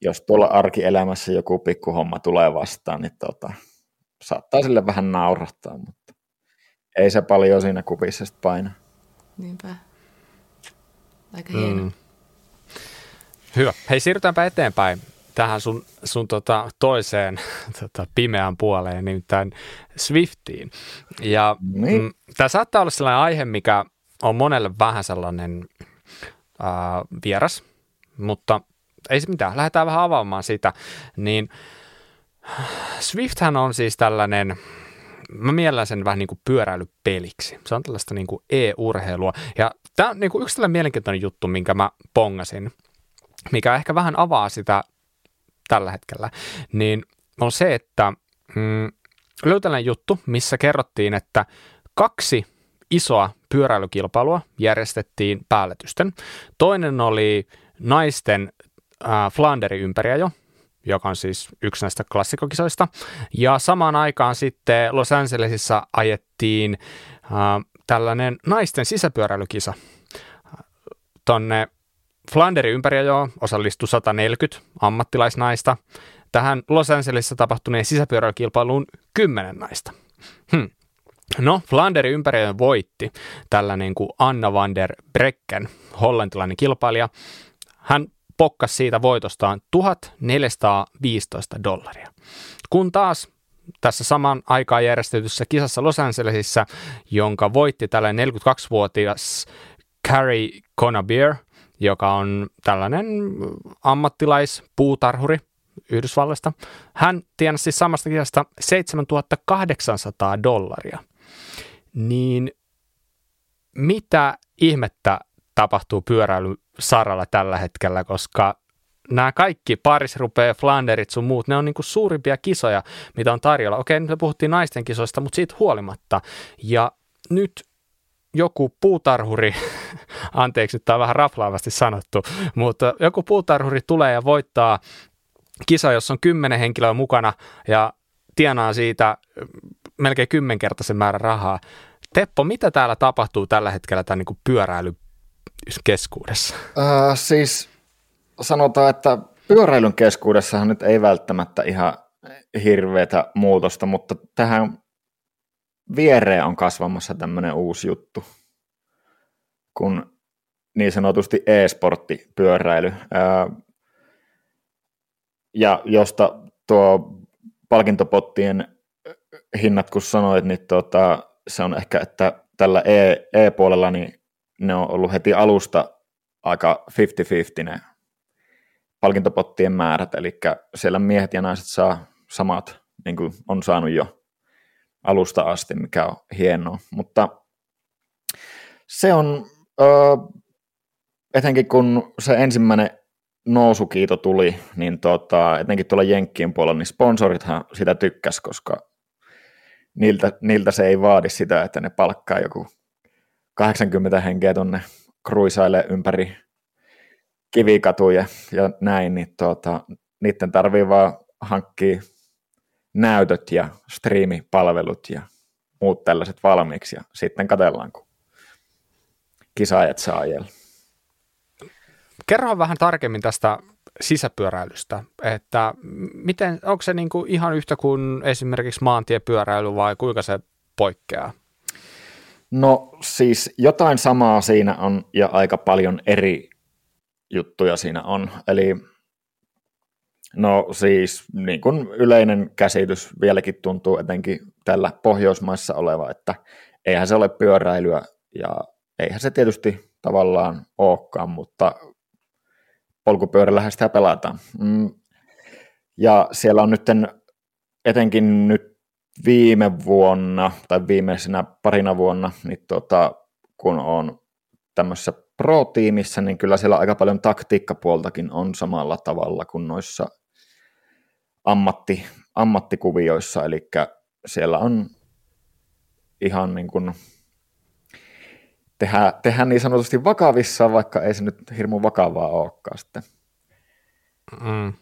jos tuolla arkielämässä joku pikkuhomma tulee vastaan, niin tota, saattaa sille vähän naurahtaa, mutta ei se paljon siinä kupissa sitten paina. Niinpä. Aika hieno. Mm. Hyvä. Hei, siirrytäänpä eteenpäin tähän sun, sun tota toiseen (laughs) tota pimeään puoleen, nimittäin Swiftiin. Ja niin. mm, tämä saattaa olla sellainen aihe, mikä on monelle vähän sellainen äh, vieras, mutta ei se mitään, lähdetään vähän avaamaan sitä. Niin Swifthän on siis tällainen, mä miellän sen vähän niin kuin pyöräilypeliksi. Se on tällaista niin kuin e-urheilua. Ja tämä on niin kuin yksi tällainen mielenkiintoinen juttu, minkä mä pongasin, mikä ehkä vähän avaa sitä tällä hetkellä, niin on se, että mm, löytäinen juttu, missä kerrottiin, että kaksi isoa pyöräilykilpailua järjestettiin päälletysten. Toinen oli naisten äh, Flanderin ympäriajo, joka on siis yksi näistä klassikokisoista. Ja samaan aikaan sitten Los Angelesissa ajettiin äh, tällainen naisten sisäpyöräilykisa tonne Flanderin ympäriajoon osallistui 140 ammattilaisnaista. Tähän Los Angelesissa tapahtuneen sisäpyöräilykilpailuun 10 naista. Hm. No, Flanderin ympäriajoon voitti tällainen kuin Anna van der Brecken, hollantilainen kilpailija. Hän pokkasi siitä voitostaan 1415 dollaria. Kun taas tässä saman aikaan järjestetyssä kisassa Los Angelesissa, jonka voitti tällainen 42-vuotias Carrie Conabier, joka on tällainen ammattilaispuutarhuri Yhdysvalloista. Hän tienasi siis samasta kisasta 7800 dollaria. Niin mitä ihmettä tapahtuu pyöräilysaralla tällä hetkellä, koska nämä kaikki Paris rupeaa, Flanderit sun muut, ne on niin kuin suurimpia kisoja, mitä on tarjolla. Okei, nyt me puhuttiin naisten kisoista, mutta siitä huolimatta. Ja nyt joku puutarhuri, (laughs) anteeksi, nyt tämä on vähän raflaavasti sanottu, mutta joku puutarhuri tulee ja voittaa kisa, jossa on kymmenen henkilöä mukana ja tienaa siitä melkein kymmenkertaisen määrän rahaa. Teppo, mitä täällä tapahtuu tällä hetkellä tämän niin pyöräilykeskuudessa? Uh, siis sanotaan, että pyöräilyn keskuudessahan nyt ei välttämättä ihan hirveätä muutosta, mutta tähän viereen on kasvamassa tämmöinen uusi juttu, kun niin sanotusti e-sporttipyöräily. Ja josta tuo palkintopottien hinnat, kun sanoit, niin tuota, se on ehkä, että tällä e- e-puolella niin ne on ollut heti alusta aika 50-50 ne palkintopottien määrät, eli siellä miehet ja naiset saa samat, niin kuin on saanut jo alusta asti, mikä on hienoa, mutta se on, ö, etenkin kun se ensimmäinen nousukiito tuli, niin tota, etenkin tuolla Jenkkien puolella, niin sponsorithan sitä tykkäs, koska niiltä, niiltä se ei vaadi sitä, että ne palkkaa joku 80 henkeä tuonne kruisaille ympäri kivikatuja ja näin, niin tota, niiden tarvii vaan hankkia näytöt ja striimipalvelut ja muut tällaiset valmiiksi ja sitten katellaan, kun kisaajat saa ajella. Kerro vähän tarkemmin tästä sisäpyöräilystä, että miten, onko se niin kuin ihan yhtä kuin esimerkiksi maantiepyöräily vai kuinka se poikkeaa? No siis jotain samaa siinä on ja aika paljon eri juttuja siinä on. Eli no siis niin kuin yleinen käsitys vieläkin tuntuu etenkin tällä Pohjoismaissa oleva, että eihän se ole pyöräilyä ja eihän se tietysti tavallaan olekaan, mutta polkupyörällähän sitä pelataan. Mm. Ja siellä on nyt etenkin nyt viime vuonna tai viimeisenä parina vuonna, niin tota, kun on tämmöisessä pro-tiimissä, niin kyllä siellä aika paljon taktiikkapuoltakin on samalla tavalla kuin noissa ammatti, ammattikuvioissa, eli siellä on ihan niin kuin tehdä, tehdä niin sanotusti vakavissa, vaikka ei se nyt hirmu vakavaa olekaan sitten. Mm.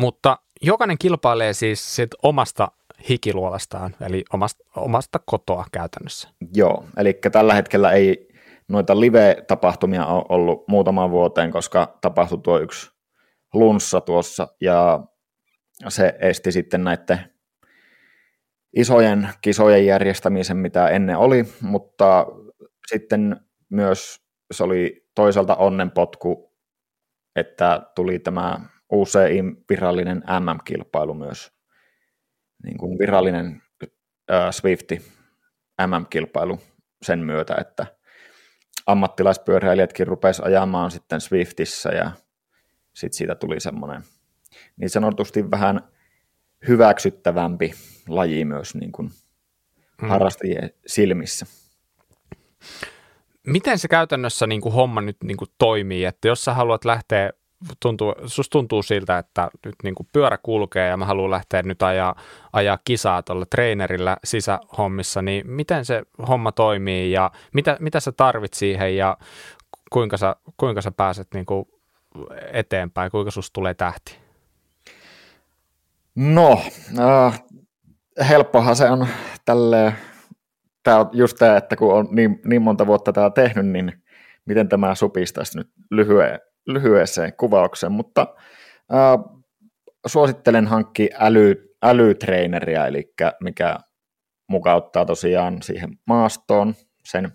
Mutta jokainen kilpailee siis sit omasta hikiluolastaan, eli omasta, omasta kotoa käytännössä. Joo, eli tällä hetkellä ei noita live-tapahtumia ole ollut muutamaan vuoteen, koska tapahtui tuo yksi lunssa tuossa, ja se esti sitten näiden isojen kisojen järjestämisen, mitä ennen oli, mutta sitten myös se oli toisaalta onnenpotku, että tuli tämä UCIin virallinen MM-kilpailu myös, niin kuin virallinen äh, Swifti MM-kilpailu sen myötä, että ammattilaispyöräilijätkin rupes ajamaan sitten Swiftissä ja sitten siitä tuli semmoinen niin sanotusti vähän hyväksyttävämpi laji myös niin kuin hmm. harrastajien silmissä. Miten se käytännössä niin kuin homma nyt niin kuin toimii, että jos sä haluat lähteä, tuntuu, sus tuntuu siltä, että nyt niin kuin pyörä kulkee ja mä haluan lähteä nyt ajaa, ajaa kisaa tuolla treenerillä sisähommissa, niin miten se homma toimii ja mitä, mitä sä tarvit siihen ja kuinka sä, kuinka sä pääset niin kuin eteenpäin, kuinka susta tulee tähti? No, äh, helppohan se on tälle tämä on just tämä, että kun on niin, niin monta vuotta tämä tehnyt, niin miten tämä supistaisi nyt lyhye, lyhyeseen kuvaukseen, mutta äh, suosittelen hankki äly, älytreineriä, eli mikä mukauttaa tosiaan siihen maastoon. Sen,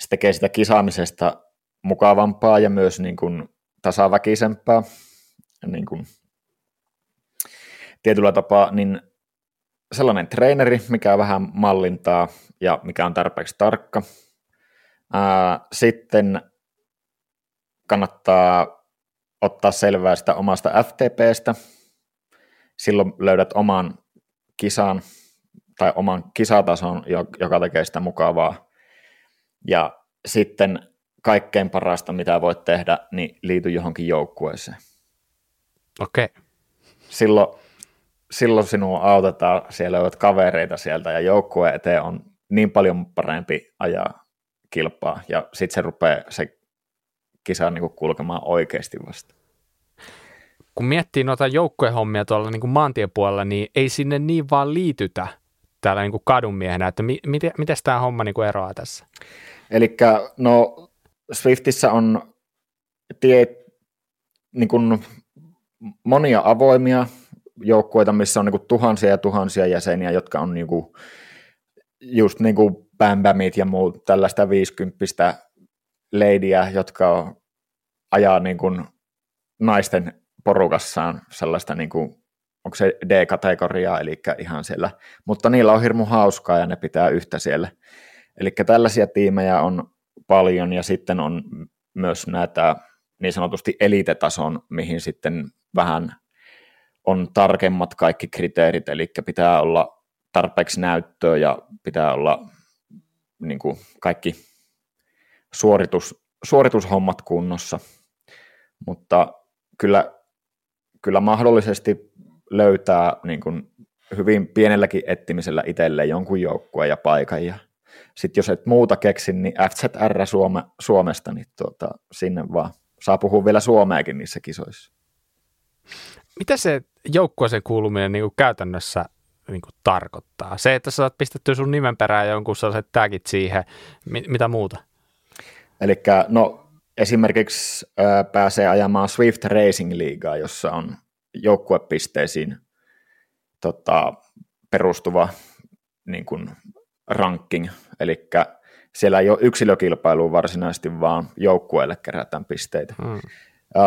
se tekee sitä kisaamisesta mukavampaa ja myös niin kuin tasaväkisempää niin kuin tietyllä tapaa, niin sellainen treeneri, mikä vähän mallintaa ja mikä on tarpeeksi tarkka. Sitten kannattaa ottaa selvää sitä omasta FTPstä. Silloin löydät oman kisan tai oman kisatason, joka tekee sitä mukavaa. Ja sitten kaikkein parasta, mitä voit tehdä, niin liity johonkin joukkueeseen. Okei. Okay. Silloin silloin sinua autetaan, siellä olet kavereita sieltä ja joukkue eteen on niin paljon parempi ajaa kilpaa, ja sitten se rupeaa se kisa niin kulkemaan oikeasti vasta. Kun miettii noita joukkuehommia tuolla niin maantiepuolella, niin ei sinne niin vaan liitytä täällä niin kuin kadunmiehenä, että mi- miten, miten tämä homma niin eroaa tässä? Eli no Swiftissä on tie, niin kuin monia avoimia joukkueita, missä on niin kuin tuhansia ja tuhansia jäseniä, jotka on niin kuin, just niin kuin bämbämit ja muut tällaista viisikymppistä leidiä, jotka ajaa niin kuin naisten porukassaan sellaista niin kuin, onko se D-kategoriaa, eli ihan siellä, mutta niillä on hirmu hauskaa ja ne pitää yhtä siellä. Eli tällaisia tiimejä on paljon ja sitten on myös näitä niin sanotusti elitetason, mihin sitten vähän on tarkemmat kaikki kriteerit, eli pitää olla tarpeeksi näyttöä ja pitää olla niin kuin kaikki suoritus, suoritushommat kunnossa. Mutta kyllä, kyllä mahdollisesti löytää niin kuin hyvin pienelläkin ettimisellä itselleen jonkun joukkueen ja paikan. Ja sitten jos et muuta keksi, niin FZR Suome, Suomesta, niin tuota, sinne vaan saa puhua vielä suomeakin niissä kisoissa. Mitä se joukkueeseen kuuluminen niin kuin käytännössä niin kuin tarkoittaa? Se, että sä saat pistettyä sun nimen perään jonkun sellaiset tagit siihen, mit, mitä muuta? Eli no esimerkiksi ää, pääsee ajamaan Swift Racing Leaguea, jossa on joukkuepisteisiin tota, perustuva niin kuin ranking, eli siellä ei ole yksilökilpailu varsinaisesti, vaan joukkueelle kerätään pisteitä. Hmm.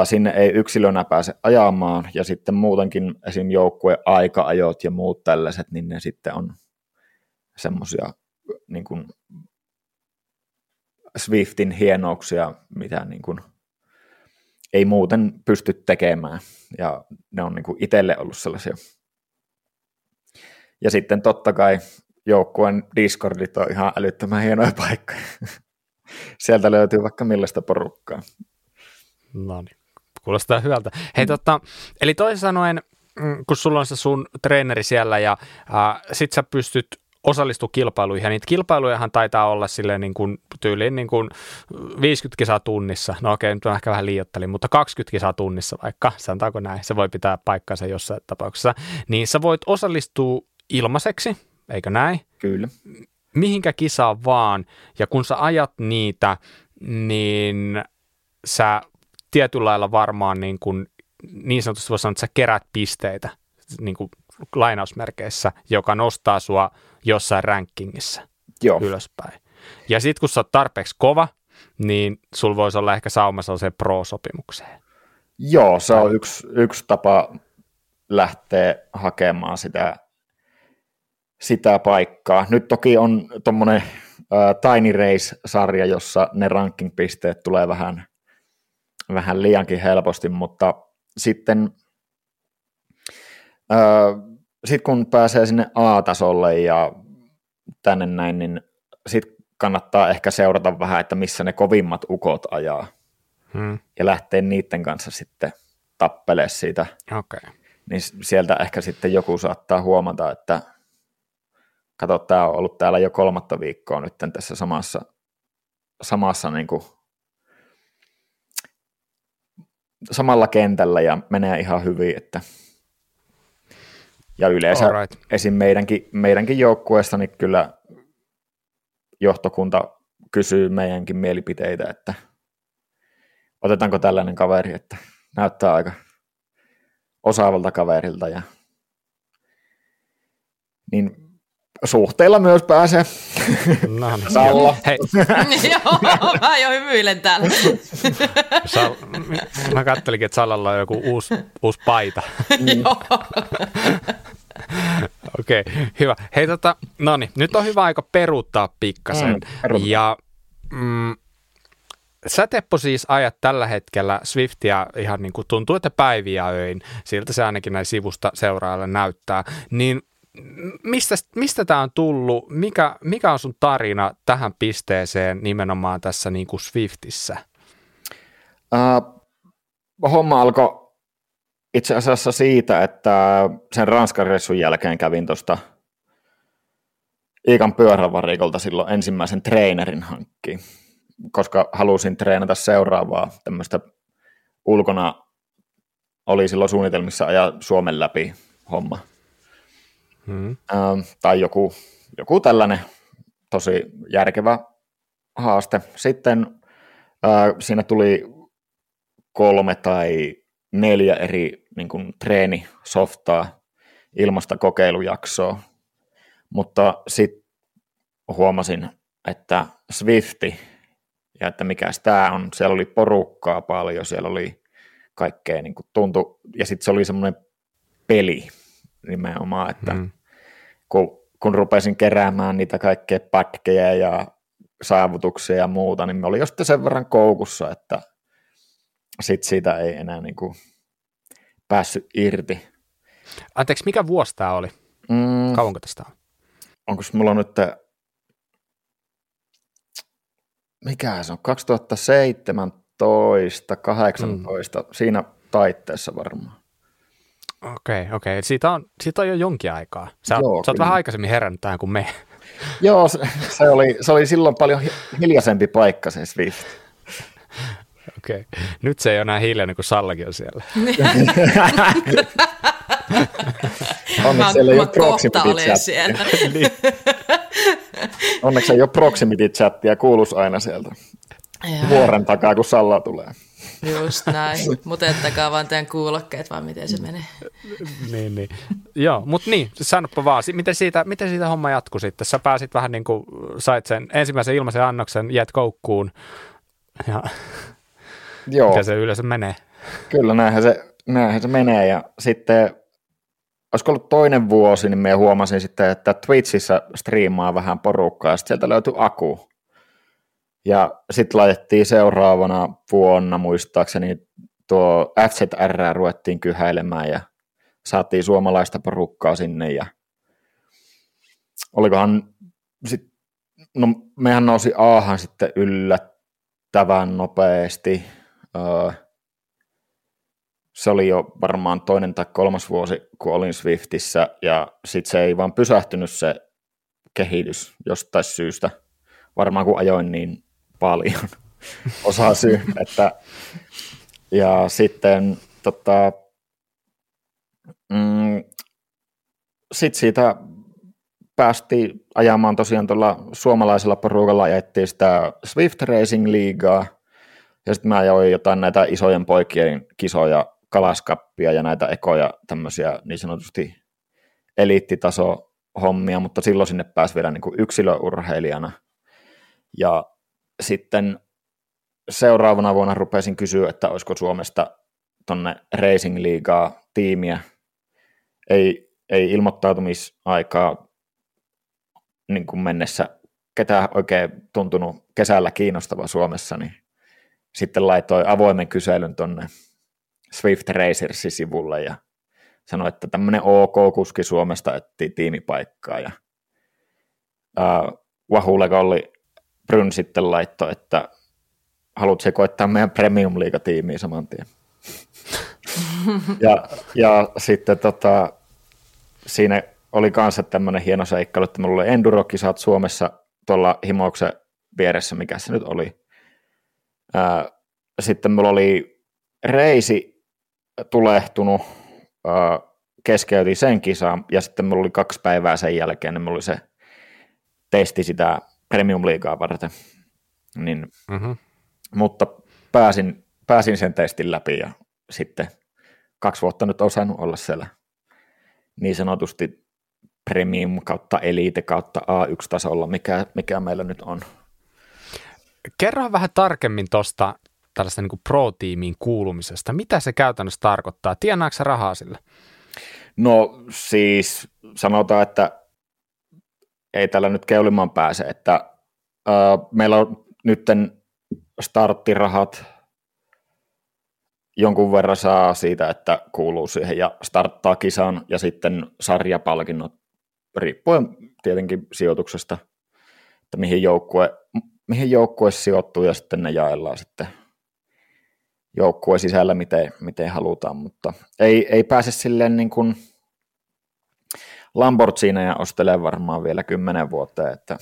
Sinne ei yksilönä pääse ajamaan, ja sitten muutenkin esim. joukkue aika-ajot ja muut tällaiset, niin ne sitten on semmoisia niin kuin Swiftin hienouksia, mitä niin kuin ei muuten pysty tekemään, ja ne on niin kuin itselle ollut sellaisia. Ja sitten totta kai joukkueen Discordit on ihan älyttömän hienoja paikkoja. (laughs) Sieltä löytyy vaikka millaista porukkaa. No niin, kuulostaa hyvältä. Hei, mm. tota, eli toisin sanoen, mm, kun sulla on se sun treeneri siellä ja äh, sit sä pystyt osallistua kilpailuihin, ja niitä kilpailujahan taitaa olla silleen niin kuin tyyliin niin kuin 50 kisaa tunnissa, no okei, nyt on ehkä vähän liiottelin, mutta 20 kisaa tunnissa vaikka, sanotaanko näin, se voi pitää paikkansa jossain tapauksessa, niin sä voit osallistua ilmaiseksi, eikö näin? Kyllä. Mihinkä kisaan vaan, ja kun sä ajat niitä, niin sä tietyllä lailla varmaan niin, kuin, niin sanotusti voi sanoa, että sä kerät pisteitä niin kuin lainausmerkeissä, joka nostaa sua jossain rankingissa Joo. ylöspäin. Ja sitten kun sä oot tarpeeksi kova, niin sul voisi olla ehkä sauma sellaiseen pro-sopimukseen. Joo, se on yksi, yksi tapa lähteä hakemaan sitä sitä paikkaa. Nyt toki on tuommoinen Tiny Race-sarja, jossa ne ranking-pisteet tulee vähän, vähän liiankin helposti, mutta sitten uh, sit kun pääsee sinne A-tasolle ja tänne näin, niin sitten kannattaa ehkä seurata vähän, että missä ne kovimmat ukot ajaa. Hmm. Ja lähteä niiden kanssa sitten tappelee siitä. Okay. Niin sieltä ehkä sitten joku saattaa huomata, että kato, tämä on ollut täällä jo kolmatta viikkoa nyt tässä samassa, samassa niin kuin, samalla kentällä ja menee ihan hyvin, että ja yleensä Alright. esim. meidänkin, meidänkin joukkueessa niin kyllä johtokunta kysyy meidänkin mielipiteitä, että otetaanko tällainen kaveri, että näyttää aika osaavalta kaverilta ja niin suhteilla myös pääsee. No, niin. Salla. Hei. (laughs) Joo, mä jo hymyilen täällä. Sal, mä kattelinkin, että Sallalla on joku uusi, uusi paita. Joo. Okei, okay, hyvä. Hei tota, no niin, nyt on hyvä aika peruuttaa pikkasen. Mm, ja mm, Sä Teppo siis ajat tällä hetkellä Swiftia ihan niin kuin tuntuu, että päiviä öin, siltä se ainakin näin sivusta seuraajalle näyttää, niin mistä, mistä tämä on tullut? Mikä, mikä on sun tarina tähän pisteeseen nimenomaan tässä niin kuin Swiftissä? Uh, homma alkoi itse asiassa siitä, että sen Ranskan reissun jälkeen kävin tuosta Iikan pyörävarikolta silloin ensimmäisen treenerin hankkiin, koska halusin treenata seuraavaa tämmöistä ulkona oli silloin suunnitelmissa ajaa Suomen läpi homma. Hmm. Ähm, tai joku, joku tällainen tosi järkevä haaste. Sitten äh, siinä tuli kolme tai neljä eri niin kuin, treenisoftaa, ilmasta kokeilujaksoa, mutta sitten huomasin, että Swifti ja että mikä tämä on, siellä oli porukkaa paljon, siellä oli kaikkea niin kuin ja sitten se oli semmoinen peli nimenomaan, että mm. Kun, kun rupesin keräämään niitä kaikkea pätkejä ja saavutuksia ja muuta, niin me oli jo sitten sen verran koukussa, että sit siitä ei enää niin kuin päässyt irti. Anteeksi, mikä vuosi tämä oli? Mm. Kauanko tästä on? Onko mulla nyt, mikä se on, 2017, 18, mm. siinä taitteessa varmaan. Okei, okay, okei. Okay. Siitä, on, siitä on jo jonkin aikaa. Sä, Joo, sä oot vähän aikaisemmin herännyt tähän kuin me. (laughs) Joo, se, se, oli, se oli silloin paljon hiljaisempi paikka se Swift. Okei. Okay. Nyt se ei ole enää hiljainen, kun Sallakin on siellä. (laughs) Onneksi siellä ei ole proximity siellä. (laughs) niin. Onneksi ei ole proximity chattia, kuuluisi aina sieltä vuoren takaa, kun Salla tulee. Just näin. Mutta ettäkää vaan teidän kuulokkeet, vaan miten se menee. niin, niin. Joo, mutta niin, sanoppa vaan, miten siitä, miten siitä homma jatkui sitten? Sä pääsit vähän niin kuin, sait sen ensimmäisen ilmaisen annoksen, jäät koukkuun ja Joo. miten se yleensä menee? Kyllä, näinhän se, näinhän se menee ja sitten olisiko ollut toinen vuosi, niin me huomasin sitten, että Twitchissä striimaa vähän porukkaa, ja sitten sieltä löytyi Aku. Ja sitten laitettiin seuraavana vuonna, muistaakseni, tuo FZR ruvettiin kyhäilemään, ja saatiin suomalaista porukkaa sinne, ja olikohan, sit, no mehän nousi Aahan sitten yllättävän nopeasti, öö, se oli jo varmaan toinen tai kolmas vuosi, kun olin Swiftissä, ja sitten se ei vaan pysähtynyt se kehitys jostain syystä. Sitten kun ajoin niin paljon osaa syy, että ja sitten tota, mm, sit siitä päästiin ajamaan tosiaan tuolla suomalaisella porukalla, ajettiin sitä Swift Racing Leaguea, ja sitten mä ajoin jotain näitä isojen poikien kisoja kalaskappia ja näitä ekoja tämmöisiä niin sanotusti eliittitaso hommia, mutta silloin sinne pääsi vielä niin kuin yksilöurheilijana. Ja sitten seuraavana vuonna rupesin kysyä, että olisiko Suomesta tonne Racing Leaguea tiimiä. Ei, ei ilmoittautumisaikaa niin kuin mennessä ketään oikein tuntunut kesällä kiinnostava Suomessa, niin sitten laitoin avoimen kyselyn tonne Swift Racersin sivulle ja sanoi, että tämmöinen OK-kuski Suomesta etsii tiimipaikkaa ja uh, oli Bryn sitten laitto, että haluatko koittaa meidän premium tiimiä saman tien. ja, ja sitten tota, siinä oli kanssa tämmöinen hieno seikkailu, että mulla oli endurokisat Suomessa tuolla Himoksen vieressä, mikä se nyt oli. Sitten mulla oli reisi tulehtunut, keskeytin sen kisan ja sitten mulla oli kaksi päivää sen jälkeen, niin mulla oli se testi sitä Premium Liigaa varten. Niin, mm-hmm. Mutta pääsin, pääsin sen testin läpi ja sitten kaksi vuotta nyt on saanut olla siellä niin sanotusti premium kautta elite kautta A1-tasolla, mikä, mikä meillä nyt on. Kerro vähän tarkemmin tuosta tällaista niin pro-tiimiin kuulumisesta. Mitä se käytännössä tarkoittaa? Tienaako rahaa sille? No siis sanotaan, että ei tällä nyt keulimaan pääse, että äh, meillä on nyt starttirahat jonkun verran saa siitä, että kuuluu siihen ja starttaa kisan ja sitten sarjapalkinnot riippuen tietenkin sijoituksesta, että mihin joukkue, mihin joukkue sijoittuu ja sitten ne jaellaan sitten joukkueen sisällä, miten, miten halutaan, mutta ei, ei pääse silleen niin kuin Lamborghiniä ostelee varmaan vielä kymmenen vuotta. Että...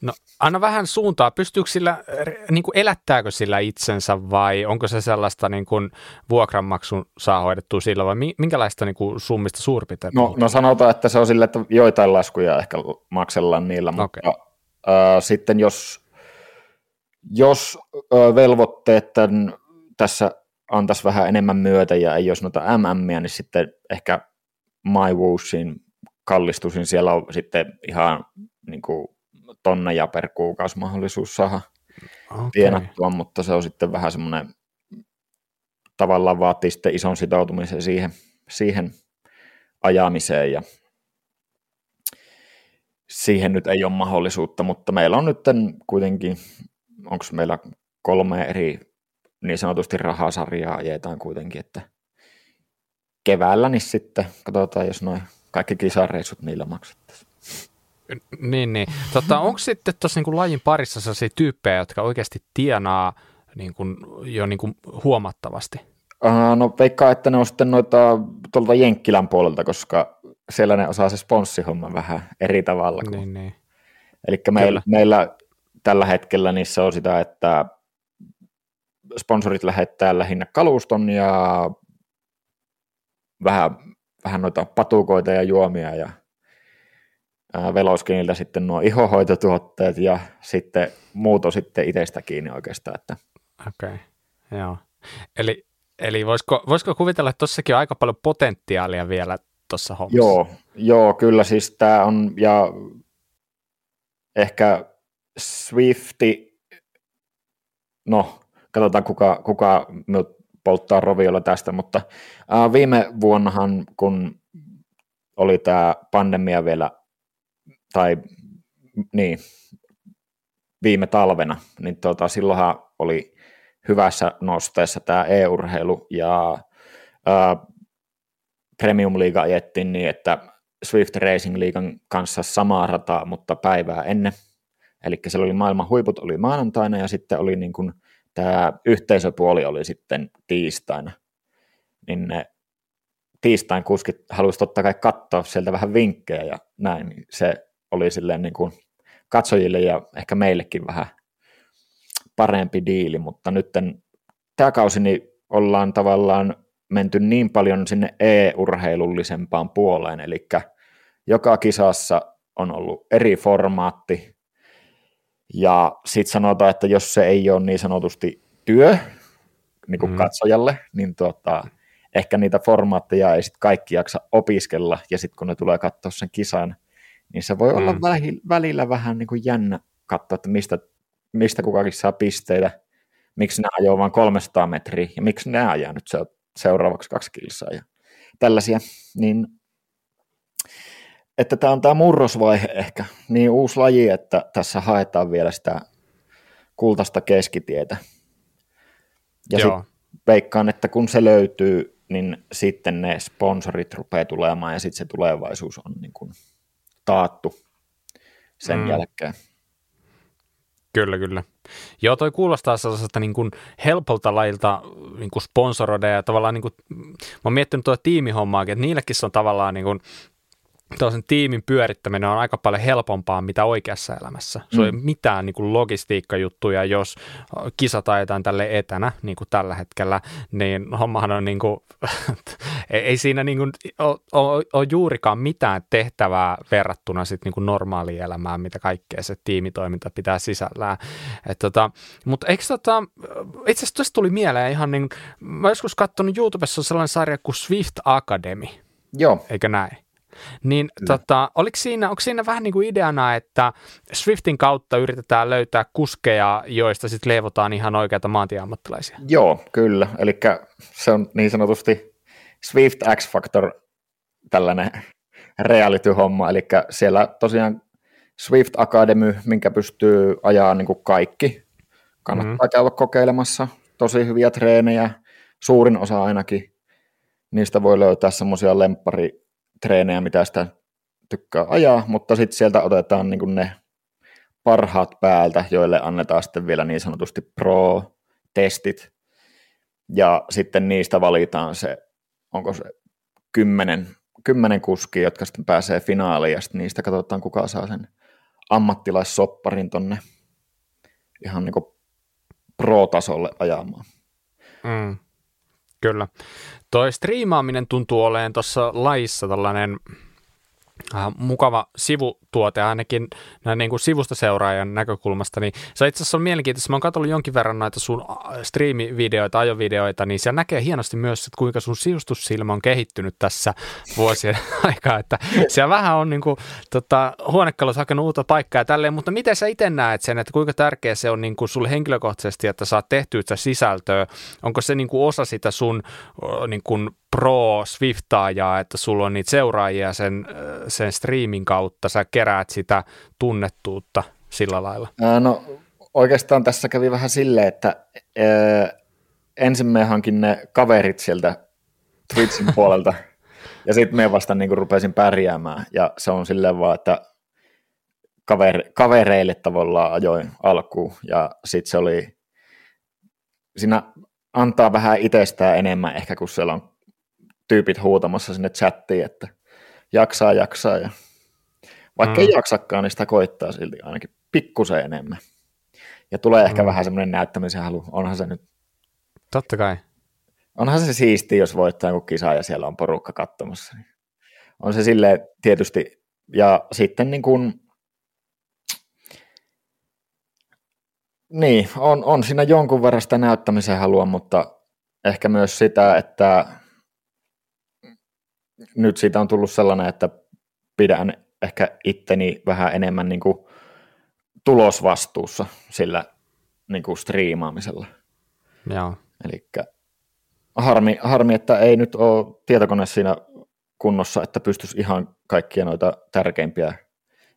No anna vähän suuntaa. Pystyykö sillä, niin kuin elättääkö sillä itsensä vai onko se sellaista niin kuin vuokranmaksun saa hoidettua sillä vai minkälaista niin kuin summista suurin no, no sanotaan, että se on sillä, että joitain laskuja ehkä maksellaan niillä, okay. mutta äh, sitten jos, jos äh, velvoitteet tämän, tässä antaisi vähän enemmän myötä ja ei olisi noita MMiä, niin sitten ehkä MyWooshin kallistusin. Siellä on sitten ihan niin kuin, tonneja per kuukausi mahdollisuus saada okay. tienattua, mutta se on sitten vähän semmoinen, tavallaan vaatii sitten ison sitoutumisen siihen, siihen ajamiseen ja siihen nyt ei ole mahdollisuutta, mutta meillä on nyt kuitenkin, onko meillä kolme eri niin sanotusti rahasarjaa ajetaan kuitenkin, että keväällä niin sitten katsotaan, jos noin kaikki kisareissut niillä maksettaisiin. Niin, niin. Tota, onko sitten tuossa niin lajin parissa sellaisia tyyppejä, jotka oikeasti tienaa niin kuin, jo niin kuin huomattavasti? Uh, no veikkaa, että ne on sitten noita tuolta Jenkkilän puolelta, koska siellä ne osaa se sponssihomma vähän eri tavalla. Kuin... Niin, niin. Eli meillä, meillä tällä hetkellä niissä on sitä, että sponsorit lähettää lähinnä kaluston ja vähän, vähän noita patukoita ja juomia ja Veloskinilta sitten nuo ihohoitotuotteet ja sitten muuto sitten itsestä kiinni oikeastaan. Että. Okei, okay. joo. Eli, eli voisiko, voisiko kuvitella, että tuossakin on aika paljon potentiaalia vielä tuossa hommassa? Joo, joo, kyllä siis tämä on, ja ehkä Swifti, no katsotaan kuka, kuka polttaa roviolla tästä, mutta ää, viime vuonnahan, kun oli tämä pandemia vielä tai niin, viime talvena, niin tota, silloinhan oli hyvässä nosteessa tämä e-urheilu ja ää, Premium Liiga ajettiin niin, että Swift Racing Liigan kanssa samaa rataa, mutta päivää ennen. Eli siellä oli maailman huiput oli maanantaina ja sitten oli niin kuin, tämä yhteisöpuoli oli sitten tiistaina. Niin ne tiistain kuskit halusivat totta kai katsoa sieltä vähän vinkkejä ja näin, niin se oli silleen niin kuin katsojille ja ehkä meillekin vähän parempi diili, mutta nyt tämä kausi niin ollaan tavallaan menty niin paljon sinne e-urheilullisempaan puoleen, eli joka kisassa on ollut eri formaatti, ja sitten sanotaan, että jos se ei ole niin sanotusti työ niin kuin mm. katsojalle, niin tuota, ehkä niitä formaatteja ei sitten kaikki jaksa opiskella, ja sitten kun ne tulee katsoa sen kisan, niin se voi mm. olla välillä vähän niin kuin jännä katsoa, että mistä, mistä kukakin saa pisteitä, miksi nämä ajoo vain 300 metriä, ja miksi nämä ajaa nyt seuraavaksi kaksi kilsaa, ja tällaisia, niin että tämä on tämä murrosvaihe ehkä, niin uusi laji, että tässä haetaan vielä sitä kultaista keskitietä. Ja sitten veikkaan, että kun se löytyy, niin sitten ne sponsorit rupeaa tulemaan ja sitten se tulevaisuus on niin kuin taattu sen mm. jälkeen. Kyllä, kyllä. Joo, toi kuulostaa sellaiselta niin kuin helpolta lajilta niin kuin sponsoroida ja tavallaan niin kuin, mä oon miettinyt tuota tiimihommaakin, että niillekin se on tavallaan niin kuin, tuollaisen tiimin pyörittäminen on aika paljon helpompaa mitä oikeassa elämässä. Se mm. ei mitään niin kuin logistiikkajuttuja, jos kisat ajetaan tälle etänä, niin kuin tällä hetkellä, niin hommahan on (laughs) niin kuin, ei siinä niin kuin ole, ole, ole juurikaan mitään tehtävää verrattuna sitten niin kuin normaaliin elämään, mitä kaikkea se tiimitoiminta pitää sisällään. Et tota, mutta eikö tota, itse asiassa tuli mieleen ihan niin, mä joskus katsonut YouTubessa sellainen sarja kuin Swift Academy. Joo. Eikö näin? Niin tota, oliko siinä, onko siinä vähän niin kuin ideana, että Swiftin kautta yritetään löytää kuskeja, joista sitten leivotaan ihan oikeita maantieammattilaisia? Joo, kyllä. Eli se on niin sanotusti Swift X Factor tällainen (laughs) reality-homma, eli siellä tosiaan Swift Academy, minkä pystyy ajaa niin kuin kaikki. Kannattaa mm-hmm. käydä kokeilemassa. Tosi hyviä treenejä, suurin osa ainakin. Niistä voi löytää semmoisia lemppari treenejä, mitä sitä tykkää ajaa, mutta sitten sieltä otetaan niin ne parhaat päältä, joille annetaan sitten vielä niin sanotusti pro-testit, ja sitten niistä valitaan se, onko se kymmenen kymmenen kuskia, jotka sitten pääsee finaaliin, ja sitten niistä katsotaan, kuka saa sen ammattilaissopparin tonne ihan niin pro-tasolle ajamaan. Mm, kyllä. Toi striimaaminen tuntuu olemaan tuossa laissa tällainen äh, mukava sivutuote ainakin näin niin kuin sivusta seuraajan näkökulmasta, niin se itse asiassa on mielenkiintoista. Mä oon katsonut jonkin verran näitä sun äh, striimivideoita, ajovideoita, niin siellä näkee hienosti myös, että kuinka sun sisustussilmä on kehittynyt tässä vuosien (laughs) aikaa, että siellä vähän on niin kuin, tota, huonekalussa hakenut uutta paikkaa ja tälleen, mutta miten sä itse näet sen, että kuinka tärkeä se on niin kuin sulle henkilökohtaisesti, että saat tehtyä sisältöä, onko se niin kuin osa sitä sun niin kuin pro-swiftaajaa, että sulla on niitä seuraajia sen, sen striimin kautta, sä keräät sitä tunnettuutta sillä lailla? No oikeastaan tässä kävi vähän silleen, että ensin me hankin ne kaverit sieltä Twitchin (laughs) puolelta, ja sitten me vasta niin rupesin pärjäämään, ja se on silleen vaan, että kaver, kavereille tavallaan ajoin alkuun, ja sitten se oli, siinä antaa vähän itsestään enemmän ehkä, kun siellä on tyypit huutamassa sinne chattiin, että jaksaa, jaksaa, ja vaikka mm. ei jaksakaan, niin sitä koittaa silti ainakin pikkusen enemmän. Ja tulee ehkä mm. vähän semmoinen näyttämisen halu, onhan se nyt... Totta kai. Onhan se siisti, jos voittaa joku kisa ja siellä on porukka katsomassa. On se sille tietysti, ja sitten niin kuin, niin, on, on siinä jonkun verran sitä näyttämisen halua, mutta ehkä myös sitä, että nyt siitä on tullut sellainen, että pidän ehkä itteni vähän enemmän niin kuin tulosvastuussa sillä niin kuin striimaamisella. Joo. Eli harmi, harmi, että ei nyt ole tietokone siinä kunnossa, että pystyisi ihan kaikkia noita tärkeimpiä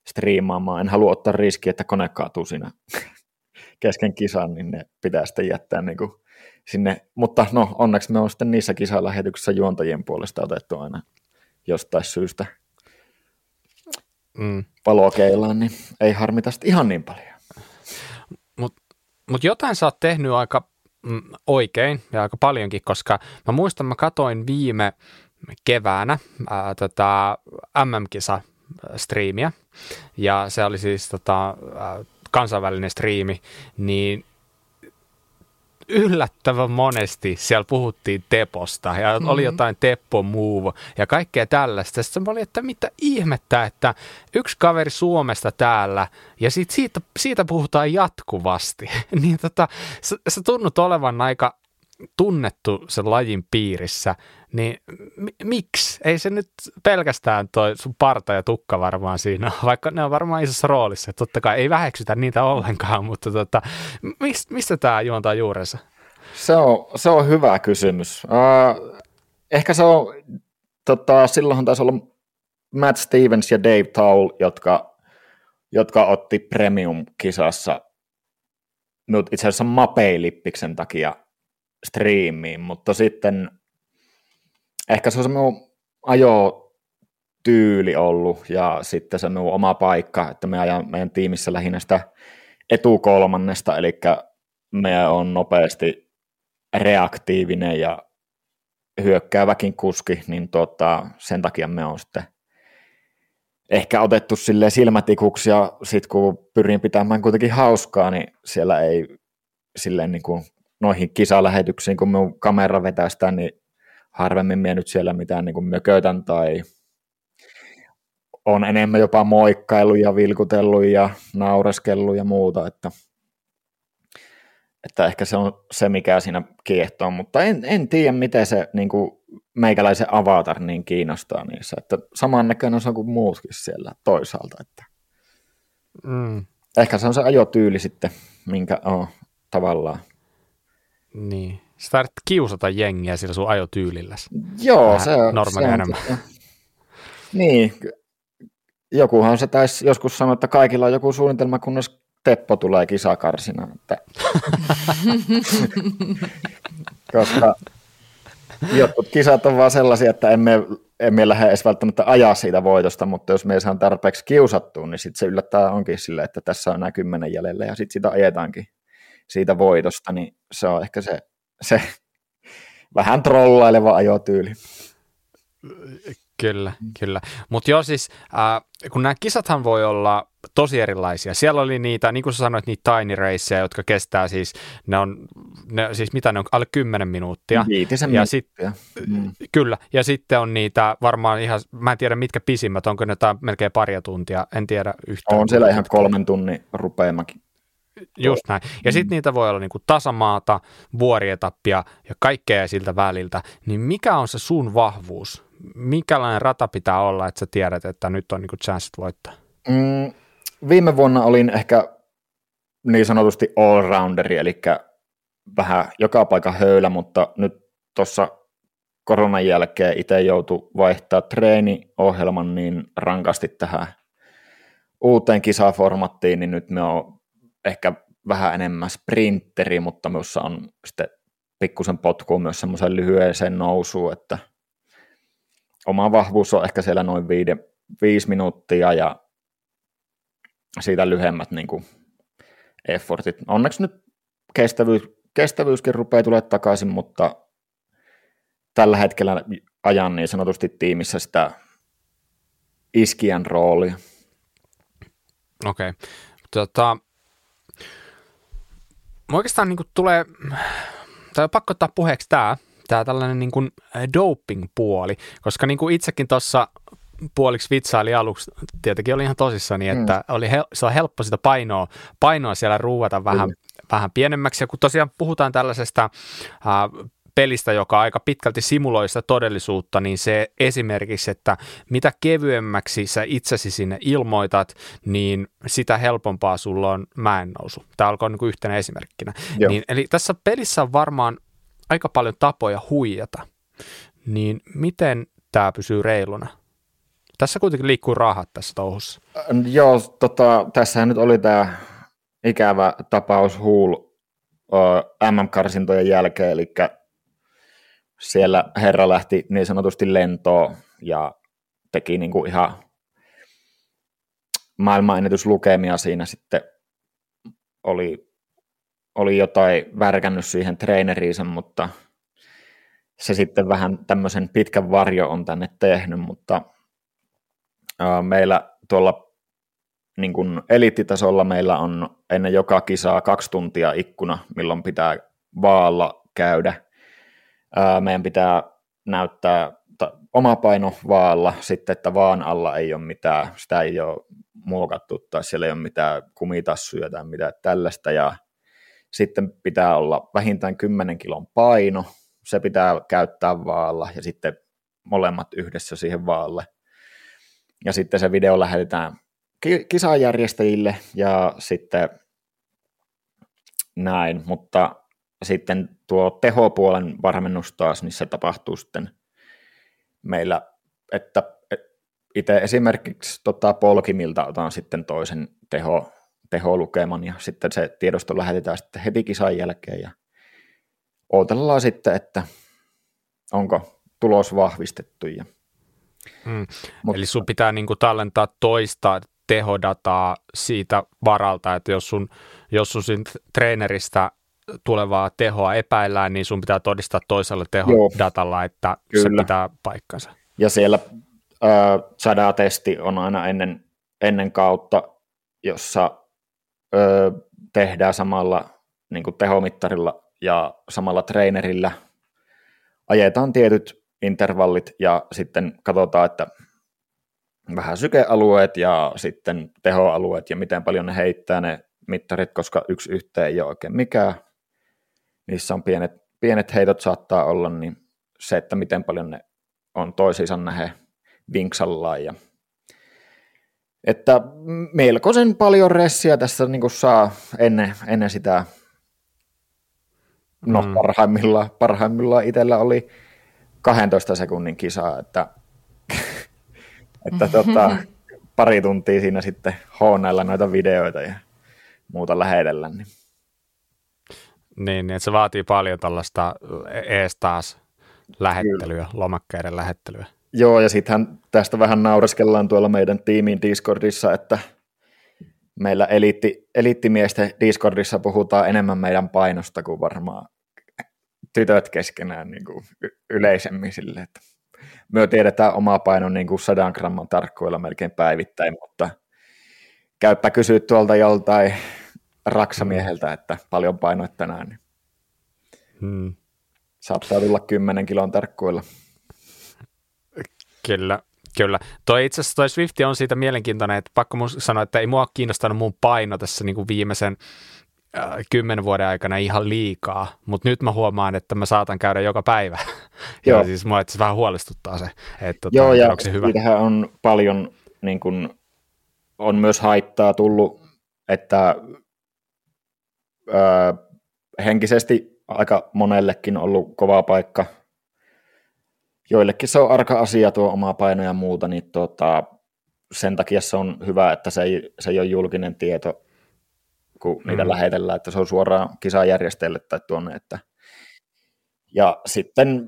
striimaamaan. En halua ottaa riskiä, että kone kaatuu siinä (laughs) kesken kisan, niin ne pitää sitten jättää niin kuin sinne. Mutta no, onneksi me on sitten niissä kisalähetyksissä juontajien puolesta otettu aina jostain syystä mm. palokeillaan, niin ei harmita ihan niin paljon. Mutta mut jotain sä oot tehnyt aika mm, oikein ja aika paljonkin, koska mä muistan, mä katoin viime keväänä ää, tota MM-kisa striimiä, ja se oli siis tota, kansainvälinen striimi, niin yllättävän monesti siellä puhuttiin Teposta ja mm-hmm. oli jotain Teppo Move ja kaikkea tällaista. Sitten oli, että mitä ihmettä, että yksi kaveri Suomesta täällä ja sit siitä, siitä puhutaan jatkuvasti. (laughs) niin tota, sä, sä tunnut olevan aika tunnettu sen lajin piirissä, niin m- miksi? Ei se nyt pelkästään toi sun parta ja tukka varmaan siinä, vaikka ne on varmaan isossa roolissa. Totta kai ei väheksytä niitä ollenkaan, (laughs) mutta tota, mist, mistä tämä juontaa juurensa? Se on, se on hyvä kysymys. Uh, ehkä se on, tota, silloinhan taisi olla Matt Stevens ja Dave Taul, jotka, jotka otti Premium-kisassa itse asiassa Mapei-lippiksen takia striimiin, mutta sitten ehkä se on se minun ajotyyli ollut ja sitten se minun oma paikka, että me ajan meidän tiimissä lähinnä sitä etukolmannesta, eli me on nopeasti reaktiivinen ja hyökkääväkin kuski, niin tota, sen takia me on sitten ehkä otettu sille silmätikuksi ja sitten kun pyrin pitämään kuitenkin hauskaa, niin siellä ei silleen niin kuin noihin kisalähetyksiin, kun minun kamera vetää sitä, niin harvemmin minä nyt siellä mitään niin kuin mökötän tai on enemmän jopa moikkailu ja vilkutellut ja naureskellut ja muuta, että, että ehkä se on se, mikä siinä kiehtoo, mutta en, en tiedä, miten se niin kuin meikäläisen avatar niin kiinnostaa niissä, että samannäköinen on kuin muutkin siellä toisaalta, että mm. ehkä se on se ajotyyli sitten, minkä on tavallaan niin. Sä tarvitset kiusata jengiä sillä sun ajotyylilläsi. Joo, se on. Normaali enemmän. Se, niin. Jokuhan se taisi joskus sanoa, että kaikilla on joku suunnitelma, kunnes Teppo tulee kisakarsina. Että... (laughs) Koska jotkut kisat on vaan sellaisia, että emme, emme lähde edes välttämättä ajaa siitä voitosta, mutta jos me ei saa tarpeeksi kiusattua, niin sitten se yllättää onkin silleen, että tässä on nämä kymmenen jäljellä ja sitten sitä ajetaankin siitä voitosta, niin se on ehkä se, se vähän trollaileva ajotyyli. Kyllä, kyllä. Mutta joo siis, äh, kun nämä kisathan voi olla tosi erilaisia. Siellä oli niitä, niin kuin sä sanoit, niitä tiny raceja, jotka kestää siis, ne on, ne, siis mitä ne on, alle 10 minuuttia. Viitisen ja sit, mm. Kyllä, ja sitten on niitä varmaan ihan, mä en tiedä mitkä pisimmät, onko ne jotain melkein paria tuntia, en tiedä yhtään. On siellä ihan kolmen tunnin rupeamakin. Just näin. Ja sitten mm. niitä voi olla niinku tasamaata, vuorietappia ja kaikkea siltä väliltä. Niin mikä on se sun vahvuus? Mikälainen rata pitää olla, että sä tiedät, että nyt on niinku chanssit voittaa? Mm, viime vuonna olin ehkä niin sanotusti all-rounderi, eli vähän joka paikka höylä, mutta nyt tuossa koronan jälkeen itse joutui vaihtaa treeniohjelman niin rankasti tähän uuteen kisaformattiin, niin nyt me on ehkä vähän enemmän sprinteri, mutta myös on sitten pikkusen potkuu myös semmoisen lyhyeseen nousuun, että oma vahvuus on ehkä siellä noin viide, viisi minuuttia ja siitä lyhemmät niin kuin effortit. Onneksi nyt kestävyys, kestävyyskin rupeaa tulee takaisin, mutta tällä hetkellä ajan niin sanotusti tiimissä sitä iskiän roolia. Okei. Okay. Tota, oikeastaan niin kuin tulee, tai on pakko ottaa puheeksi tämä, tämä tällainen niin kuin doping-puoli, koska niin kuin itsekin tuossa puoliksi vitsaili aluksi, tietenkin oli ihan tosissani, että mm. oli hel- se on helppo sitä painoa, painoa siellä ruuvata vähän, mm. vähän pienemmäksi. Ja kun tosiaan puhutaan tällaisesta äh, pelistä, joka aika pitkälti simuloi sitä todellisuutta, niin se esimerkiksi, että mitä kevyemmäksi sä itsesi sinne ilmoitat, niin sitä helpompaa sulla on mäen nousu. Tämä alkoi niin yhtenä esimerkkinä. Niin, eli tässä pelissä on varmaan aika paljon tapoja huijata. Niin miten tämä pysyy reiluna? Tässä kuitenkin liikkuu rahat tässä touhussa. Joo, tota, tässähän nyt oli tämä ikävä tapaus Huul MM-karsintojen jälkeen, eli siellä herra lähti niin sanotusti lentoon ja teki niin kuin ihan maailmanennätyslukemia siinä sitten oli, oli jotain värkännyt siihen treeneriinsä, mutta se sitten vähän tämmöisen pitkän varjo on tänne tehnyt, mutta meillä tuolla niin kuin eliittitasolla meillä on ennen joka kisaa kaksi tuntia ikkuna, milloin pitää vaalla käydä meidän pitää näyttää oma paino vaalla, sitten että vaan alla ei ole mitään, sitä ei ole muokattu tai siellä ei ole mitään kumitassuja tai mitään tällaista. Ja sitten pitää olla vähintään 10 kilon paino, se pitää käyttää vaalla ja sitten molemmat yhdessä siihen vaalle. Ja sitten se video lähetetään kisajärjestäjille ja sitten näin, mutta sitten tuo tehopuolen varmennus taas, niin se tapahtuu sitten meillä, että itse esimerkiksi tota polkimilta otan sitten toisen teho, teholukeman ja sitten se tiedosto lähetetään sitten heti kisan jälkeen ja odotellaan sitten, että onko tulos vahvistettu. Ja, hmm. Mutta, Eli sun pitää niinku tallentaa toista tehodataa siitä varalta, että jos sun, jos sun treeneristä tulevaa tehoa epäillään, niin sun pitää todistaa toisella tehodatalla, että Kyllä. se pitää paikkansa. Ja siellä äh, SADA-testi on aina ennen, ennen kautta, jossa äh, tehdään samalla niin kuin tehomittarilla ja samalla treenerillä. Ajetaan tietyt intervallit ja sitten katsotaan, että vähän sykealueet ja sitten tehoalueet ja miten paljon ne heittää ne mittarit, koska yksi yhteen ei ole oikein mikään niissä on pienet, pienet heitot saattaa olla, niin se, että miten paljon ne on toisiinsa nähe vinksallaan ja että melkoisen paljon ressiä tässä niin saa ennen, ennen sitä, no mm. parhaimmillaan, parhaimmillaan itsellä oli 12 sekunnin kisa, että, (laughs) että tota, pari tuntia siinä sitten hoonailla noita videoita ja muuta lähetellä, niin niin, niin, että se vaatii paljon tällaista ees taas lähettelyä, Kyllä. lomakkeiden lähettelyä. Joo, ja sittenhän tästä vähän naureskellaan tuolla meidän tiimin Discordissa, että meillä eliitti, eliittimiesten Discordissa puhutaan enemmän meidän painosta kuin varmaan tytöt keskenään niin kuin yleisemmin sille, että me tiedetään oma paino niin kuin sadan gramman tarkkuilla melkein päivittäin, mutta käyppä kysyä tuolta joltain raksamieheltä, että paljon painoit tänään, niin hmm. saattaa tulla 10 kilon tarkkuilla. Kyllä, Kyllä. Toi itse asiassa toi Swifti on siitä mielenkiintoinen, että pakko mun sanoa, että ei mua kiinnostanut mun paino tässä niin kuin viimeisen äh, kymmenen vuoden aikana ihan liikaa, mutta nyt mä huomaan, että mä saatan käydä joka päivä. (laughs) Joo. ja siis mua itse vähän huolestuttaa se, että tota, Joo, ja se hyvä. on paljon, niin kuin, on myös haittaa tullut, että ö, henkisesti aika monellekin ollut kova paikka joillekin se on arka asia tuo oma paino ja muuta, niin tuota, sen takia se on hyvä, että se ei, se ei ole julkinen tieto, kun niitä mm. lähetellään, että se on suoraan kisajärjestäjille tai tuonne. Että... Ja sitten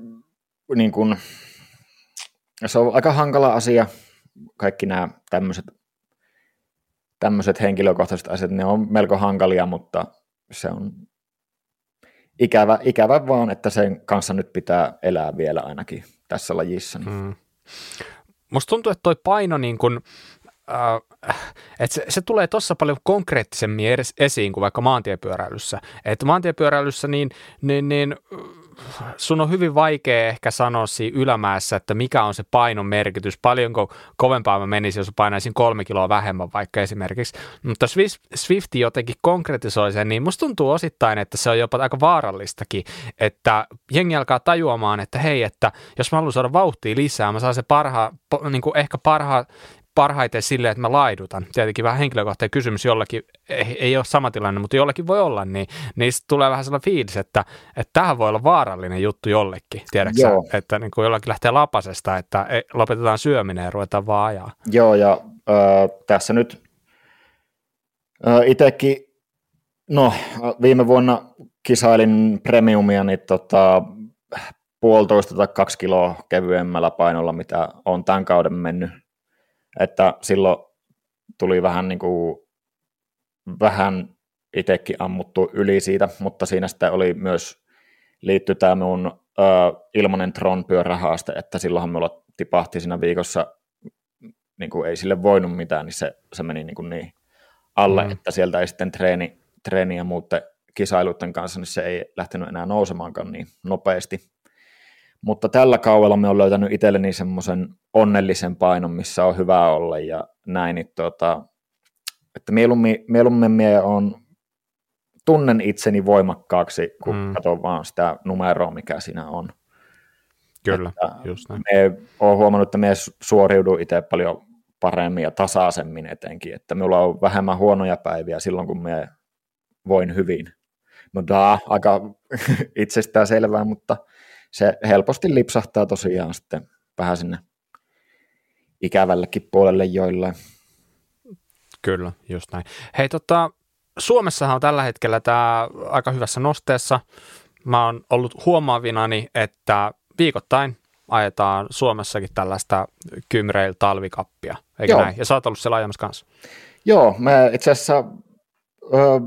niin kun, se on aika hankala asia, kaikki nämä tämmöiset tämmöiset henkilökohtaiset asiat, ne on melko hankalia, mutta se on ikävä, ikävä vaan, että sen kanssa nyt pitää elää vielä ainakin tässä lajissa. Niin. Mm. Musta tuntuu, että toi paino niin kun, äh, että se, se tulee tuossa paljon konkreettisemmin edes esiin kuin vaikka maantiepyöräilyssä. Että maantiepyöräilyssä niin, niin, niin sun on hyvin vaikea ehkä sanoa siinä ylämäessä, että mikä on se painon merkitys, paljonko kovempaa mä menisin, jos painaisin kolme kiloa vähemmän vaikka esimerkiksi. Mutta Swift jotenkin konkretisoi sen, niin musta tuntuu osittain, että se on jopa aika vaarallistakin, että jengi alkaa tajuamaan, että hei, että jos mä haluan saada vauhtia lisää, mä saan se parha, niin kuin ehkä parha, parhaiten silleen, että mä laidutan. Tietenkin vähän henkilökohtainen kysymys jollakin, ei, ei ole sama tilanne, mutta jollakin voi olla, niin, niin tulee vähän sellainen fiilis, että, että tähän voi olla vaarallinen juttu jollekin, tiedätkö sä, että niin kuin jollakin lähtee lapasesta, että ei, lopetetaan syöminen ja ruvetaan vaan ajaa. Joo, ja äh, tässä nyt äh, itsekin, no viime vuonna kisailin premiumia, niin tota, puolitoista tai kaksi kiloa kevyemmällä painolla, mitä on tämän kauden mennyt että silloin tuli vähän niin kuin, vähän itsekin ammuttu yli siitä, mutta siinä sitten oli myös liitty tämä mun ö, ilmanen Tron pyörähaaste, että silloinhan mulla tipahti siinä viikossa, niin kuin ei sille voinut mitään, niin se, se meni niin, kuin niin alle, mm. että sieltä ei sitten treeni, treeni ja muuten kisailuiden kanssa, niin se ei lähtenyt enää nousemaankaan niin nopeasti. Mutta tällä kaudella me on löytänyt itselleni semmoisen onnellisen painon, missä on hyvä olla ja näin, niin tuota, että mieluummin, mieluummin mie on, tunnen itseni voimakkaaksi, kun mm. katson vaan sitä numeroa, mikä siinä on. Kyllä, että just näin. Me olen huomannut, että me suoriudun itse paljon paremmin ja tasaisemmin etenkin, että minulla on vähemmän huonoja päiviä silloin, kun me voin hyvin. No da, aika (laughs) itsestään selvää, mutta se helposti lipsahtaa tosiaan sitten vähän sinne ikävällekin puolelle joillain. Kyllä, just näin. Hei, tota, Suomessahan on tällä hetkellä tämä aika hyvässä nosteessa. Mä oon ollut huomaavinani, että viikoittain ajetaan Suomessakin tällaista Kymreil talvikappia, eikö Joo. näin? Ja sä oot ollut siellä ajamassa kanssa. Joo, mä itse asiassa ö,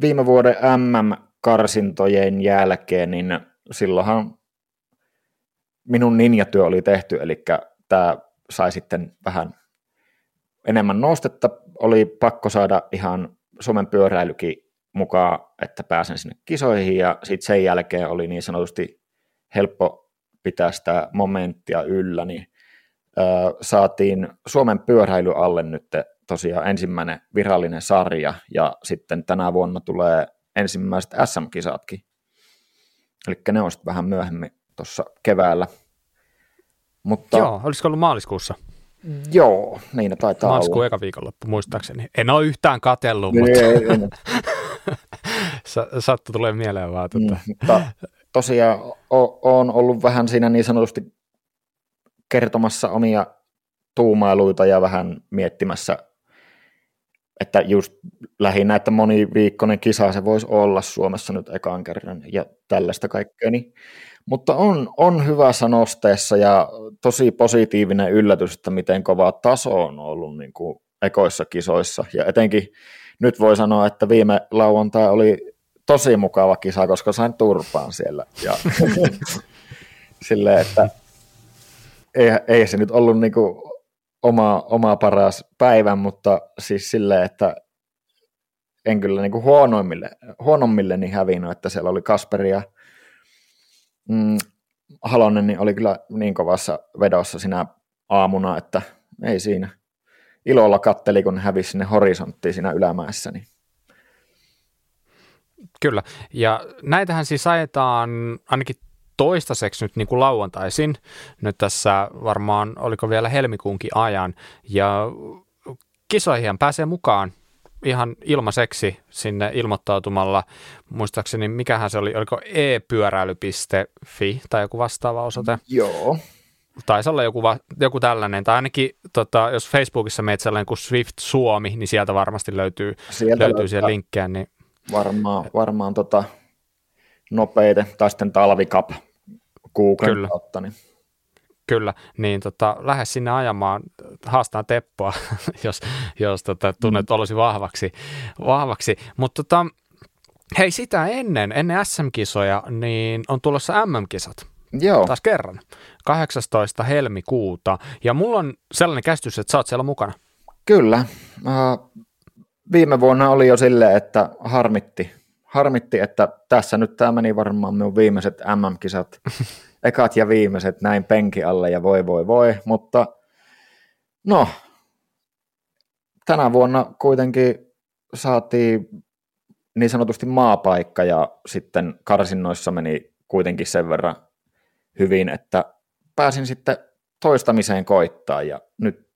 viime vuoden MM-karsintojen jälkeen, niin silloinhan minun ninjatyö oli tehty, eli tämä sai sitten vähän enemmän nostetta. Oli pakko saada ihan Suomen pyöräilykin mukaan, että pääsen sinne kisoihin, ja sitten sen jälkeen oli niin sanotusti helppo pitää sitä momenttia yllä, niin saatiin Suomen pyöräily alle nyt tosiaan ensimmäinen virallinen sarja, ja sitten tänä vuonna tulee ensimmäiset SM-kisatkin. Eli ne on sitten vähän myöhemmin tuossa keväällä. Mutta, Joo, olisiko ollut maaliskuussa? Joo, niin ne taitaa Maaliskuun olla. eka viikonloppu, muistaakseni. En ole yhtään katellut, niin, mutta ei, ei. (laughs) sattu tulee mieleen vaan. Tuota. Mm, mutta tosiaan olen ollut vähän siinä niin sanotusti kertomassa omia tuumailuita ja vähän miettimässä, että just lähinnä, että moniviikkoinen kisa se voisi olla Suomessa nyt ekaan kerran ja tällaista kaikkea, niin mutta on, on hyvässä nosteessa ja tosi positiivinen yllätys, että miten kova taso on ollut niin kuin ekoissa kisoissa. Ja etenkin nyt voi sanoa, että viime lauantai oli tosi mukava kisa, koska sain turpaan siellä. Ja (laughs) silleen, että ei, ei se nyt ollut niinku oma, oma paras päivä, mutta siis silleen, että en kyllä niinku huonoimmille, huonommille niin hävinnyt, että siellä oli Kasperi ja mm, Halonen niin oli kyllä niin kovassa vedossa sinä aamuna, että ei siinä. Ilolla katteli, kun hävisi sinne horisonttiin siinä ylämäessä. Niin. Kyllä, ja näitähän siis ajetaan ainakin toistaiseksi nyt niin kuin lauantaisin, nyt tässä varmaan oliko vielä helmikuunkin ajan, ja kisoihin pääsee mukaan ihan ilmaiseksi sinne ilmoittautumalla. Muistaakseni, mikähän se oli, oliko e-pyöräily.fi tai joku vastaava osoite? Joo. Taisi olla joku, joku tällainen, tai ainakin tota, jos Facebookissa meet sellainen kuin Swift Suomi, niin sieltä varmasti löytyy, sieltä löytyy siellä linkkejä. Niin... Varmaan, varmaan tota, nopeite, tai sitten talvikap Googlen Kyllä. kautta. Niin. Kyllä, niin tota, lähde sinne ajamaan, haastaa Teppoa, (laughs) jos, jos tota, tunnet mm. olosi vahvaksi. vahvaksi. Mutta tota, hei sitä ennen, ennen SM-kisoja, niin on tulossa MM-kisat. Joo. Taas kerran. 18. helmikuuta. Ja mulla on sellainen käsitys, että sä oot siellä mukana. Kyllä. Uh, viime vuonna oli jo silleen, että harmitti, harmitti, että tässä nyt tämä meni varmaan minun viimeiset MM-kisat (laughs) ekat ja viimeiset näin penki alle ja voi voi voi, mutta no, tänä vuonna kuitenkin saatiin niin sanotusti maapaikka ja sitten karsinnoissa meni kuitenkin sen verran hyvin, että pääsin sitten toistamiseen koittaa ja nyt,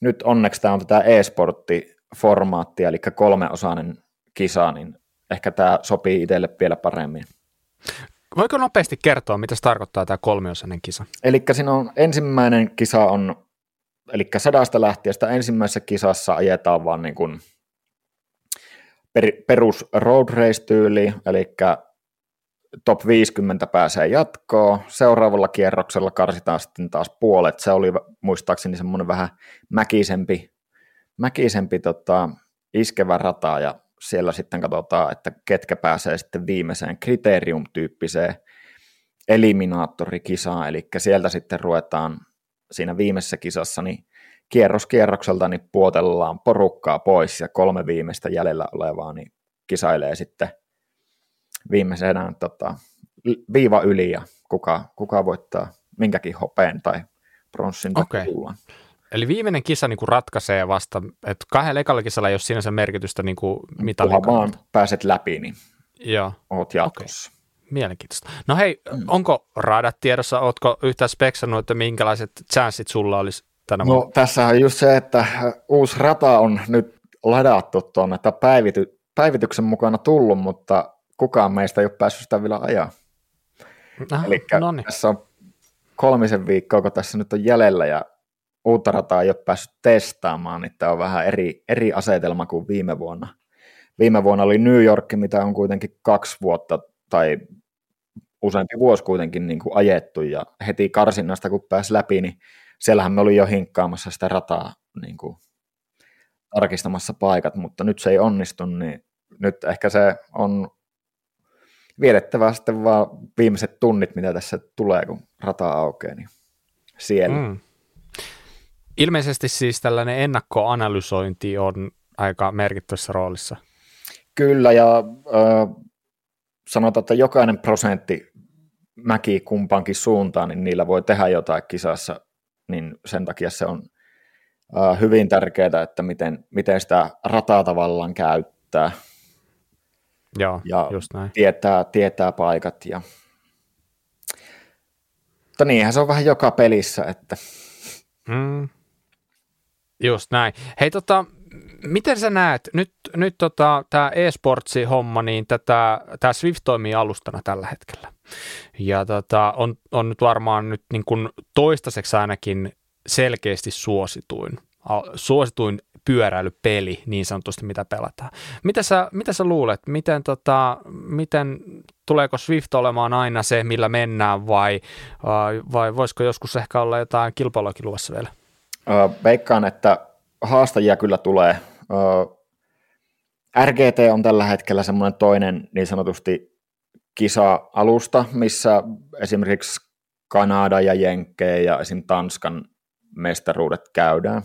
nyt onneksi tämä on tätä e-sporttiformaattia, eli kolmeosainen kisa, niin ehkä tämä sopii itselle vielä paremmin. Voiko nopeasti kertoa, mitä se tarkoittaa tämä kolmiosainen kisa? Eli siinä on ensimmäinen kisa on, eli sadasta lähtien sitä ensimmäisessä kisassa ajetaan vaan niin kuin per, perus road race-tyyli, eli top 50 pääsee jatkoon. Seuraavalla kierroksella karsitaan sitten taas puolet. Se oli muistaakseni semmoinen vähän mäkisempi, mäkisempi tota, iskevä rata ja siellä sitten katsotaan, että ketkä pääsee sitten viimeiseen kriterium-tyyppiseen eliminaattorikisaan, eli sieltä sitten ruvetaan siinä viimeisessä kisassa niin kierros kierrokselta niin puotellaan porukkaa pois ja kolme viimeistä jäljellä olevaa niin kisailee sitten viimeisenä tota, viiva yli ja kuka, kuka voittaa minkäkin hopeen tai pronssin okay. Eli viimeinen kisa niin kuin ratkaisee vasta, että kahdella ekalla kisalla ei ole sinänsä merkitystä niin kuin mitalin vaan pääset läpi, niin Joo. oot jatkossa. Okay. Mielenkiintoista. No hei, mm. onko radat tiedossa, ootko yhtään speksannut, että minkälaiset chanssit sulla olisi tänä vuonna? No tässä on just se, että uusi rata on nyt ladattu tuonne, että päivity, päivityksen mukana tullut, mutta kukaan meistä ei ole päässyt sitä vielä ajaa. Ah, Eli tässä on kolmisen viikkoa, kun tässä nyt on jäljellä ja uutta rataa ei ole päässyt testaamaan, niin tämä on vähän eri, eri asetelma kuin viime vuonna. Viime vuonna oli New York, mitä on kuitenkin kaksi vuotta tai useampi vuosi kuitenkin niin kuin ajettu ja heti karsinnasta kun pääsi läpi, niin siellähän me oli jo hinkkaamassa sitä rataa niin kuin tarkistamassa paikat, mutta nyt se ei onnistu, niin nyt ehkä se on viedettävä sitten vaan viimeiset tunnit, mitä tässä tulee, kun rata aukeaa, niin siellä. Mm. Ilmeisesti siis tällainen ennakkoanalysointi on aika merkittävässä roolissa. Kyllä, ja äh, sanotaan, että jokainen prosentti mäki kumpaankin suuntaan, niin niillä voi tehdä jotain kisassa, niin sen takia se on äh, hyvin tärkeää, että miten, miten sitä rataa tavallaan käyttää. Joo, ja just näin. Tietää, tietää paikat. Ja... Mutta niinhän se on vähän joka pelissä, että... Mm. Just näin. Hei tota, miten sä näet, nyt, nyt tota, tämä e-sportsi-homma, niin tätä, tämä Swift toimii alustana tällä hetkellä. Ja tota, on, on nyt varmaan nyt niin kuin toistaiseksi ainakin selkeästi suosituin, suosituin pyöräilypeli niin sanotusti, mitä pelataan. Mitä sä, mitä sä luulet, miten, tota, miten tuleeko Swift olemaan aina se, millä mennään vai, vai, vai voisiko joskus ehkä olla jotain kilpailuakin luvassa vielä? Veikkaan, että haastajia kyllä tulee. RGT on tällä hetkellä semmoinen toinen niin sanotusti kisa-alusta, missä esimerkiksi Kanada ja Jenkkejä ja esim. Tanskan mestaruudet käydään.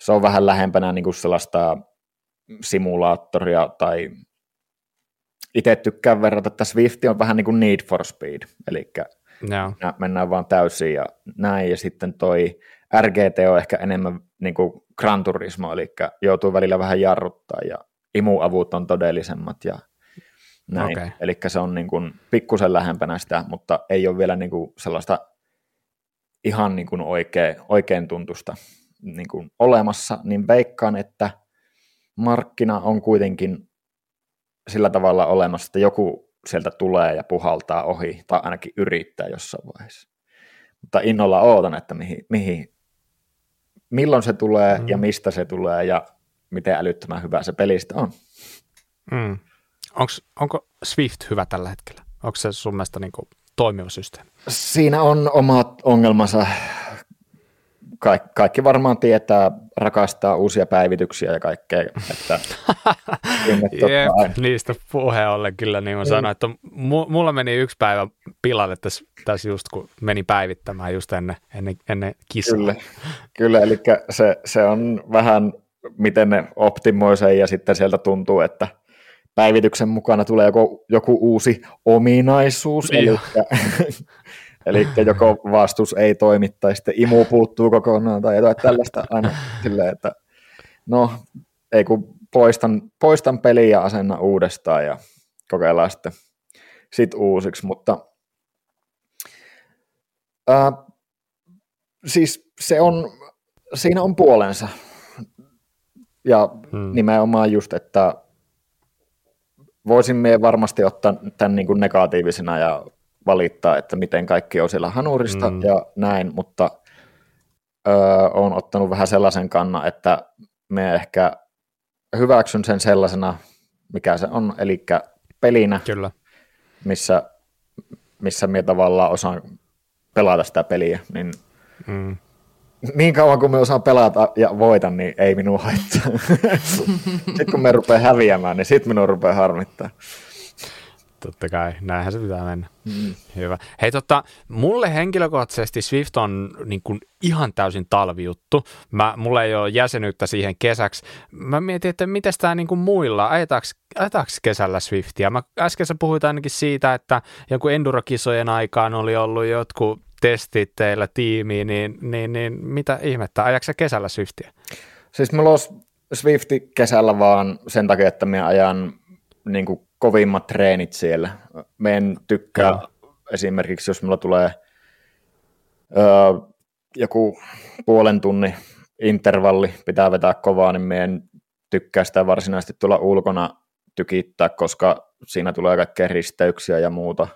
Se on vähän lähempänä niin kuin sellaista simulaattoria tai itse tykkään verrata, että Swift on vähän niin kuin Need for Speed, eli no. mennään vaan täysin ja näin, ja sitten toi RGT on ehkä enemmän niin kuin Gran Turismo, eli joutuu välillä vähän jarruttaa, ja imuavut on todellisemmat, ja näin. Okay. Eli se on niin kuin pikkusen lähempänä sitä, mutta ei ole vielä niin kuin sellaista ihan niin kuin oikein, oikein tuntusta niin kuin olemassa, niin veikkaan, että markkina on kuitenkin sillä tavalla olemassa, että joku sieltä tulee ja puhaltaa ohi, tai ainakin yrittää jossain vaiheessa. Mutta innolla ootan, että mihin, mihin, milloin se tulee mm. ja mistä se tulee ja miten älyttömän hyvä se pelistä on. Mm. Onks, onko Swift hyvä tällä hetkellä? Onko se sun mielestä niin kuin toimiva systeemi? Siinä on omat ongelmansa kaikki, kaikki varmaan tietää, rakastaa uusia päivityksiä ja kaikkea. Että, (laughs) Jep, niistä puheen ollen kyllä, niin mä sanoin, että mulla meni yksi päivä pilalle tässä, tässä just, kun meni päivittämään just ennen, ennen, ennen kisaa. Kyllä, kyllä eli se, se on vähän, miten ne optimoi sen ja sitten sieltä tuntuu, että päivityksen mukana tulee joku, joku uusi ominaisuus, eli (laughs) Eli joko vastus ei toimi tai sitten imu puuttuu kokonaan tai jotain tällaista aina silleen, että no ei kun poistan, poistan peliä ja asenna uudestaan ja kokeillaan sitten sit uusiksi, mutta ää, siis se on, siinä on puolensa ja hmm. nimenomaan just, että voisimme varmasti ottaa tämän niin kuin negatiivisena ja valittaa, että miten kaikki on siellä hanurista mm. ja näin, mutta öö, olen ottanut vähän sellaisen kannan, että me ehkä hyväksyn sen sellaisena, mikä se on, eli pelinä, Kyllä. missä, missä minä tavallaan osaan pelata sitä peliä, niin mm. niin kauan kuin me osaan pelata ja voitan, niin ei minua haittaa. (laughs) sitten kun me rupeaa häviämään, niin sitten minua rupeaa harmittaa. Totta kai, näinhän se pitää mennä. Mm. Hyvä. Hei tota, mulle henkilökohtaisesti Swift on niin kuin ihan täysin talvijuttu. Mä, mulla ei ole jäsenyyttä siihen kesäksi. Mä mietin, että miten tämä niin kuin muilla, ajetaanko kesällä Swiftia? Mä äsken sä puhuit ainakin siitä, että joku endurokisojen aikaan oli ollut jotkut testit teillä tiimiin, niin, niin, niin mitä ihmettä, ajaksa kesällä Swiftia? Siis mulla olisi Swifti kesällä vaan sen takia, että mä ajan niin kuin kovimmat treenit siellä. Me en tykkää ja. esimerkiksi, jos mulla tulee öö, joku puolen tunnin intervalli, pitää vetää kovaa, niin me en tykkää sitä varsinaisesti tulla ulkona tykittää, koska siinä tulee kaikkea risteyksiä ja muuta.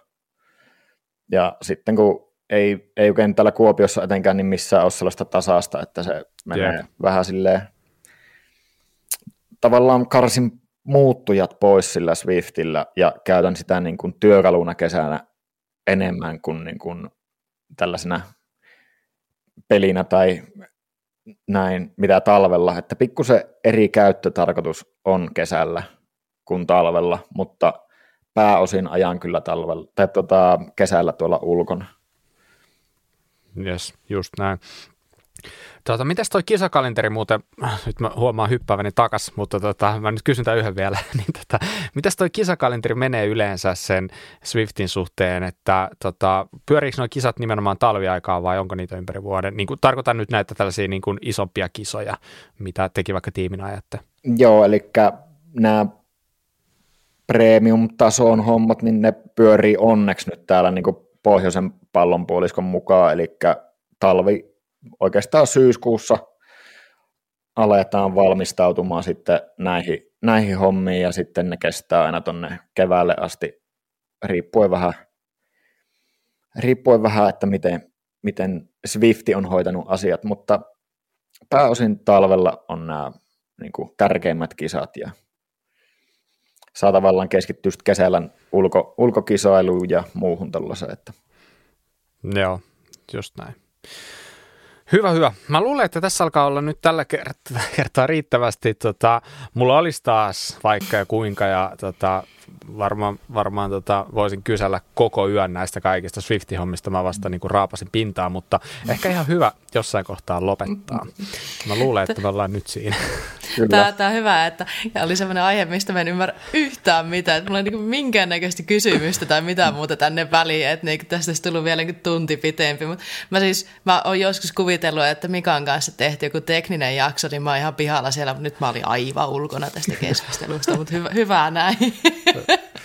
Ja sitten kun ei, ei oikein täällä Kuopiossa etenkään niin missään ole sellaista tasasta, että se menee yeah. vähän silleen tavallaan karsin muuttujat pois sillä Swiftillä ja käytän sitä niin kuin työkaluna kesänä enemmän kuin, niin kuin tällaisena pelinä tai näin, mitä talvella, että pikkusen eri käyttötarkoitus on kesällä kuin talvella, mutta pääosin ajan kyllä talvella, tai tota, kesällä tuolla ulkona. Yes, just näin. Tuota, mitäs toi kisakalenteri muuten, nyt mä huomaan hyppääväni takas, mutta tota, mä nyt kysyn tämän yhden vielä, (laughs) niin tota, mitäs toi kisakalenteri menee yleensä sen Swiftin suhteen, että tota, pyöriikö nuo kisat nimenomaan talviaikaa vai onko niitä ympäri vuoden? Niin tarkoitan nyt näitä tällaisia niin kuin isompia kisoja, mitä teki vaikka tiimin ajatte. Joo, eli nämä premium-tason hommat, niin ne pyörii onneksi nyt täällä niin kuin pohjoisen pallonpuoliskon mukaan, eli talvi oikeastaan syyskuussa aletaan valmistautumaan sitten näihin, näihin hommiin ja sitten ne kestää aina tuonne keväälle asti riippuen vähän, riippuen vähän että miten, miten Swifti on hoitanut asiat, mutta pääosin talvella on nämä niin kuin, tärkeimmät kisat ja saa tavallaan keskittyä kesällä ulko, ulkokisailuun ja muuhun tällaiseen. Että. Joo, just näin. Hyvä, hyvä. Mä luulen, että tässä alkaa olla nyt tällä (laughs) kertaa riittävästi. Tota, mulla olisi taas vaikka ja kuinka ja tota, varmaan, varmaan tota, voisin kysellä koko yön näistä kaikista Swift-hommista. Mä vasta niin kuin raapasin pintaa, mutta ehkä ihan hyvä jossain kohtaa lopettaa. Mä luulen, että me ollaan nyt siinä. Tämä, tämä on hyvä, että ja oli sellainen aihe, mistä mä en ymmärrä yhtään mitään. Että mulla ei niin minkäännäköistä kysymystä tai mitään muuta tänne väliin, että niin tästä olisi tullut vielä niin tunti pitempi. Mutta mä siis, mä oon joskus kuvitellut, että Mikan kanssa tehty joku tekninen jakso, niin mä oon ihan pihalla siellä, mutta nyt mä olin aivan ulkona tästä keskustelusta, mutta hyvä, hyvää näin.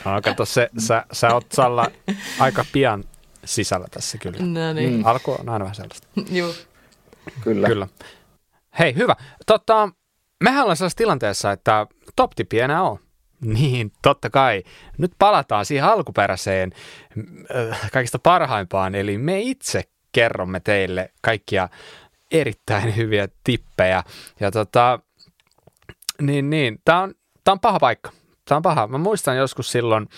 No, kato, se, sä, sä oot Salla aika pian sisällä tässä kyllä. No niin. Mm. Alku on aina vähän sellaista. Joo. Kyllä. kyllä. Hei, hyvä. Tota, mehän ollaan sellaisessa tilanteessa, että top enää on. (laughs) Niin, totta kai. Nyt palataan siihen alkuperäiseen äh, kaikista parhaimpaan, eli me itse kerromme teille kaikkia erittäin hyviä tippejä. Ja tota, niin, niin, tämä on, tää on paha paikka. Tämä on paha. Mä muistan joskus silloin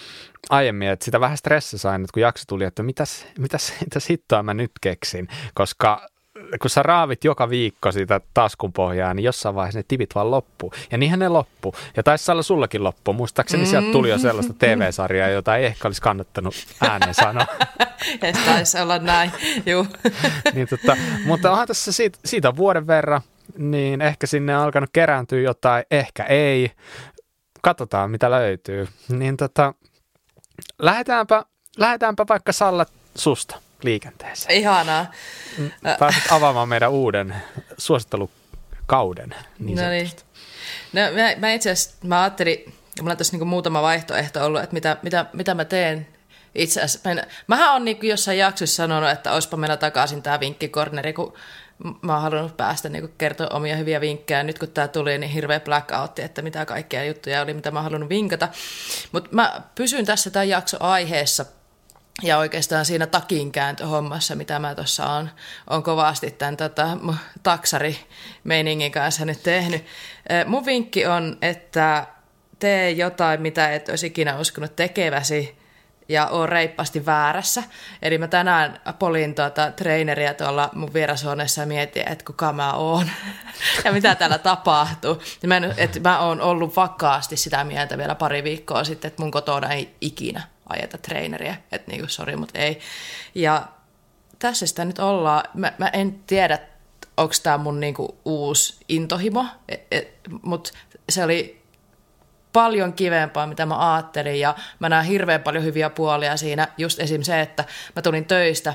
aiemmin, että sitä vähän stressasain, että kun jakso tuli, että mitäs, mitäs, mitäs hittoa mä nyt keksin, koska kun sä raavit joka viikko sitä taskun pohjaa, niin jossain vaiheessa ne tipit vaan loppuu. Ja niinhän ne loppu. Ja taisi olla sullakin loppu. Muistaakseni mm. sieltä tuli jo sellaista TV-sarjaa, jota ei ehkä olisi kannattanut ääneen sanoa. (laughs) taisi olla näin, juu. (laughs) niin, tota, mutta onhan tässä siitä, siitä vuoden verran, niin ehkä sinne on alkanut kerääntyä jotain, ehkä ei. Katsotaan, mitä löytyy. Niin tota, lähdetäänpä, lähdetäänpä vaikka Salla susta liikenteeseen. Ihanaa. Mm, pääset avaamaan meidän uuden suosittelukauden. Niin no niin. No, mä, mä itse asiassa, mä ajattelin, mulla on tässä niin muutama vaihtoehto ollut, että mitä, mitä, mitä mä teen itse asiassa. Mä, mähän on niin jossain jaksossa sanonut, että olisipa meillä takaisin tämä vinkkikorneri, kun mä oon halunnut päästä niin kertoa omia hyviä vinkkejä. Nyt kun tämä tuli, niin hirveä blackoutti, että mitä kaikkea juttuja oli, mitä mä oon halunnut vinkata. Mutta mä pysyn tässä tämän jakso aiheessa – ja oikeastaan siinä takinkääntöhommassa, mitä mä tuossa on, on kovasti tämän tota, taksari-meiningin kanssa nyt tehnyt. Mun vinkki on, että tee jotain, mitä et olisi ikinä uskonut tekeväsi, ja on reippaasti väärässä. Eli mä tänään polin tuota traineria tuolla mun vierashuoneessa ja mietin, että kuka mä oon (laughs) ja mitä täällä tapahtuu. Ja mä, en, mä oon ollut vakaasti sitä mieltä vielä pari viikkoa sitten, että mun kotona ei ikinä ajeta traineria, että niinku sori, mutta ei. Ja tässä sitä nyt ollaan. Mä, mä en tiedä, onko tämä mun niinku uusi intohimo, e, e, mutta se oli paljon kivempaa, mitä mä ajattelin, ja mä näen hirveän paljon hyviä puolia siinä, just esim. se, että mä tulin töistä,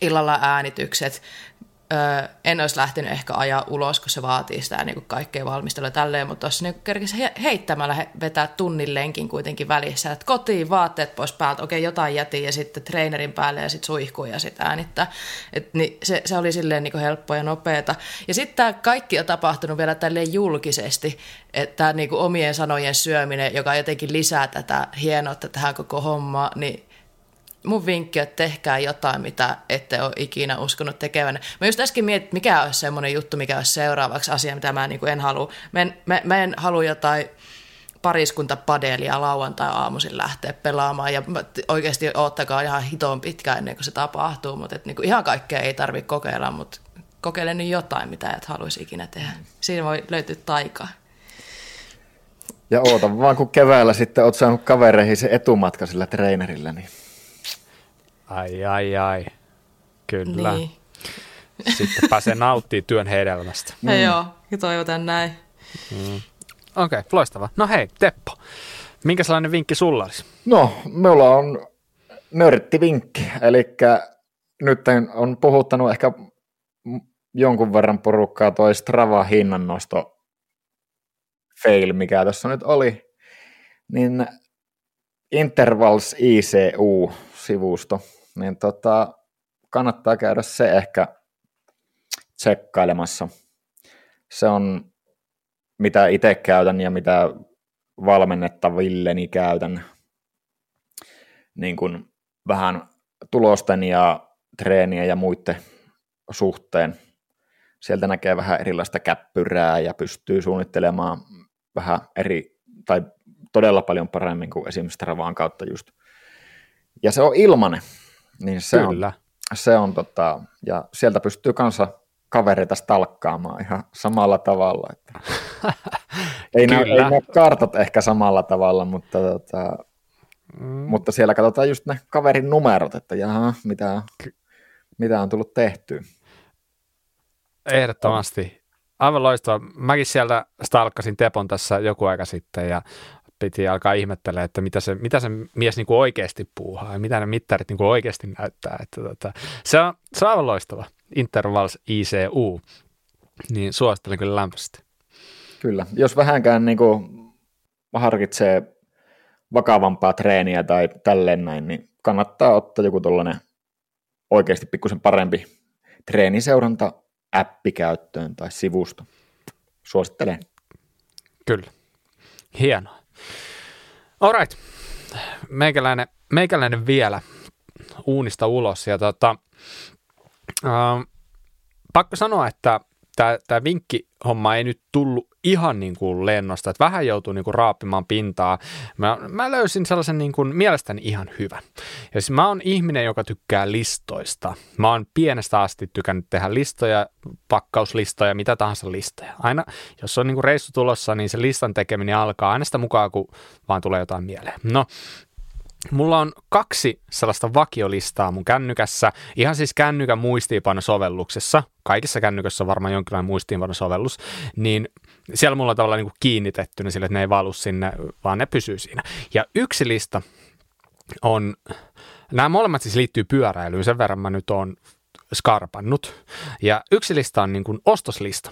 illalla äänitykset, Öö, en olisi lähtenyt ehkä ajaa ulos, kun se vaatii sitä niin kaikkea valmistelua tälleen, mutta tuossa niin kerkisi he, heittämällä he, vetää tunnin lenkin kuitenkin välissä, että kotiin vaatteet pois päältä, okei jotain jätin ja sitten trainerin päälle ja sitten suihkuu ja sitten äänittää. Et, niin se, se oli silleen niin kuin helppoa ja nopeata. Ja sitten tämä kaikki on tapahtunut vielä tälleen julkisesti, että niin omien sanojen syöminen, joka jotenkin lisää tätä hienoutta tähän koko hommaan, niin mun vinkki on, että tehkää jotain, mitä ette ole ikinä uskonut tekevän. Mä just äsken mietin, mikä olisi semmoinen juttu, mikä olisi seuraavaksi asia, mitä mä niin kuin en halua. Mä en, mä, mä en halua jotain padelia lauantai-aamuisin lähteä pelaamaan ja oikeasti ottakaa ihan hitoon pitkään ennen kuin se tapahtuu, mutta et niinku ihan kaikkea ei tarvitse kokeilla, mutta kokeile nyt jotain, mitä et haluaisi ikinä tehdä. Siinä voi löytyä taikaa. Ja oota vaan, kun keväällä sitten oot saanut kavereihin se etumatka sillä treenerillä, niin Ai, ai, ai. Kyllä. Niin. (laughs) Sitten pääsee nauttimaan työn hedelmästä. Mm. Joo, ja toivotan näin. Mm. Okei, okay, loistava. No hei, Teppo, minkä sellainen vinkki sulla olisi? No, mulla on nörttivinkki, eli nyt on puhuttanut ehkä jonkun verran porukkaa toi Strava hinnannosto fail, mikä tässä nyt oli, niin Intervals ICU-sivusto, niin tota, kannattaa käydä se ehkä tsekkailemassa. Se on mitä itse käytän ja mitä valmennettavilleni käytän niin kuin vähän tulosten ja treenien ja muiden suhteen. Sieltä näkee vähän erilaista käppyrää ja pystyy suunnittelemaan vähän eri tai todella paljon paremmin kuin esimerkiksi Stravaan kautta just. Ja se on ilmanen, niin se Kyllä. on, se on tota, ja sieltä pystyy kanssa kavereita stalkkaamaan ihan samalla tavalla. Että (laughs) ei, nämä, ei nämä kartat ehkä samalla tavalla, mutta, tota, mm. mutta siellä katsotaan just ne kaverin numerot, että jaha, mitä, mitä on tullut tehtyä. Ehdottomasti. Aivan loistavaa. Mäkin sieltä stalkkasin Tepon tässä joku aika sitten ja piti alkaa ihmettelemään, että mitä se, mitä se mies niin kuin oikeasti puuhaa ja mitä ne mittarit niin kuin oikeasti näyttää. Että tota, se, on, se on aivan loistava. Intervals ICU, niin suosittelen kyllä lämpöisesti. Kyllä, jos vähänkään niin kuin harkitsee vakavampaa treeniä tai tälleen näin, niin kannattaa ottaa joku tuollainen oikeasti pikkusen parempi treeniseuranta appi käyttöön tai sivusto. Suosittelen. Kyllä. Hienoa. Alright. Meikäläinen, meikäläinen vielä uunista ulos. Ja tota, äh, pakko sanoa, että tämä vinkkihomma ei nyt tullut ihan niin kuin lennosta, että vähän joutuu niin kuin raappimaan pintaa. Mä, mä löysin sellaisen niin kuin mielestäni ihan hyvän. Ja siis mä oon ihminen, joka tykkää listoista. Mä oon pienestä asti tykännyt tehdä listoja, pakkauslistoja, mitä tahansa listoja. Aina, jos on niin kuin reissu tulossa, niin se listan tekeminen alkaa aina sitä mukaan, kun vaan tulee jotain mieleen. No, Mulla on kaksi sellaista vakiolistaa mun kännykässä, ihan siis kännykän muistiinpanosovelluksessa, kaikissa kännykössä on varmaan jonkinlainen muistiinpanosovellus, niin siellä mulla on tavallaan niin kiinnitettynä sille, että ne ei valu sinne, vaan ne pysyy siinä. Ja yksi lista on, nämä molemmat siis liittyy pyöräilyyn, sen verran mä nyt oon skarpannut. Ja yksi lista on niin kuin ostoslista.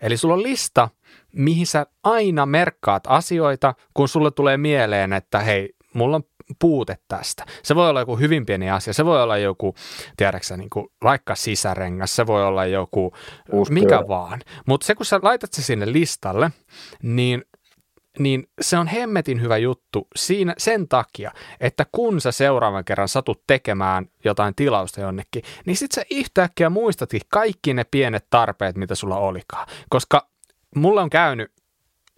Eli sulla on lista, mihin sä aina merkkaat asioita, kun sulle tulee mieleen, että hei, mulla on puute tästä. Se voi olla joku hyvin pieni asia, se voi olla joku, tiedäksä, niin kuin, vaikka sisärengas, se voi olla joku, Uusi mikä pyörä. vaan. Mutta se, kun sä laitat se sinne listalle, niin niin se on hemmetin hyvä juttu siinä sen takia, että kun sä seuraavan kerran satut tekemään jotain tilausta jonnekin, niin sit sä yhtäkkiä muistatkin kaikki ne pienet tarpeet, mitä sulla olikaan. Koska mulla on käynyt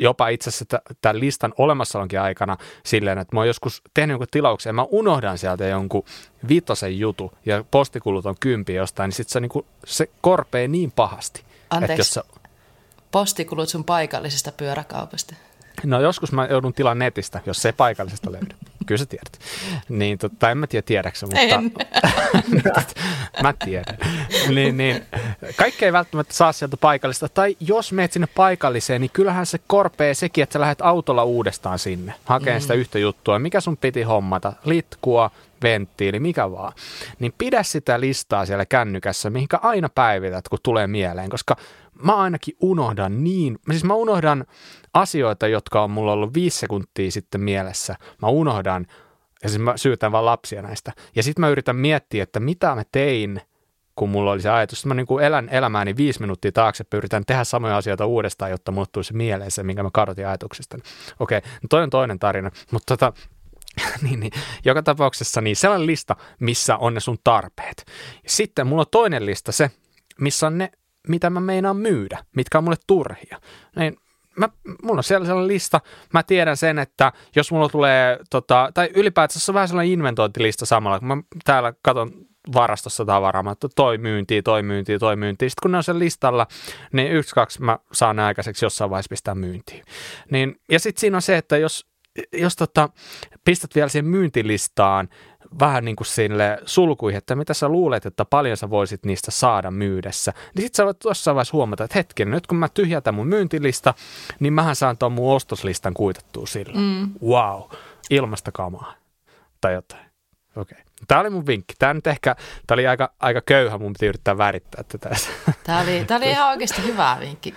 jopa itse asiassa tämän listan olemassaolonkin aikana silleen, että mä oon joskus tehnyt jonkun tilauksen ja mä unohdan sieltä jonkun vitosen jutu ja postikulut on kympi jostain, niin sitten se, niin se korpee niin pahasti. Anteeksi, että jos sä... postikulut sun paikallisesta pyöräkaupasta? No joskus mä joudun tilaan netistä, jos se paikallisesta löydy. Kyllä sä tiedät. Niin, tota, en mä tiedä tiedäksä, mutta en. (laughs) mä tiedän. Niin, niin, kaikki ei välttämättä saa sieltä paikallista. Tai jos meet sinne paikalliseen, niin kyllähän se korpee sekin, että sä lähdet autolla uudestaan sinne hakemaan mm. sitä yhtä juttua. Mikä sun piti hommata? Litkua, venttiili, mikä vaan. Niin pidä sitä listaa siellä kännykässä, mihinkä aina päivität, kun tulee mieleen, koska mä ainakin unohdan niin, siis mä unohdan asioita, jotka on mulla ollut viisi sekuntia sitten mielessä. Mä unohdan, ja siis mä syytän vaan lapsia näistä. Ja sitten mä yritän miettiä, että mitä mä tein, kun mulla oli se ajatus. Sitten mä niin kuin elän elämääni viisi minuuttia taakse, yritän tehdä samoja asioita uudestaan, jotta mulle tulisi mieleen se, minkä mä kadotin ajatuksesta. Okei, no toi on toinen tarina, mutta tota, (laughs) niin, niin, joka tapauksessa niin sellainen lista, missä on ne sun tarpeet. Sitten mulla on toinen lista se, missä on ne mitä mä meinaan myydä, mitkä on mulle turhia. Niin mä, mulla on siellä sellainen lista, mä tiedän sen, että jos mulla tulee, tota, tai ylipäätään se on vähän sellainen inventointilista samalla, kun mä täällä katson varastossa tavaraa, että toi myynti, toi myynti, toi myynti. Sitten kun ne on sen listalla, niin yksi, kaksi mä saan aikaiseksi jossain vaiheessa pistää myyntiin. Niin, ja sitten siinä on se, että jos, jos tota, pistät vielä siihen myyntilistaan vähän niin kuin sille sulkuihin, että mitä sä luulet, että paljon sä voisit niistä saada myydessä. Niin sit sä voit jossain vaiheessa huomata, että hetken, nyt kun mä tyhjätän mun myyntilista, niin mähän saan tuon mun ostoslistan kuitattua sillä. Mm. Wow, ilmasta kamaa. Tai jotain. Okei. Okay. Tämä oli mun vinkki. Tämä nyt ehkä, tämä oli aika, aika köyhä, mun piti yrittää värittää tätä. Tämä oli, tämä oli ihan oikeasti hyvä vinkki.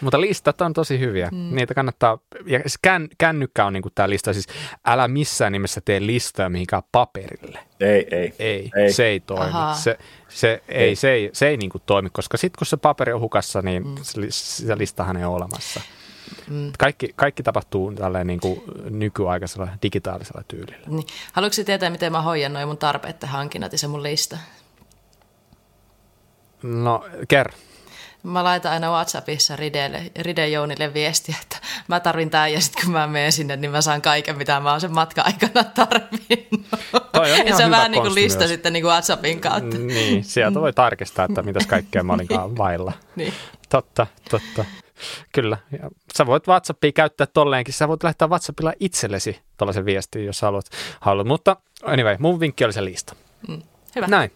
Mutta listat on tosi hyviä. Mm. Niitä kannattaa, ja siis kän, kännykkä on niinku tämä lista, siis älä missään nimessä tee listoja mihinkään paperille. Ei, ei. Ei, ei. se ei toimi. Se, se, ei, ei. se ei, se ei niinku toimi, koska sitten kun se paperi on hukassa, niin mm. se, se listahan ei ole olemassa. Mm. Kaikki, kaikki tapahtuu tälleen niin kuin nykyaikaisella digitaalisella tyylillä. Niin. Haluatko tietää, miten mä hoidan noin mun tarpeet hankinnat ja se mun lista? No, kerro. Mä laitan aina Whatsappissa Ridelle, Ride Jounille viestiä, että mä tarvin tämän ja sitten kun mä menen sinne, niin mä saan kaiken, mitä mä oon sen matkan aikana tarvinnut. toi on (laughs) ja se on vähän niin kuin lista myös. sitten niin kuin WhatsAppin kautta. Niin, sieltä voi tarkistaa, että mitäs kaikkea mä olinkaan (laughs) vailla. niin. Totta, totta. Kyllä. Ja sä voit WhatsAppia käyttää tolleenkin. Sä voit lähettää WhatsAppilla itsellesi tuollaisen viestin, jos haluat. haluat. Mutta anyway, mun vinkki oli se lista. Mm. Hyvä. Näin.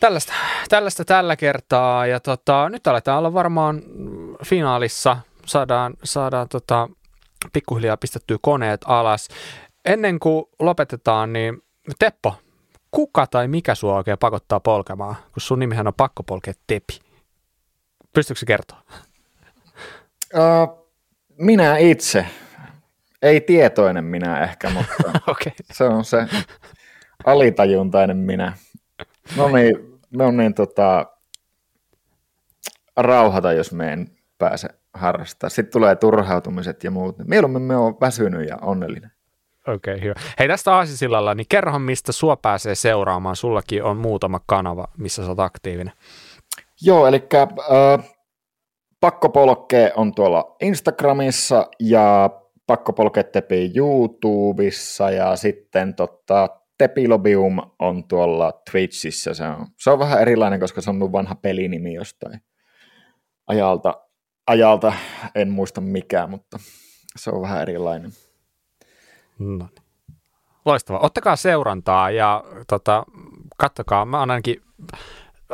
Tällaista, tällaista tällä kertaa. Ja tota, nyt aletaan olla varmaan finaalissa. Saadaan, saadaan tota, pikkuhiljaa pistettyä koneet alas. Ennen kuin lopetetaan, niin Teppo, kuka tai mikä sua oikein pakottaa polkemaan? Kun sun nimihän on pakko polkea Tepi. Pystytkö se kertoa? Uh, minä itse. Ei tietoinen minä ehkä, mutta (laughs) okay. se on se alitajuntainen minä. No niin, no niin tota, rauhata, jos me en pääse harrastaa. Sitten tulee turhautumiset ja muut. Mieluummin me on väsynyt ja onnellinen. Okei, okay, hyvä. Hei tästä Aasisillalla, niin kerrohan mistä sua pääsee seuraamaan. Sullakin on muutama kanava, missä sä oot aktiivinen. Joo, eli äh, Pakkopolke on tuolla Instagramissa ja Pakkopolke Tepi YouTubessa ja sitten tota, Tepilobium on tuolla Twitchissä. Se on, se on vähän erilainen, koska se on mun vanha pelinimi jostain ajalta. ajalta. En muista mikä, mutta se on vähän erilainen. No. Loistavaa. Ottakaa seurantaa ja tota, kattokaa. Mä oon ainakin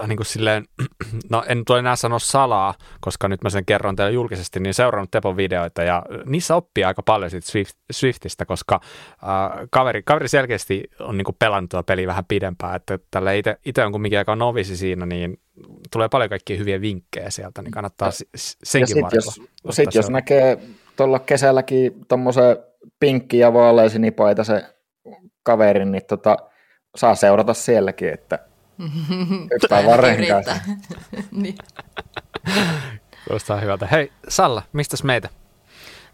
Niin kuin silleen, (clears throat) no en tule enää sanoa salaa, koska nyt mä sen kerron teille julkisesti, niin seurannut Tepon videoita ja niissä oppii aika paljon siitä Swift, Swiftistä, koska äh, kaveri, kaveri selkeästi on niin kuin pelannut tuota peliä vähän pidempään, että tällä itse on kumminkin aika novisi siinä, niin tulee paljon kaikkia hyviä vinkkejä sieltä, niin kannattaa ja, senkin ja sit jos, sit jos näkee tuolla kesälläkin tuommoisen pinkki ja vaaleisinipaita se kaverin, niin tota, saa seurata sielläkin, että Hyppää kanssa. (laughs) niin. Kuulostaa hyvältä. Hei Salla, mistä meitä?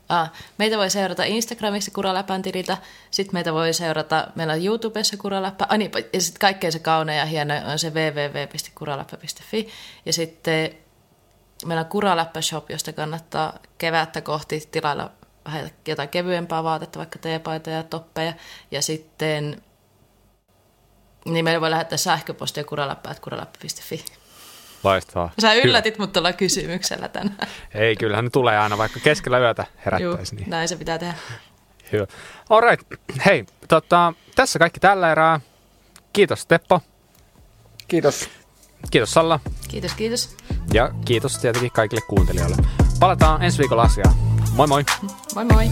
Ah, meitä voi seurata Instagramissa Kuraläpän tililtä, sitten meitä voi seurata, meillä on YouTubessa Kuraläppä, ah, niin, ja sitten kaikkein se kaunein ja hieno on se www.kuraläppä.fi, ja sitten meillä on Kuraläppä Shop, josta kannattaa kevättä kohti tilailla vähän jotain kevyempää vaatetta, vaikka teepaita ja toppeja, ja sitten niin meillä voi lähettää sähköpostia kuraläppäät kuraläppä.fi. Loistavaa. Sä yllätit Kyllä. mut tuolla kysymyksellä tänään. Ei, kyllähän ne tulee aina, vaikka keskellä yötä herättäisi. Juu, niin. näin se pitää tehdä. Hyvä. All right. Hei, tota, tässä kaikki tällä erää. Kiitos Teppo. Kiitos. Kiitos Salla. Kiitos, kiitos. Ja kiitos tietenkin kaikille kuuntelijoille. Palataan ensi viikolla asiaan. Moi moi. Moi moi.